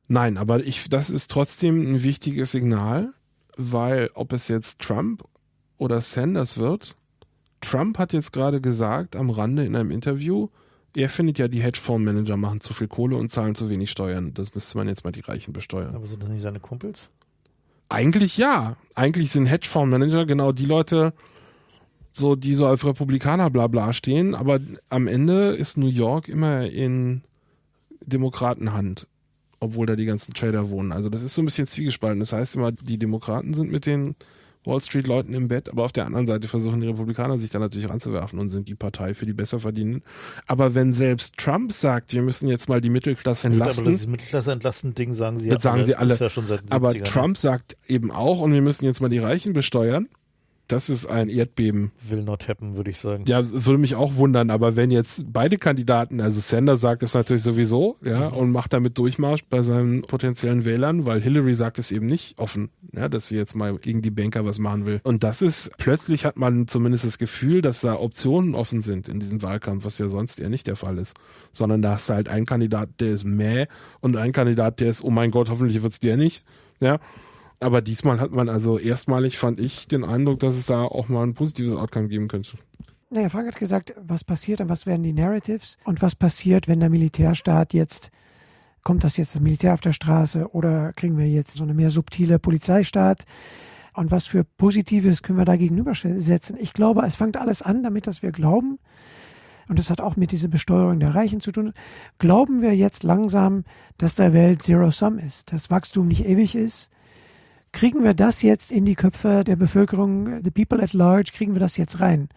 Nein, aber ich, das ist trotzdem ein wichtiges Signal, weil ob es jetzt Trump oder Sanders wird, Trump hat jetzt gerade gesagt am Rande in einem Interview, er findet ja, die Hedgefondsmanager machen zu viel Kohle und zahlen zu wenig Steuern. Das müsste man jetzt mal die Reichen besteuern. Aber sind das nicht seine Kumpels? Eigentlich ja. Eigentlich sind Hedgefondsmanager genau die Leute, so, die so als Republikaner bla bla stehen, aber am Ende ist New York immer in Demokratenhand, obwohl da die ganzen Trader wohnen. Also das ist so ein bisschen zwiegespalten. Das heißt immer, die Demokraten sind mit den Wall Street Leuten im Bett, aber auf der anderen Seite versuchen die Republikaner sich da natürlich ranzuwerfen und sind die Partei für die besser verdienen. Aber wenn selbst Trump sagt, wir müssen jetzt mal die Mittelklasse entlasten. Aber das Mittelklasse entlasten Ding sagen sie ja sagen alle. Sie alle. Ja schon seit aber Trump sagt eben auch, und wir müssen jetzt mal die Reichen besteuern. Das ist ein Erdbeben. Will not happen, würde ich sagen. Ja, würde mich auch wundern, aber wenn jetzt beide Kandidaten, also Sanders sagt es natürlich sowieso, ja, mhm. und macht damit Durchmarsch bei seinen potenziellen Wählern, weil Hillary sagt es eben nicht offen, ja, dass sie jetzt mal gegen die Banker was machen will. Und das ist, plötzlich hat man zumindest das Gefühl, dass da Optionen offen sind in diesem Wahlkampf, was ja sonst eher nicht der Fall ist. Sondern da hast du halt einen Kandidat, der ist mäh und einen Kandidat, der ist, oh mein Gott, hoffentlich wird's der nicht, ja. Aber diesmal hat man also erstmalig, fand ich, den Eindruck, dass es da auch mal ein positives Outcome geben könnte. Naja, Frank hat gesagt, was passiert und was werden die Narratives und was passiert, wenn der Militärstaat jetzt, kommt das jetzt das Militär auf der Straße oder kriegen wir jetzt so eine mehr subtile Polizeistaat? Und was für Positives können wir da gegenübersetzen? Ich glaube, es fängt alles an damit, dass wir glauben, und das hat auch mit dieser Besteuerung der Reichen zu tun, glauben wir jetzt langsam, dass der Welt Zero Sum ist, dass Wachstum nicht ewig ist, Kriegen wir das jetzt in die Köpfe der Bevölkerung, the people at large, kriegen wir das jetzt rein?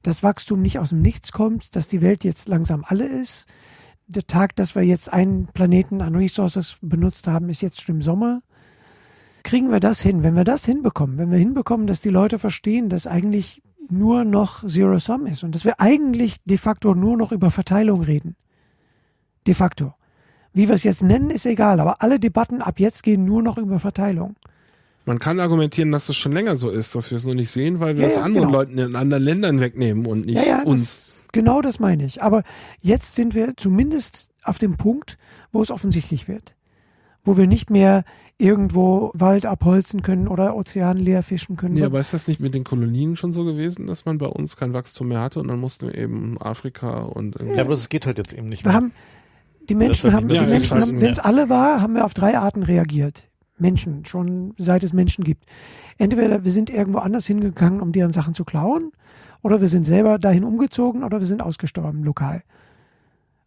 Dass Wachstum nicht aus dem Nichts kommt, dass die Welt jetzt langsam alle ist. Der Tag, dass wir jetzt einen Planeten an Resources benutzt haben, ist jetzt schon im Sommer. Kriegen wir das hin? Wenn wir das hinbekommen, wenn wir hinbekommen, dass die Leute verstehen, dass eigentlich nur noch Zero Sum ist und dass wir eigentlich de facto nur noch über Verteilung reden. De facto. Wie wir es jetzt nennen, ist egal, aber alle Debatten ab jetzt gehen nur noch über Verteilung. Man kann argumentieren, dass das schon länger so ist, dass wir es nur nicht sehen, weil wir ja, es ja, anderen genau. Leuten in anderen Ländern wegnehmen und nicht ja, uns. Das, genau das meine ich. Aber jetzt sind wir zumindest auf dem Punkt, wo es offensichtlich wird. Wo wir nicht mehr irgendwo Wald abholzen können oder Ozean leer fischen können. Ja, aber ist das nicht mit den Kolonien schon so gewesen, dass man bei uns kein Wachstum mehr hatte und dann mussten wir eben Afrika und irgendwie. Ja, aber es geht halt jetzt eben nicht mehr. Wir haben, die Menschen haben, die Menschen haben, wenn es alle war, haben wir auf drei Arten reagiert. Menschen, schon seit es Menschen gibt. Entweder wir sind irgendwo anders hingegangen, um deren Sachen zu klauen, oder wir sind selber dahin umgezogen, oder wir sind ausgestorben lokal.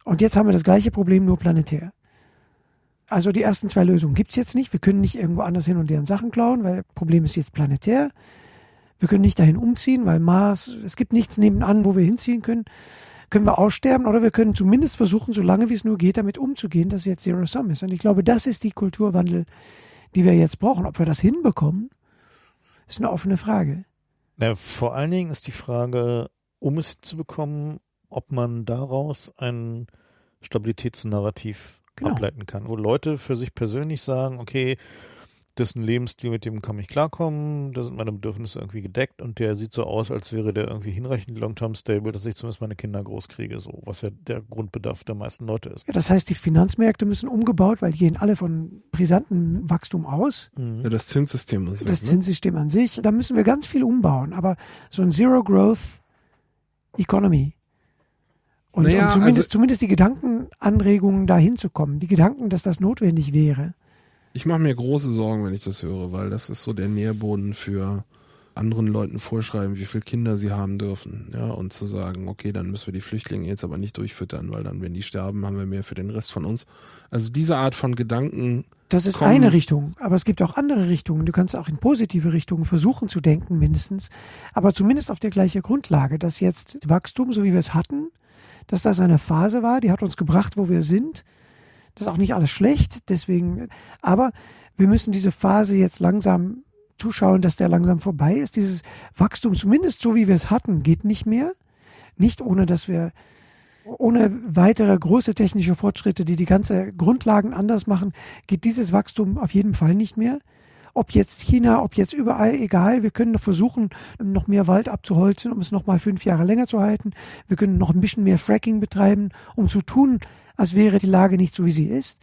Und jetzt haben wir das gleiche Problem, nur planetär. Also die ersten zwei Lösungen gibt's jetzt nicht. Wir können nicht irgendwo anders hin und deren Sachen klauen, weil das Problem ist jetzt planetär. Wir können nicht dahin umziehen, weil Mars, es gibt nichts nebenan, wo wir hinziehen können. Können wir aussterben oder wir können zumindest versuchen, so lange wie es nur geht, damit umzugehen, dass jetzt Zero Sum ist. Und ich glaube, das ist die Kulturwandel, die wir jetzt brauchen. Ob wir das hinbekommen, ist eine offene Frage. Na, vor allen Dingen ist die Frage, um es zu bekommen, ob man daraus ein Stabilitätsnarrativ genau. ableiten kann, wo Leute für sich persönlich sagen, okay, das ist ein Lebensstil, mit dem kann ich klarkommen, da sind meine Bedürfnisse irgendwie gedeckt und der sieht so aus, als wäre der irgendwie hinreichend long-term stable, dass ich zumindest meine Kinder groß kriege, so, was ja der Grundbedarf der meisten Leute ist. Ja, das heißt, die Finanzmärkte müssen umgebaut, weil die gehen alle von brisantem Wachstum aus. Mhm. Ja, das Zinssystem ist Das weg, ne? Zinssystem an sich, da müssen wir ganz viel umbauen, aber so ein Zero-Growth Economy, und, naja, und zumindest, also, zumindest die Gedankenanregungen da hinzukommen, die Gedanken, dass das notwendig wäre. Ich mache mir große Sorgen, wenn ich das höre, weil das ist so der Nährboden für anderen Leuten vorschreiben, wie viele Kinder sie haben dürfen, ja, und zu sagen, okay, dann müssen wir die Flüchtlinge jetzt aber nicht durchfüttern, weil dann, wenn die sterben, haben wir mehr für den Rest von uns. Also diese Art von Gedanken. Das ist kommen- eine Richtung, aber es gibt auch andere Richtungen. Du kannst auch in positive Richtungen versuchen zu denken, mindestens, aber zumindest auf der gleichen Grundlage, dass jetzt Wachstum, so wie wir es hatten, dass das eine Phase war, die hat uns gebracht, wo wir sind. Das ist auch nicht alles schlecht, deswegen, aber wir müssen diese Phase jetzt langsam zuschauen, dass der langsam vorbei ist. Dieses Wachstum, zumindest so wie wir es hatten, geht nicht mehr. Nicht ohne, dass wir ohne weitere große technische Fortschritte, die die ganze Grundlagen anders machen, geht dieses Wachstum auf jeden Fall nicht mehr. Ob jetzt China, ob jetzt überall, egal. Wir können versuchen, noch mehr Wald abzuholzen, um es noch mal fünf Jahre länger zu halten. Wir können noch ein bisschen mehr Fracking betreiben, um zu tun, als wäre die Lage nicht so, wie sie ist.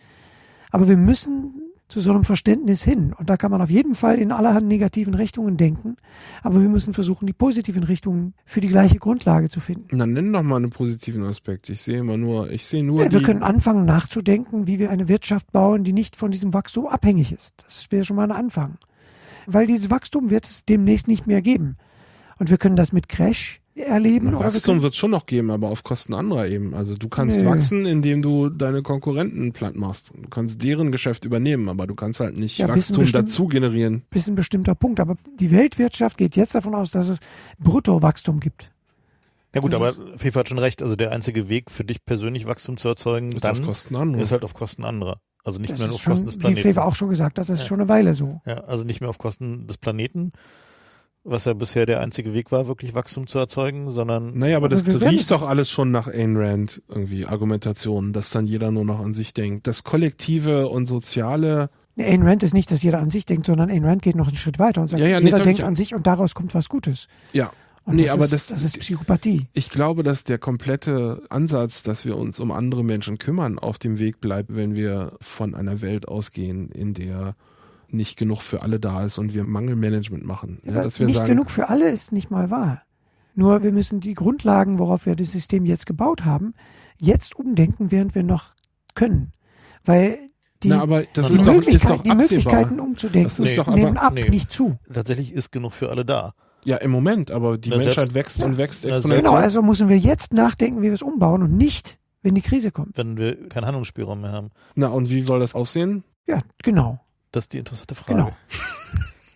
Aber wir müssen zu so einem Verständnis hin. Und da kann man auf jeden Fall in allerhand negativen Richtungen denken. Aber wir müssen versuchen, die positiven Richtungen für die gleiche Grundlage zu finden. Na, nenn doch mal einen positiven Aspekt. Ich sehe immer nur, ich sehe nur Ja, wir können anfangen nachzudenken, wie wir eine Wirtschaft bauen, die nicht von diesem Wachstum abhängig ist. Das wäre schon mal ein Anfang. Weil dieses Wachstum wird es demnächst nicht mehr geben. Und wir können das mit Crash erleben. Na, Wachstum wird es schon noch geben, aber auf Kosten anderer eben. Also du kannst Nee. wachsen, indem du deine Konkurrenten platt machst. Du kannst deren Geschäft übernehmen, aber du kannst halt nicht Ja, Wachstum bestimmt- dazu generieren. bis ein bestimmter Punkt. Aber die Weltwirtschaft geht jetzt davon aus, dass es Bruttowachstum gibt. Ja gut, Das aber ist- FIFA hat schon recht. Also der einzige Weg für dich persönlich Wachstum zu erzeugen, Ist auf dann ist halt auf Kosten anderer. Also nicht Das mehr ist auf schon, Kosten des wie Planeten. Fever auch schon gesagt hat, das ist Ja. schon eine Weile so. Ja, also nicht mehr auf Kosten des Planeten, was ja bisher der einzige Weg war, wirklich Wachstum zu erzeugen, sondern Naja, aber Aber das riecht doch alles schon nach Ayn Rand irgendwie Argumentation, dass dann jeder nur noch an sich denkt. Das Kollektive und Soziale, Nee, Ayn Rand ist nicht, dass jeder an sich denkt, sondern Ayn Rand geht noch einen Schritt weiter und sagt, Ja, ja, nee, jeder doch, denkt an sich und daraus kommt was Gutes. ja. Und Nee, das aber ist, das- das ist Psychopathie. Ich glaube, dass der komplette Ansatz, dass wir uns um andere Menschen kümmern, auf dem Weg bleibt, wenn wir von einer Welt ausgehen, in der nicht genug für alle da ist und wir Mangelmanagement machen. Ja, dass wir nicht sagen, genug für alle ist nicht mal wahr. Nur wir müssen die Grundlagen, worauf wir das System jetzt gebaut haben, jetzt umdenken, während wir noch können. Weil die, na, aber das die, ist doch, ist Möglichkeit, doch die. Möglichkeiten umzudenken Das ist doch nehmen aber- ab, nee. nicht zu. tatsächlich ist genug für alle da. Ja, im Moment, aber die Na, Menschheit selbst- wächst und wächst Ja, exponentiell. Genau, also müssen wir jetzt nachdenken, wie wir es umbauen und nicht, wenn die Krise kommt. Wenn wir keinen Handlungsspielraum mehr haben. Na, und wie soll das aussehen? Ja, genau. Das ist die interessante Frage. Genau.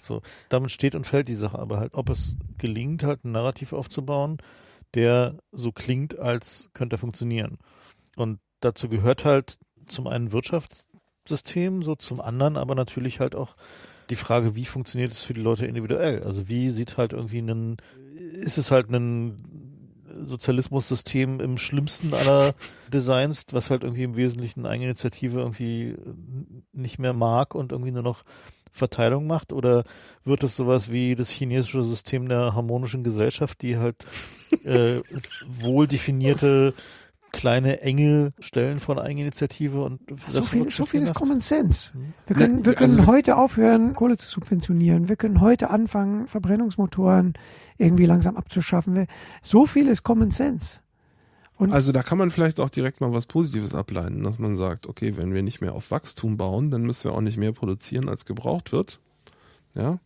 So, damit steht und fällt die Sache aber halt, ob es gelingt, halt ein Narrativ aufzubauen, der so klingt, als könnte er funktionieren. Und dazu gehört halt zum einen Wirtschaftssystem, so zum anderen aber natürlich halt auch die Frage, wie funktioniert es für die Leute individuell? Also wie sieht halt irgendwie ein, ist es halt ein Sozialismus-System im schlimmsten aller Designs, was halt irgendwie im Wesentlichen Eigeninitiative irgendwie nicht mehr mag und irgendwie nur noch Verteilung macht? Oder wird es sowas wie das chinesische System der harmonischen Gesellschaft, die halt äh, wohl definierte kleine, enge Stellen von Eigeninitiative und So viel, so viel ist? Common Sense. Hm. Wir können, Na, wir können also- heute aufhören, Kohle zu subventionieren. Wir können heute anfangen, Verbrennungsmotoren irgendwie langsam abzuschaffen. Wir, so viel ist Common Sense. Und Also da kann man vielleicht auch direkt mal was Positives ableiten, dass man sagt, okay, wenn wir nicht mehr auf Wachstum bauen, dann müssen wir auch nicht mehr produzieren, als gebraucht wird. Ja.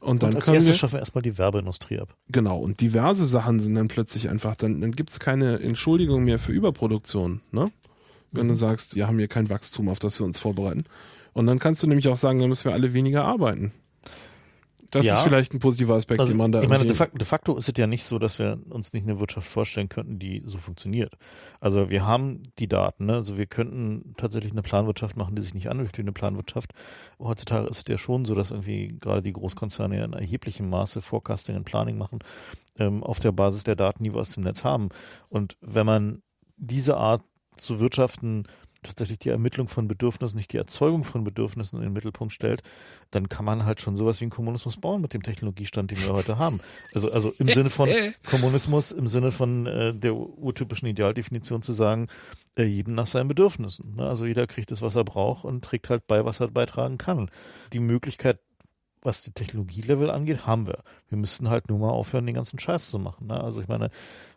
Und dann Und als können erstes wir, schaffen wir erstmal die Werbeindustrie ab. genau, und diverse Sachen sind dann plötzlich einfach, dann, dann gibt es keine Entschuldigung mehr für Überproduktion, ne? Wenn Mhm. du sagst, wir haben hier kein Wachstum, auf das wir uns vorbereiten. Und dann kannst du nämlich auch sagen, dann müssen wir alle weniger arbeiten. Das Ja. ist vielleicht ein positiver Aspekt, Also, den man da ich meine, de facto, de facto ist es ja nicht so, dass wir uns nicht eine Wirtschaft vorstellen könnten, die so funktioniert. Also wir haben die Daten, ne? also wir könnten tatsächlich eine Planwirtschaft machen, die sich nicht anfühlt wie eine Planwirtschaft. Heutzutage ist es ja schon so, dass irgendwie gerade die Großkonzerne in erheblichem Maße Forecasting und Planning machen ähm, auf der Basis der Daten, die wir aus dem Netz haben. Und wenn man diese Art zu wirtschaften tatsächlich die Ermittlung von Bedürfnissen, nicht die Erzeugung von Bedürfnissen in den Mittelpunkt stellt, dann kann man halt schon sowas wie einen Kommunismus bauen mit dem Technologiestand, den wir heute haben. Also, also im Sinne von Kommunismus, im Sinne von äh, der urtypischen Idealdefinition zu sagen, äh, jedem nach seinen Bedürfnissen. Ne? Also jeder kriegt das, was er braucht und trägt halt bei, was er beitragen kann. Die Möglichkeit, was die Technologielevel angeht, haben wir. Wir müssten halt nur mal aufhören, den ganzen Scheiß zu machen. Ne? Also ich meine,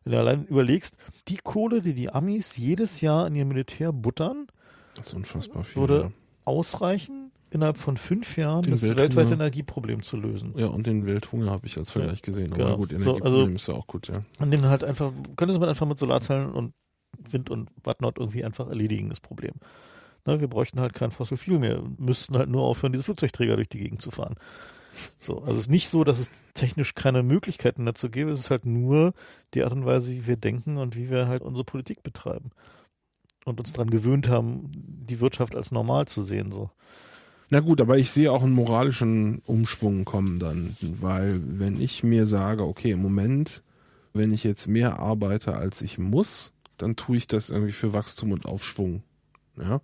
wenn du allein überlegst, die Kohle, die die Amis jedes Jahr in ihr Militär buttern, das ist unfassbar viel. würde ja. ausreichen, innerhalb von fünf Jahren Den das Welthunger. weltweite Energieproblem zu lösen. Ja, und den Welthunger habe ich als Vergleich gesehen. Aber genau. gut, So, Energieproblem also- ist ja auch gut, ja. Und den halt einfach, könnte man einfach mit Solarzellen und Wind und whatnot irgendwie einfach erledigen, das Problem. Ne, wir bräuchten halt kein Fossil Fuel mehr, müssten halt nur aufhören, diese Flugzeugträger durch die Gegend zu fahren. So, also es ist nicht so, dass es technisch keine Möglichkeiten dazu gäbe, es ist halt nur die Art und Weise, wie wir denken und wie wir halt unsere Politik betreiben. Und uns daran gewöhnt haben, die Wirtschaft als normal zu sehen. So. Na gut, aber ich sehe auch einen moralischen Umschwung kommen dann, weil wenn ich mir sage, okay, im Moment, wenn ich jetzt mehr arbeite, als ich muss, dann tue ich das irgendwie für Wachstum und Aufschwung. Ja,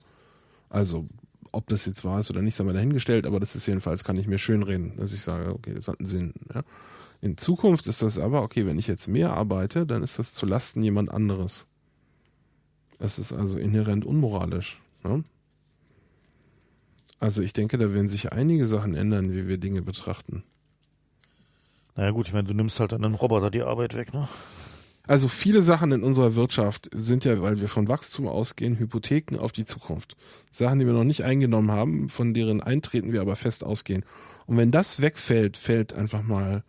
also ob das jetzt wahr ist oder nicht, sei mal dahingestellt, aber das ist jedenfalls, kann ich mir schön reden, dass ich sage, okay, das hat einen Sinn. Ja? In Zukunft ist das aber, okay, wenn ich jetzt mehr arbeite, dann ist das zu Lasten jemand anderes. Das ist also inhärent unmoralisch. Ne? Also ich denke, da werden sich einige Sachen ändern, wie wir Dinge betrachten. Naja gut, ich meine, du nimmst halt einem Roboter die Arbeit weg, ne? Also viele Sachen in unserer Wirtschaft sind ja, weil wir von Wachstum ausgehen, Hypotheken auf die Zukunft. Sachen, die wir noch nicht eingenommen haben, von deren Eintreten wir aber fest ausgehen. Und wenn das wegfällt, fällt einfach mal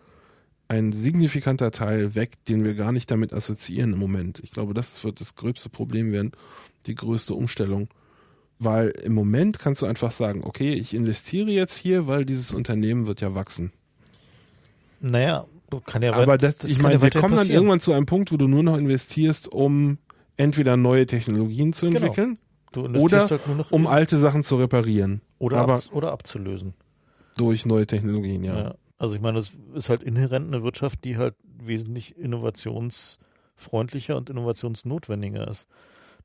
ein signifikanter Teil weg, den wir gar nicht damit assoziieren im Moment. Ich glaube, das wird das gröbste Problem werden, die größte Umstellung. Weil im Moment kannst du einfach sagen, okay, ich investiere jetzt hier, weil dieses Unternehmen wird ja wachsen. Naja, kann ja Aber das, das ich meine, ja wir kommen dann passieren. irgendwann zu einem Punkt, wo du nur noch investierst, um entweder neue Technologien zu Genau. entwickeln investierst oder halt um alte Sachen zu reparieren. oder, abz oder abzulösen. durch neue Technologien, ja. Ja. Also ich meine, das ist halt inhärent eine Wirtschaft, die halt wesentlich innovationsfreundlicher und innovationsnotwendiger ist.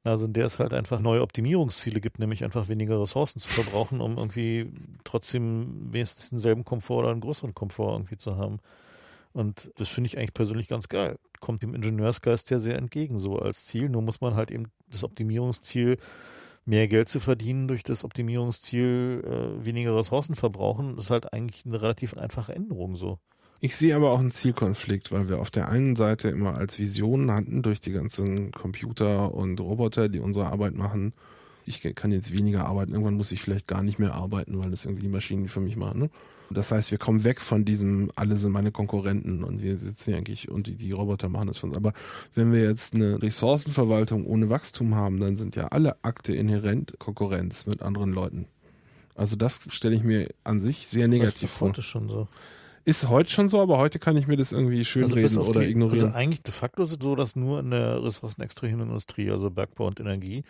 Also in der es halt einfach neue Optimierungsziele gibt, nämlich einfach weniger Ressourcen zu verbrauchen, um irgendwie trotzdem wenigstens denselben Komfort oder einen größeren Komfort irgendwie zu haben. Und das finde ich eigentlich persönlich ganz geil. Kommt dem Ingenieursgeist ja sehr entgegen, so als Ziel. Nur muss man halt eben das Optimierungsziel mehr Geld zu verdienen durch das Optimierungsziel äh, weniger Ressourcen verbrauchen, ist halt eigentlich eine relativ einfache Änderung so. Ich sehe aber auch einen Zielkonflikt, weil wir auf der einen Seite immer als Vision hatten durch die ganzen Computer und Roboter, die unsere Arbeit machen. Ich kann jetzt weniger arbeiten, irgendwann muss ich vielleicht gar nicht mehr arbeiten, weil das irgendwie die Maschinen für mich machen. Ne? Das heißt, wir kommen weg von diesem, alle sind meine Konkurrenten und wir sitzen hier eigentlich und die, die Roboter machen das für uns. Aber wenn wir jetzt eine Ressourcenverwaltung ohne Wachstum haben, dann sind ja alle Akte inhärent Konkurrenz mit anderen Leuten. Also das stelle ich mir an sich sehr negativ vor. heute schon so. Ist heute schon so, aber heute kann ich mir das irgendwie schönreden auf oder die, ignorieren. Also eigentlich de facto ist es so, dass nur in der ressourcenextrahierenden Industrie, also Bergbau und Energie,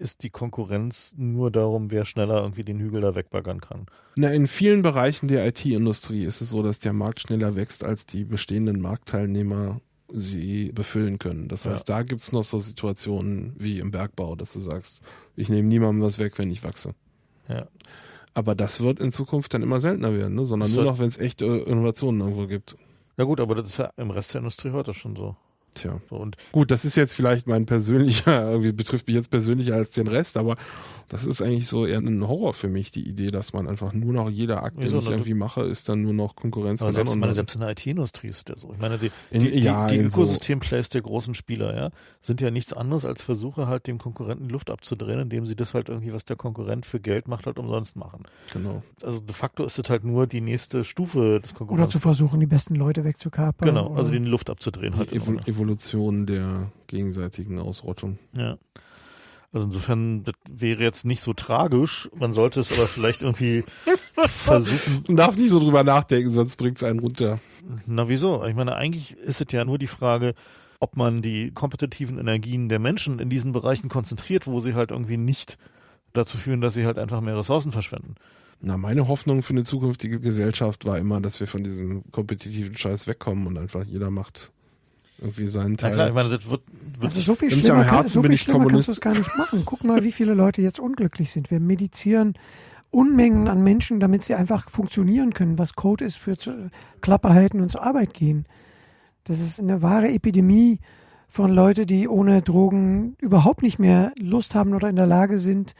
ist die Konkurrenz nur darum, wer schneller irgendwie den Hügel da wegbaggern kann. Na, in vielen Bereichen der IT-Industrie ist es so, dass der Markt schneller wächst, als die bestehenden Marktteilnehmer sie befüllen können. Das Ja. heißt, da gibt's noch so Situationen wie im Bergbau, dass du sagst, ich nehme niemandem was weg, wenn ich wachse. Ja. Aber das wird in Zukunft dann immer seltener werden, ne? sondern Das nur noch, wenn es echte Innovationen irgendwo gibt. Ja gut, aber das ist ja im Rest der Industrie heute schon so. Tja. so und Gut, das ist jetzt vielleicht mein persönlicher, irgendwie betrifft mich jetzt persönlicher als den Rest, aber das ist eigentlich so eher ein Horror für mich, die Idee, dass man einfach nur noch jeder Akt, den Wieso? ich Na, du- irgendwie mache, ist dann nur noch Konkurrenz aber mit selbst, ich meine, selbst in der IT-Industrie ist der so. Ich meine, die, In- die, die, ja, die so- Ökosystemplays der großen Spieler, ja, sind ja nichts anderes als Versuche, halt dem Konkurrenten die Luft abzudrehen, indem sie das halt irgendwie, was der Konkurrent für Geld macht, halt umsonst machen. genau. Also de facto ist es halt nur die nächste Stufe des Oder Konkurrenten. zu versuchen, die besten Leute wegzukapern. Genau, also oder- die Luft abzudrehen halt. Die Evolution der gegenseitigen Ausrottung. Ja. Also insofern, das wäre jetzt nicht so tragisch. Man sollte es aber vielleicht irgendwie versuchen. Man darf nicht so drüber nachdenken, sonst bringt es einen runter. Na wieso? Ich meine, eigentlich ist es ja nur die Frage, ob man die kompetitiven Energien der Menschen in diesen Bereichen konzentriert, wo sie halt irgendwie nicht dazu führen, dass sie halt einfach mehr Ressourcen verschwenden. Na, meine Hoffnung für eine zukünftige Gesellschaft war immer, dass wir von diesem kompetitiven Scheiß wegkommen und einfach jeder macht irgendwie seinen Na Teil. klar, ich meine, das wird, wird Also so viel schlimmer, am kann, so bin viel ich schlimmer Kommunist. kannst du es gar nicht machen. Guck mal, wie viele Leute jetzt unglücklich sind. Wir medizieren Unmengen an Menschen, damit sie einfach funktionieren können, was Code ist für Klappe halten und zur Arbeit gehen. Das ist eine wahre Epidemie von Leuten, die ohne Drogen überhaupt nicht mehr Lust haben oder in der Lage sind,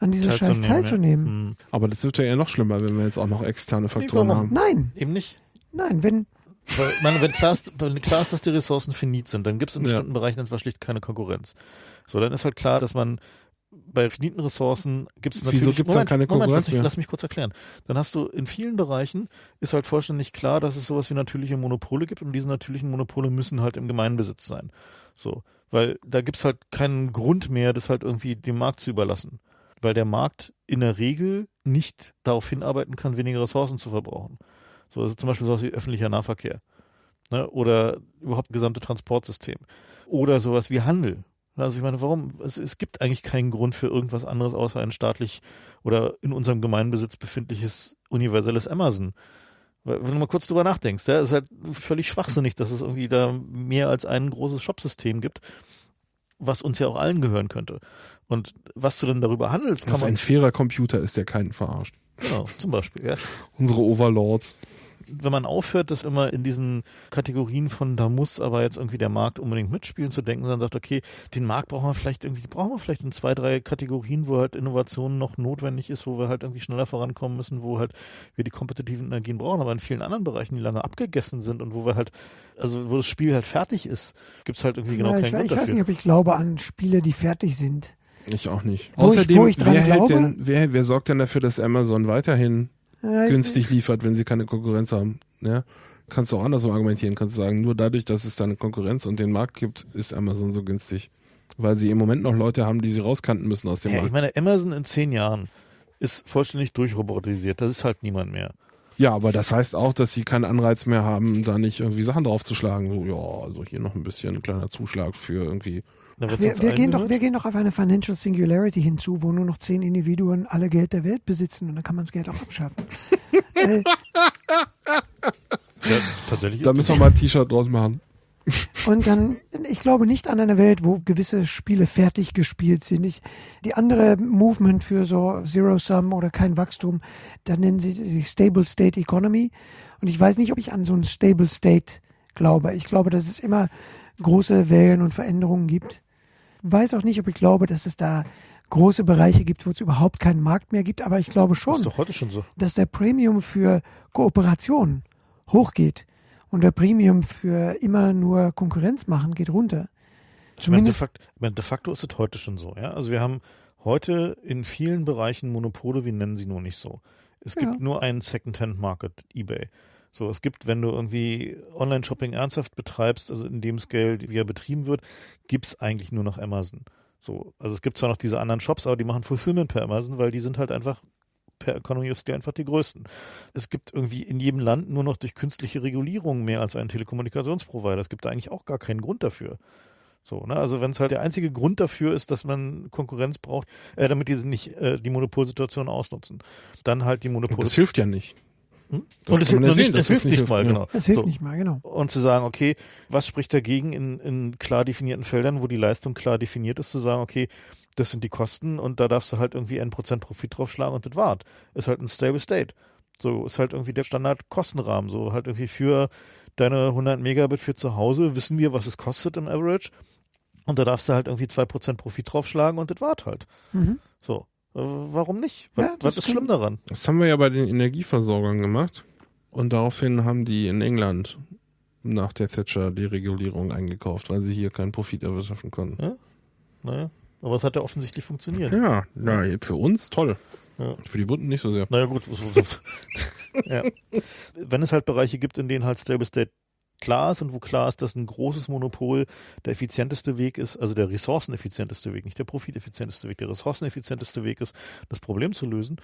an dieser Scheiß teilzunehmen. Ja. Hm. Aber das wird ja eher noch schlimmer, wenn wir jetzt auch noch externe Faktoren haben. Nein, Eben nicht. nein, wenn Weil, meine, wenn klar, ist, wenn klar ist, dass die Ressourcen finit sind, dann gibt es in Ja. bestimmten Bereichen einfach schlicht keine Konkurrenz. So, dann ist halt klar, dass man bei finiten Ressourcen gibt es natürlich. Wieso gibt's dann keine Moment, Konkurrenz lass mich, lass mich kurz erklären. Dann hast du in vielen Bereichen ist halt vollständig klar, dass es sowas wie natürliche Monopole gibt und diese natürlichen Monopole müssen halt im Gemeinbesitz sein. So. Weil da gibt's halt keinen Grund mehr, das halt irgendwie dem Markt zu überlassen. Weil der Markt in der Regel nicht darauf hinarbeiten kann, weniger Ressourcen zu verbrauchen. So, also zum Beispiel sowas wie öffentlicher Nahverkehr. Ne? Oder überhaupt gesamte Transportsystem. Oder sowas wie Handel. Also ich meine, warum? Es, es gibt eigentlich keinen Grund für irgendwas anderes außer ein staatlich oder in unserem Gemeinbesitz befindliches universelles Amazon. Wenn du mal kurz drüber nachdenkst, ja, ist halt völlig schwachsinnig, dass es irgendwie da mehr als ein großes Shopsystem gibt, was uns ja auch allen gehören könnte. Und was du denn darüber handelst, kann Was man ein fairer Computer ist, der keinen verarscht. genau, zum Beispiel, ja. Unsere Overlords. Wenn man aufhört, das immer in diesen Kategorien von da muss aber jetzt irgendwie der Markt unbedingt mitspielen zu denken, sondern sagt, okay, den Markt brauchen wir vielleicht irgendwie, brauchen wir vielleicht in zwei, drei Kategorien, wo halt Innovation noch notwendig ist, wo wir halt irgendwie schneller vorankommen müssen, wo halt wir die kompetitiven Energien brauchen, aber in vielen anderen Bereichen, die lange abgegessen sind und wo wir halt, also wo das Spiel halt fertig ist, gibt's halt irgendwie genau Ja, keinen ich, Grund ich weiß dafür. nicht, ob ich glaube an Spiele, die fertig sind. Ich auch nicht. Wo ich- Außerdem, wo ich dran wer, hält glaube- denn, wer, wer sorgt denn dafür, dass Amazon weiterhin Ja, ich- günstig liefert, wenn sie keine Konkurrenz haben? Ja? Kannst du auch andersrum argumentieren. Kannst du sagen, nur dadurch, dass es da eine Konkurrenz und den Markt gibt, ist Amazon so günstig. Weil sie im Moment noch Leute haben, die sie rauskanten müssen aus dem Ja, ich Markt. meine, Amazon in zehn Jahren ist vollständig durchrobotisiert. Das ist halt niemand mehr. Ja, aber das heißt auch, dass sie keinen Anreiz mehr haben, da nicht irgendwie Sachen draufzuschlagen. So, ja, also hier noch ein bisschen ein kleiner Zuschlag für irgendwie. Wird's wir, wir, gehen doch, wir gehen doch auf eine Financial Singularity hinzu, wo nur noch zehn Individuen alle Geld der Welt besitzen und dann kann man das Geld auch abschaffen. äh, ja, tatsächlich Da müssen wir mal ein T-Shirt draus machen. und dann, ich glaube nicht an eine Welt, wo gewisse Spiele fertig gespielt sind. Ich, die andere Movement für so Zero Sum oder kein Wachstum, da nennen sie sich Stable State Economy. Und ich weiß nicht, ob ich an so ein Stable State glaube. Ich glaube, dass es immer große Wellen und Veränderungen gibt. Weiß auch nicht, ob ich glaube, dass es da große Bereiche gibt, wo es überhaupt keinen Markt mehr gibt. Aber ich glaube schon, schon so. dass der Premium für Kooperation hochgeht und der Premium für immer nur Konkurrenz machen geht runter. Ich meine, de, Zumindest, meine, de facto ist es heute schon so. Ja? Also wir haben heute in vielen Bereichen Monopole, wir nennen sie nur nicht so. Es gibt Ja. nur einen Second-Hand-Market, eBay. So, es gibt, wenn du irgendwie Online-Shopping ernsthaft betreibst, also in dem Scale, wie er betrieben wird, gibt's eigentlich nur noch Amazon. So, also es gibt zwar noch diese anderen Shops, aber die machen Fulfillment per Amazon, weil die sind halt einfach per Economy of Scale einfach die größten. Es gibt irgendwie in jedem Land nur noch durch künstliche Regulierung mehr als einen Telekommunikationsprovider. Es gibt da eigentlich auch gar keinen Grund dafür. So, ne? Also wenn es halt der einzige Grund dafür ist, dass man Konkurrenz braucht, äh, damit die nicht äh, die Monopolsituation ausnutzen, dann halt die Und Monopole. das hilft ja nicht. Hm? das Und es, ja es, sehen, es hilft nicht mal, genau. das hilft so. nicht mal, genau. Und zu sagen, okay, was spricht dagegen in, in klar definierten Feldern, wo die Leistung klar definiert ist, zu sagen, okay, das sind die Kosten und da darfst du halt irgendwie ein Prozent Profit draufschlagen und das wart. Ist halt ein Stable State. So ist halt irgendwie der Standardkostenrahmen. So halt irgendwie für deine 100 Megabit für zu Hause wissen wir, was es kostet im Average. Und da darfst du halt irgendwie 2% Profit draufschlagen und das wart halt. Mhm. So. Warum nicht? Was, Ja, was ist kann- schlimm daran? Das haben wir ja bei den Energieversorgern gemacht. Und daraufhin haben die in England nach der Thatcher-Deregulierung eingekauft, weil sie hier keinen Profit erwirtschaften konnten. Naja. Aber es hat ja offensichtlich funktioniert. Ja, na, für uns toll. Ja. Für die Bunten nicht so sehr. Naja, gut. ja. Wenn es halt Bereiche gibt, in denen halt Stable State klar ist und wo klar ist, dass ein großes Monopol der effizienteste Weg ist, also der ressourceneffizienteste Weg, nicht der profiteffizienteste Weg, der ressourceneffizienteste Weg ist, das Problem zu lösen,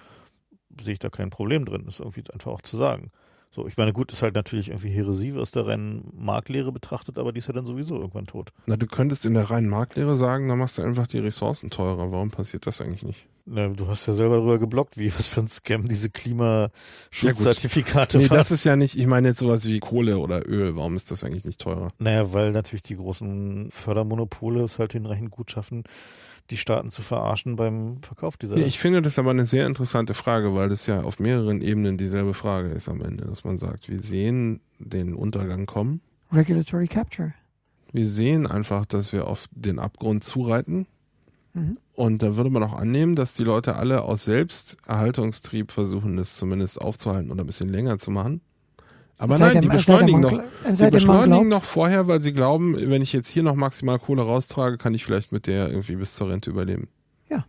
sehe ich da kein Problem drin. Das ist irgendwie einfach auch zu sagen. So, ich meine, gut, ist halt natürlich irgendwie Heresie aus der reinen Marktlehre betrachtet, aber die ist ja dann sowieso irgendwann tot. Na, du könntest in der reinen Marktlehre sagen, da machst du einfach die Ressourcen teurer. Warum passiert das eigentlich nicht? Na, du hast ja selber darüber geblockt, wie was für ein Scam diese Klimaschutzertifikate Nee, waren. das ist ja nicht, ich meine jetzt sowas wie Kohle oder Öl. Warum ist das eigentlich nicht teurer? Naja, weil natürlich die großen Fördermonopole es halt hinreichend gut schaffen, die Staaten zu verarschen beim Verkauf dieser. Nee, ich finde das aber eine sehr interessante Frage, weil das ja auf mehreren Ebenen dieselbe Frage ist am Ende, dass man sagt, wir sehen den Untergang kommen. Regulatory Capture. Wir sehen einfach, dass wir auf den Abgrund zureiten. Mhm. Und da würde man auch annehmen, dass die Leute alle aus Selbsterhaltungstrieb versuchen, das zumindest aufzuhalten oder ein bisschen länger zu machen. Aber sei nein, die es sei denn, beschleunigen noch. Die beschleunigen noch vorher, weil sie glauben, wenn ich jetzt hier noch maximal Kohle raustrage, kann ich vielleicht mit der irgendwie bis zur Rente überleben. Ja,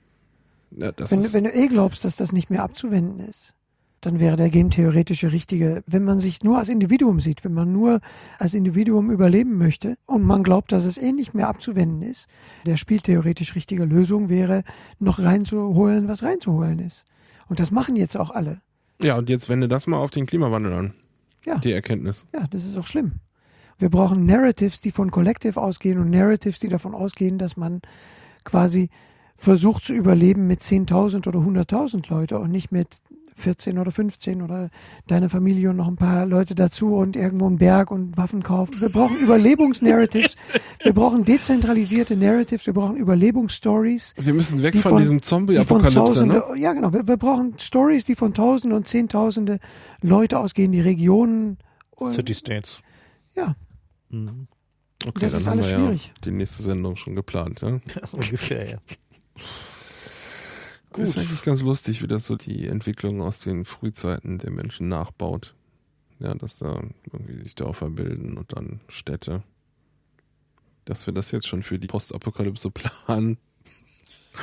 das Wenn, ist, wenn du eh glaubst, dass das nicht mehr abzuwenden ist, dann wäre der game-theoretische richtige, wenn man sich nur als Individuum sieht, wenn man nur als Individuum überleben möchte und man glaubt, dass es eh nicht mehr abzuwenden ist, der spieltheoretisch richtige Lösung wäre, noch reinzuholen, was reinzuholen ist. Und das machen jetzt auch alle. ja, und jetzt wende das mal auf den Klimawandel an. Ja. Die Erkenntnis. Ja, das ist auch schlimm. Wir brauchen Narratives, die von Collective ausgehen und Narratives, die davon ausgehen, dass man quasi versucht zu überleben mit 10.000 oder 100.000 Leute und nicht mit 14 oder 15 oder deine Familie und noch ein paar Leute dazu und irgendwo einen Berg und Waffen kaufen. Wir brauchen Überlebungsnarratives. wir brauchen dezentralisierte Narratives. Wir brauchen Überlebungsstories. Wir müssen weg Die von, von- diesem Die Zombie-Apokalypse, Tausende, ne? ja genau, wir, wir brauchen Stories, die von Tausende und Zehntausende Leute ausgehen, die Regionen. und- City States. Ja, Mhm. Okay, das dann ist haben alles wir schwierig. ja die nächste Sendung schon geplant, ja? Ungefähr, ja. Gut. Ist eigentlich ganz lustig, wie das so die Entwicklung aus den Frühzeiten der Menschen nachbaut. Ja, dass da irgendwie sich Dörfer bilden und dann Städte. Dass wir das jetzt schon für die Postapokalypse planen,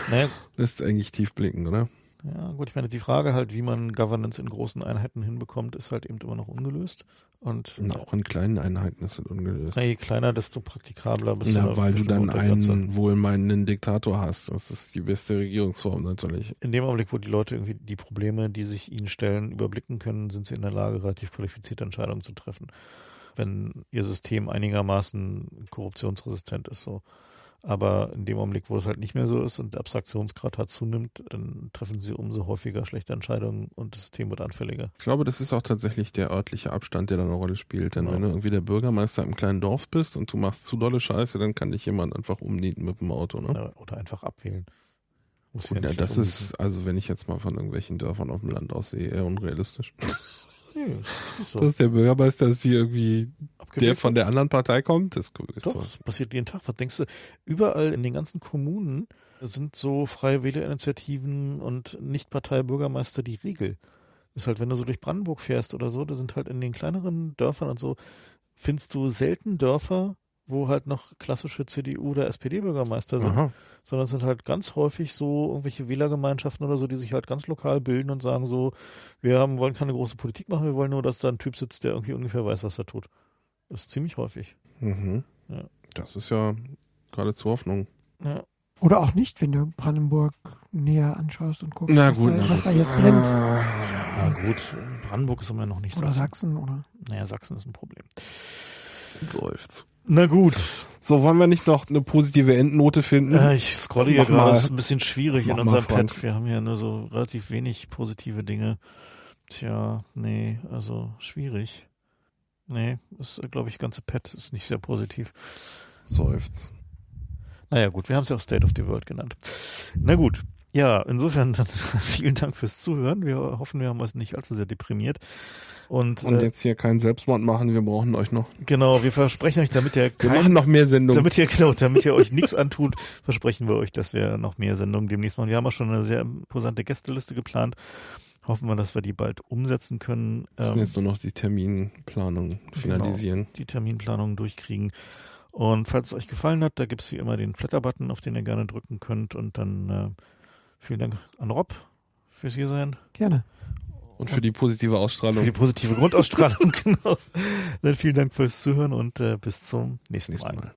Naja, lässt eigentlich tief blicken, oder? Ja, gut, ich meine, die Frage halt, wie man Governance in großen Einheiten hinbekommt, ist halt eben immer noch ungelöst. Und Und auch in kleinen Einheiten ist das ungelöst. na, je kleiner, desto praktikabler bist Na, du. weil du dann einen wohlmeinenden Diktator hast. Das ist die beste Regierungsform natürlich. In dem Augenblick, wo die Leute irgendwie die Probleme, die sich ihnen stellen, überblicken können, sind sie in der Lage, relativ qualifizierte Entscheidungen zu treffen. Wenn ihr System einigermaßen korruptionsresistent ist, so. Aber in dem Augenblick, wo es halt nicht mehr so ist und der Abstraktionsgrad halt zunimmt, dann treffen sie umso häufiger schlechte Entscheidungen und das System wird anfälliger. Ich glaube, das ist auch tatsächlich der örtliche Abstand, der da eine Rolle spielt. Denn Genau. wenn du irgendwie der Bürgermeister im kleinen Dorf bist und du machst zu dolle Scheiße, dann kann dich jemand einfach umnieten mit dem Auto. Ne? Oder, einfach abwählen. Muss Und ja, das unbedingt- ist, also wenn ich jetzt mal von irgendwelchen Dörfern auf dem Land aussehe, eher unrealistisch. Nee, das ist so. Dass der Bürgermeister ist hier irgendwie der Abgewählt von der anderen Partei kommt, das ist Doch, so. das passiert jeden Tag. Was denkst du? Überall in den ganzen Kommunen sind so freie Wählerinitiativen und Nicht-Partei-Bürgermeister die Regel. Ist halt, wenn du so durch Brandenburg fährst oder so, da sind halt in den kleineren Dörfern und so, findest du selten Dörfer, wo halt noch klassische CDU- oder SPD-Bürgermeister sind, Aha. sondern es sind halt ganz häufig so irgendwelche Wählergemeinschaften oder so, die sich halt ganz lokal bilden und sagen so, wir haben, wollen keine große Politik machen, wir wollen nur, dass da ein Typ sitzt, der irgendwie ungefähr weiß, was er tut. Das ist ziemlich häufig. Mhm. Ja. Das ist ja geradezu Hoffnung. Ja. Oder auch nicht, wenn du Brandenburg näher anschaust und guckst, Na was, gut, da, was gut. da jetzt brennt. Na gut, Brandenburg ist immer noch nicht Oder so. Sachsen, oder? Naja, Sachsen ist ein Problem. Seufz. Na gut. So, wollen wir nicht noch eine positive Endnote finden? Äh, ich scrolle hier gerade, mal. das ist ein bisschen schwierig in unserem. Pad. Wir haben hier nur so relativ wenig positive Dinge. Tja, nee, also schwierig. Nee, das glaube ich, ganze Pad ist nicht sehr positiv. Seufz. Naja, gut, wir haben es ja auch State of the World genannt. Na gut. Ja, insofern dann vielen Dank fürs Zuhören. Wir hoffen, wir haben euch nicht allzu sehr deprimiert. Und, Und äh, jetzt hier keinen Selbstmord machen, wir brauchen euch noch. genau, wir versprechen euch, damit ihr Wir kein machen noch mehr Sendungen. Damit ihr, genau, damit ihr euch nichts antut, versprechen wir euch, dass wir noch mehr Sendungen demnächst machen. Wir haben auch schon eine sehr imposante Gästeliste geplant. Hoffen wir, dass wir die bald umsetzen können, Wir müssen ähm, jetzt nur noch die Terminplanung finalisieren. die Terminplanung durchkriegen. Und falls es euch gefallen hat, da gibt es wie immer den Flatter-Button, auf den ihr gerne drücken könnt. Und dann äh, vielen Dank an Rob fürs hier sein. Gerne. Und für die positive Für Ausstrahlung. die positive Grundausstrahlung, genau. Dann vielen Dank fürs Zuhören und äh, bis zum nächsten Nächstes Mal. Mal.